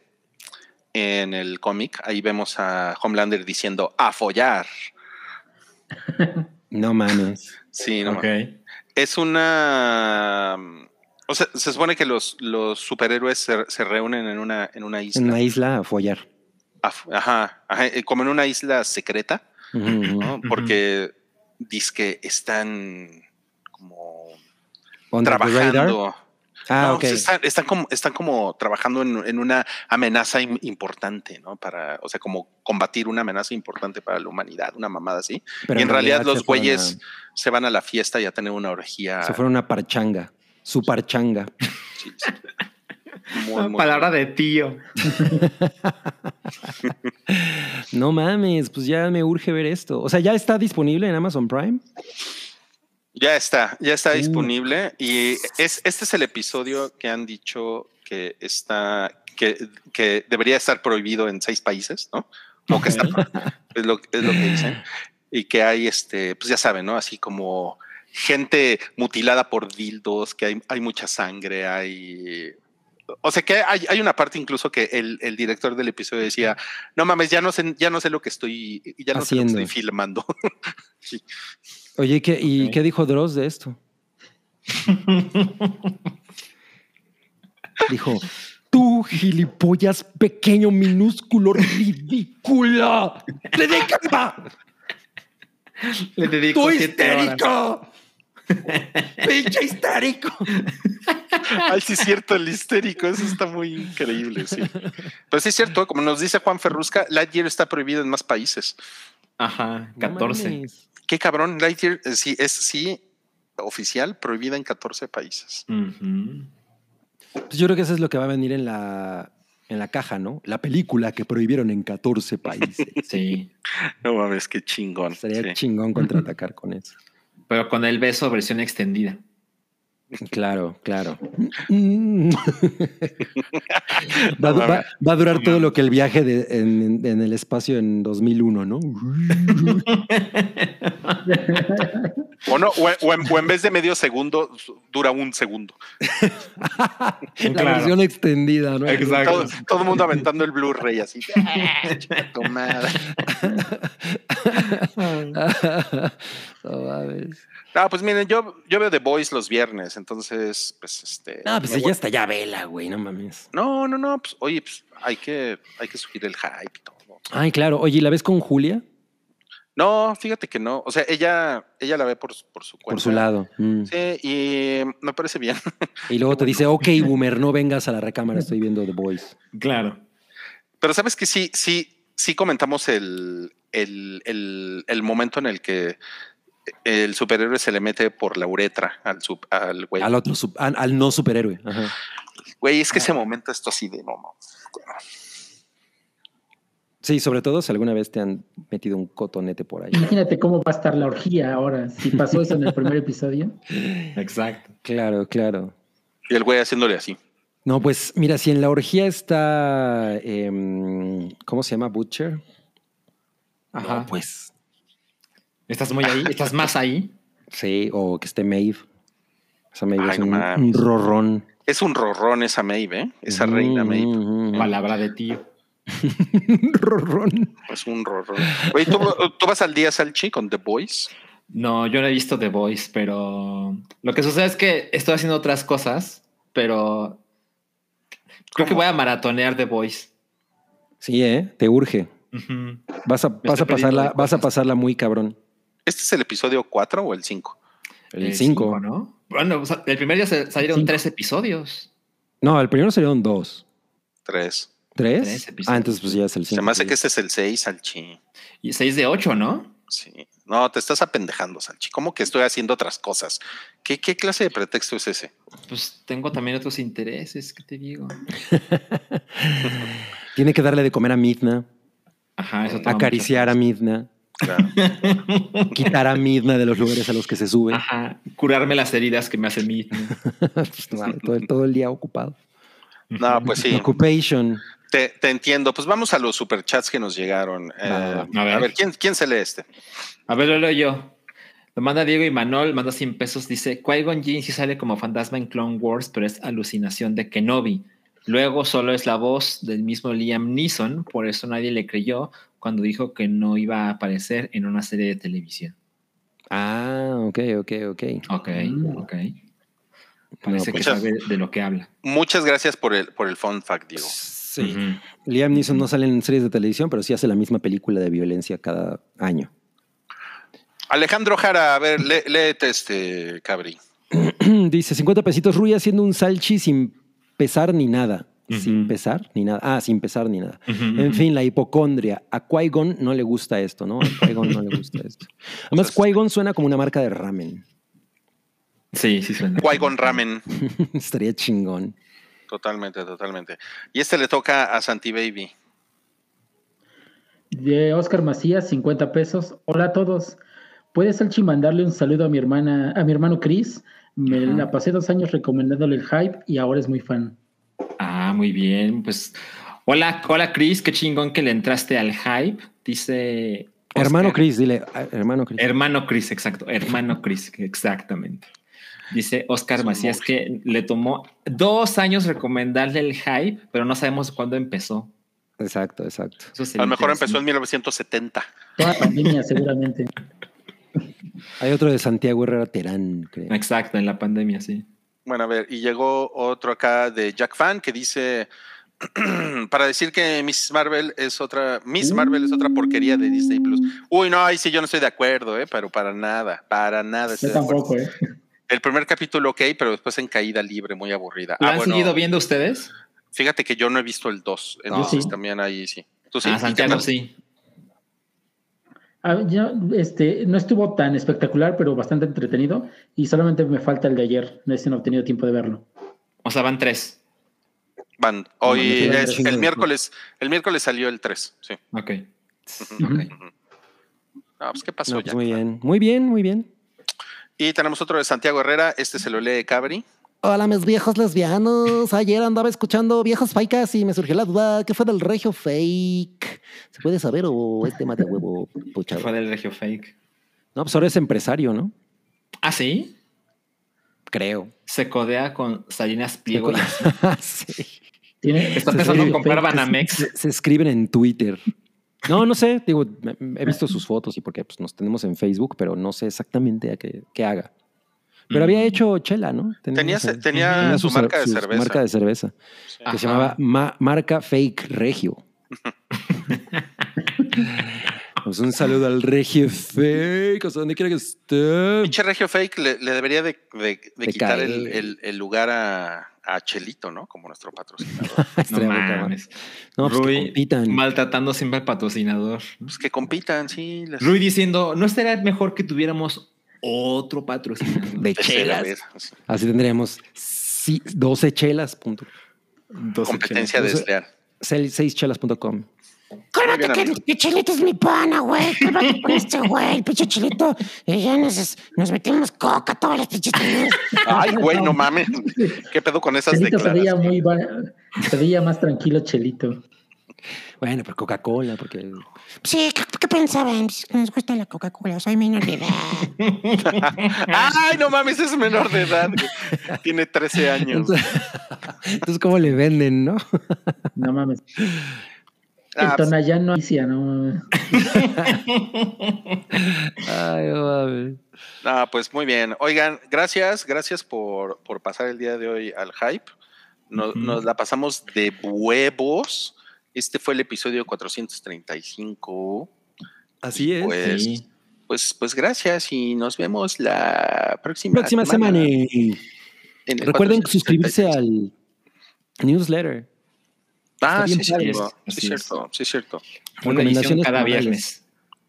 en el cómic. Ahí vemos a Homelander diciendo a follar. <laughs> No mames. Sí, no Ok. mames. es una. O sea, se supone que los, los superhéroes se, se reúnen en una, en una isla. En una isla a follar. Ajá, ajá, eh, como en una isla secreta. ¿no? Porque que están como Under the radar. trabajando. Ah, No, ok. pues están, están como, están como trabajando en, en una amenaza im- importante, ¿no? Para, o sea, como combatir una amenaza importante para la humanidad, una mamada así. Pero y en realidad, los güeyes se van a la fiesta y a tener una orgía. se fueron a parchanga. Su parchanga. Sí, sí. Muy, muy Palabra de tío. <laughs> No mames, pues ya me urge ver esto. O sea, ya está disponible en Amazon Prime. Ya está, ya está Uh. disponible y es, este es el episodio que han dicho que está, que, que debería estar prohibido en seis países, ¿no? O que está, es lo, es lo que dicen. Y que hay, este, pues ya saben, ¿no? Así como gente mutilada por dildos, que hay, hay mucha sangre, hay... O sea que hay, hay una parte incluso que el, el director del episodio decía, no mames, ya no sé, ya no sé lo que estoy, ya no sé lo que estoy filmando. <laughs> Sí. Oye, ¿qué, ¿y qué dijo Dross de esto? <laughs> Dijo, tú, gilipollas, pequeño, minúsculo, ridícula. ¡Dedícame! Le dedico ¡Tú histérico! <laughs> ¡Pinche histérico! Ay, sí es cierto, el histérico, eso está muy increíble, sí. Pero sí es cierto, como nos dice Juan Ferrusca, Lightyear está prohibido en más países. Ajá, No 14. mames. Qué cabrón, Lightyear eh, sí es sí oficial, prohibida en 14 países. Pues yo creo que eso es lo que va a venir en la, en la caja, ¿no? La película que prohibieron en 14 países. <laughs> Sí. No mames, qué chingón. Sería sí. chingón contraatacar con eso. Pero con el beso versión extendida. Claro, claro. <laughs> va, No va- va a durar todo lo que el viaje de- en, en el espacio en 2001, ¿no? <laughs> O, no, o, o en, o en vez de medio segundo, dura un segundo. <laughs> La Claro. versión extendida, ¿no? Exacto. Todo, el mundo aventando el Blu-ray así. "Ah, chica tu madre". No mames. No, pues miren, yo, yo veo The Boys los viernes, entonces, pues este. No, pues voy- está ya vela, güey, no mames. No, no, no, pues oye, pues hay que, hay que subir el hype y todo. Ay, claro. Oye, ¿y ¿la ves con Julia? No, fíjate que no. O sea, ella, ella la ve por, su- por su cuenta. Por su lado. Mm. Sí, y me parece bien. <laughs> Y luego te dice, ok, boomer, no vengas a la recámara, estoy viendo The Boys. Claro. Pero sabes que sí, sí, sí comentamos el, el, el, el momento en el que el superhéroe se le mete por la uretra al, sub- al güey. Al otro, sub- al, al no superhéroe. Ajá. Güey, es que ese momento esto así de no, no. Sí, sobre todo si alguna vez te han metido un cotonete por ahí. Imagínate cómo va a estar la orgía ahora, si pasó eso en el primer episodio. Exacto. Claro, claro. Y el güey haciéndole así. No, pues mira, si en la orgía está, em, ¿cómo se llama? Butcher. Ajá. No, pues Estás muy ahí, estás más ahí. sí, o que esté Maeve. Esa Maeve Ay, es un, rorrón. Es un rorrón esa Maeve, ¿eh? Esa Mm, reina Maeve. mm, mm. Palabra de tío. <laughs> Rorrón. Es un rorrón. Güey, ¿tú, tú vas al día, Salchi, con The Boys? No, yo no he visto The Voice, pero lo que sucede es que estoy haciendo otras cosas, pero creo que voy a maratonear The Voice. Sí, ¿eh? Te urge. Vas a, vas a pasarla, vas a pasarla muy cabrón. ¿Este es el episodio 4 o el 5? El 5. ¿no? Bueno, o sea, el primer día se- salieron Cinco. tres episodios. No, el primero salieron dos. 3. ¿Tres? Tres episodios. ah, entonces pues ya es el Se cinco. me hace que este es el 6, Salchi. Y seis de ocho, ¿no? Sí. No, te estás apendejando, Salchi. ¿Cómo que estoy haciendo otras cosas? ¿Qué, qué clase de pretexto es ese? Pues tengo también otros intereses, ¿qué te digo? <laughs> Tiene que darle de comer a Midna, Ajá, eso toma acariciar a Midna, Claro. <laughs> quitar a Midna de los lugares a los que se sube. Ajá, curarme las heridas que me hacen mí. <laughs> Pues, no, todo, el- todo el día ocupado. No, pues sí. Occupation. Te, te entiendo. Pues vamos a los superchats que nos llegaron. Eh, a, A ver. ver. ¿quién, ¿quién se lee este? A ver, lo leo yo. Lo manda Diego y Manol, manda 100 pesos. Dice: Qui-Gon Jinn sí sale como fantasma en Clone Wars, pero es alucinación de Kenobi. Luego solo es la voz del mismo Liam Neeson, por eso nadie le creyó cuando dijo que no iba a aparecer en una serie de televisión. Ah, ok, ok, ok. Ok, Mm. ok. Parece pues- que sabe de lo que habla. Muchas gracias por el, por el fun fact, Diego. Sí. Liam Neeson no sale en series de televisión, pero sí hace la misma película de violencia cada año. Alejandro Jara, a ver, lé- léete este cabri. <clears throat> Dice 50 pesitos Rui haciendo un salchi sin pesar ni nada. Sin pesar ni nada. Ah, sin pesar ni nada. En fin, la hipocondria. A Qui-Gon no le gusta esto, ¿no? A Qui-Gon no le gusta esto. Además, <laughs> Qui-Gon suena como una marca de ramen. Sí, sí suena. Qui-Gon Ramen. <laughs> Estaría chingón. Totalmente, totalmente. Y este le toca a Santi Baby. De Oscar Macías, 50 pesos. Hola a todos. ¿Puedes, Salchi, mandarle un saludo a mi hermana, a mi hermano Chris? Me Ajá. la pasé dos años recomendándole el hype y ahora es muy fan. Ah, muy bien. Pues hola, hola Chris, qué chingón que le entraste al hype. Dice Oscar. Hermano Chris, dile, ah, hermano Chris. Hermano Chris, exacto. Hermano Chris, exactamente. Dice Oscar Macías que le tomó dos años recomendarle el hype, pero no sabemos cuándo empezó. Exacto, exacto. A lo mejor empezó en interesante. 1970. Toda pandemia, seguramente. Hay otro de Santiago Herrera Terán, creo. Exacto, en la pandemia, sí. Bueno, a ver, y llegó otro acá de Jack Fan que dice <clears throat> para decir que Miss Marvel es otra Miss Marvel es otra porquería de Disney Plus. Uy, no, ahí sí yo no estoy de acuerdo, eh, pero para nada, para nada Yo tampoco, ¿eh? El primer capítulo ok, pero después en caída libre, muy aburrida. ¿Lo Ah, han bueno, seguido viendo ustedes? Fíjate que yo no he visto el 2, No. entonces Sí. también ahí sí. ¿Tú sí? ah, ¿Y qué Santiago sí. Ah, yo, este, no estuvo tan espectacular, pero bastante entretenido. Y solamente me falta el de ayer. Ese no he tenido tiempo de verlo. O sea, van tres. Van. Hoy No, no, no, es no, no, el no. miércoles, el miércoles salió el 3, sí. Ok. Ujú. Ah, pues qué pasó No, ya. pues muy bien, muy bien, muy bien. Y tenemos otro de Santiago Herrera, este se lo lee Cabri. Hola, mis viejos lesbianos. Ayer andaba escuchando viejos faicas y me surgió la duda, ¿qué fue del regio fake? ¿Se puede saber o es tema de huevo ¿Qué puchado? fue del Regio Fake? No, pues ahora es empresario, ¿no? Ah, sí. Creo. Se codea con Salinas Pliego. así. <laughs> sí. Está Se pensando en comprar fake. Banamex. Se, se escriben en Twitter. No, no sé, digo, he visto sus fotos y porque pues, nos tenemos en Facebook, pero no sé exactamente a qué, qué haga. Pero había hecho chela, ¿no? Tenía, su, marca de su cerveza. marca de cerveza, que Ajá. se llamaba Ma- Marca Fake Regio. <laughs> pues un saludo al Regio Fake, o sea, donde quiera que esté. Pinche Regio Fake le, le debería de, de- de De quitar el, el- el lugar a, a Chelito, ¿no? Como nuestro patrocinador. <laughs> No mames. No, pues que compitan. maltratando siempre al patrocinador. pues que compitan, sí. les- Rui diciendo, ¿no estaría mejor que tuviéramos otro patrocinador? de chelas. Así tendríamos sí, 12 chelas. Punto. Dos Competencia chelas. desleal. 6 chelas.com. Cálmate que amigo. el Chelito es mi pana, güey. Cálmate con este güey, el pinche Chelito. Y ya nos, nos metimos coca todas las pinches. Ay, güey, no mames. ¿Qué pedo con esas Chelito se veía declaraciones? muy se veía más tranquilo Chelito. Bueno, pero Coca-Cola, porque Sí, ¿qué, qué pensaban? Pues nos gusta la Coca-Cola, soy menor de edad. <laughs> Ay, no mames, es menor de edad. Tiene 13 años. Entonces, entonces, ¿cómo le venden, no? No mames. El Ah, pues, Tonayán no no mames. Ay, no mames. ah, pues muy bien. Oigan, gracias, gracias por, por pasar el día de hoy al hype. Nos la pasamos de huevos. Este fue el episodio 435. Así es. Pues, Sí. pues, pues gracias y nos vemos la próxima, Próxima semana. en el Recuerden 435. suscribirse al newsletter. Ah, Está bien sí, padre. cierto, sí, Así cierto, sí, cierto. Una edición cada viernes.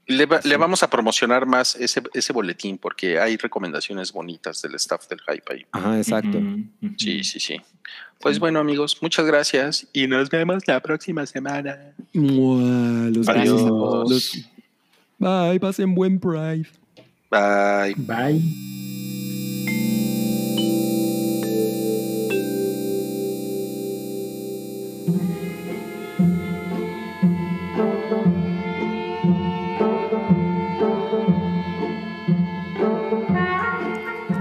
Le, va- le vamos a promocionar más ese, ese boletín porque hay recomendaciones bonitas del staff del hype ahí. Ajá, exacto. Sí, sí, sí. Pues bueno, amigos, muchas gracias y nos vemos la próxima semana. Mua, los Adiós. Los- Bye, pasen buen Pride. Bye. Bye.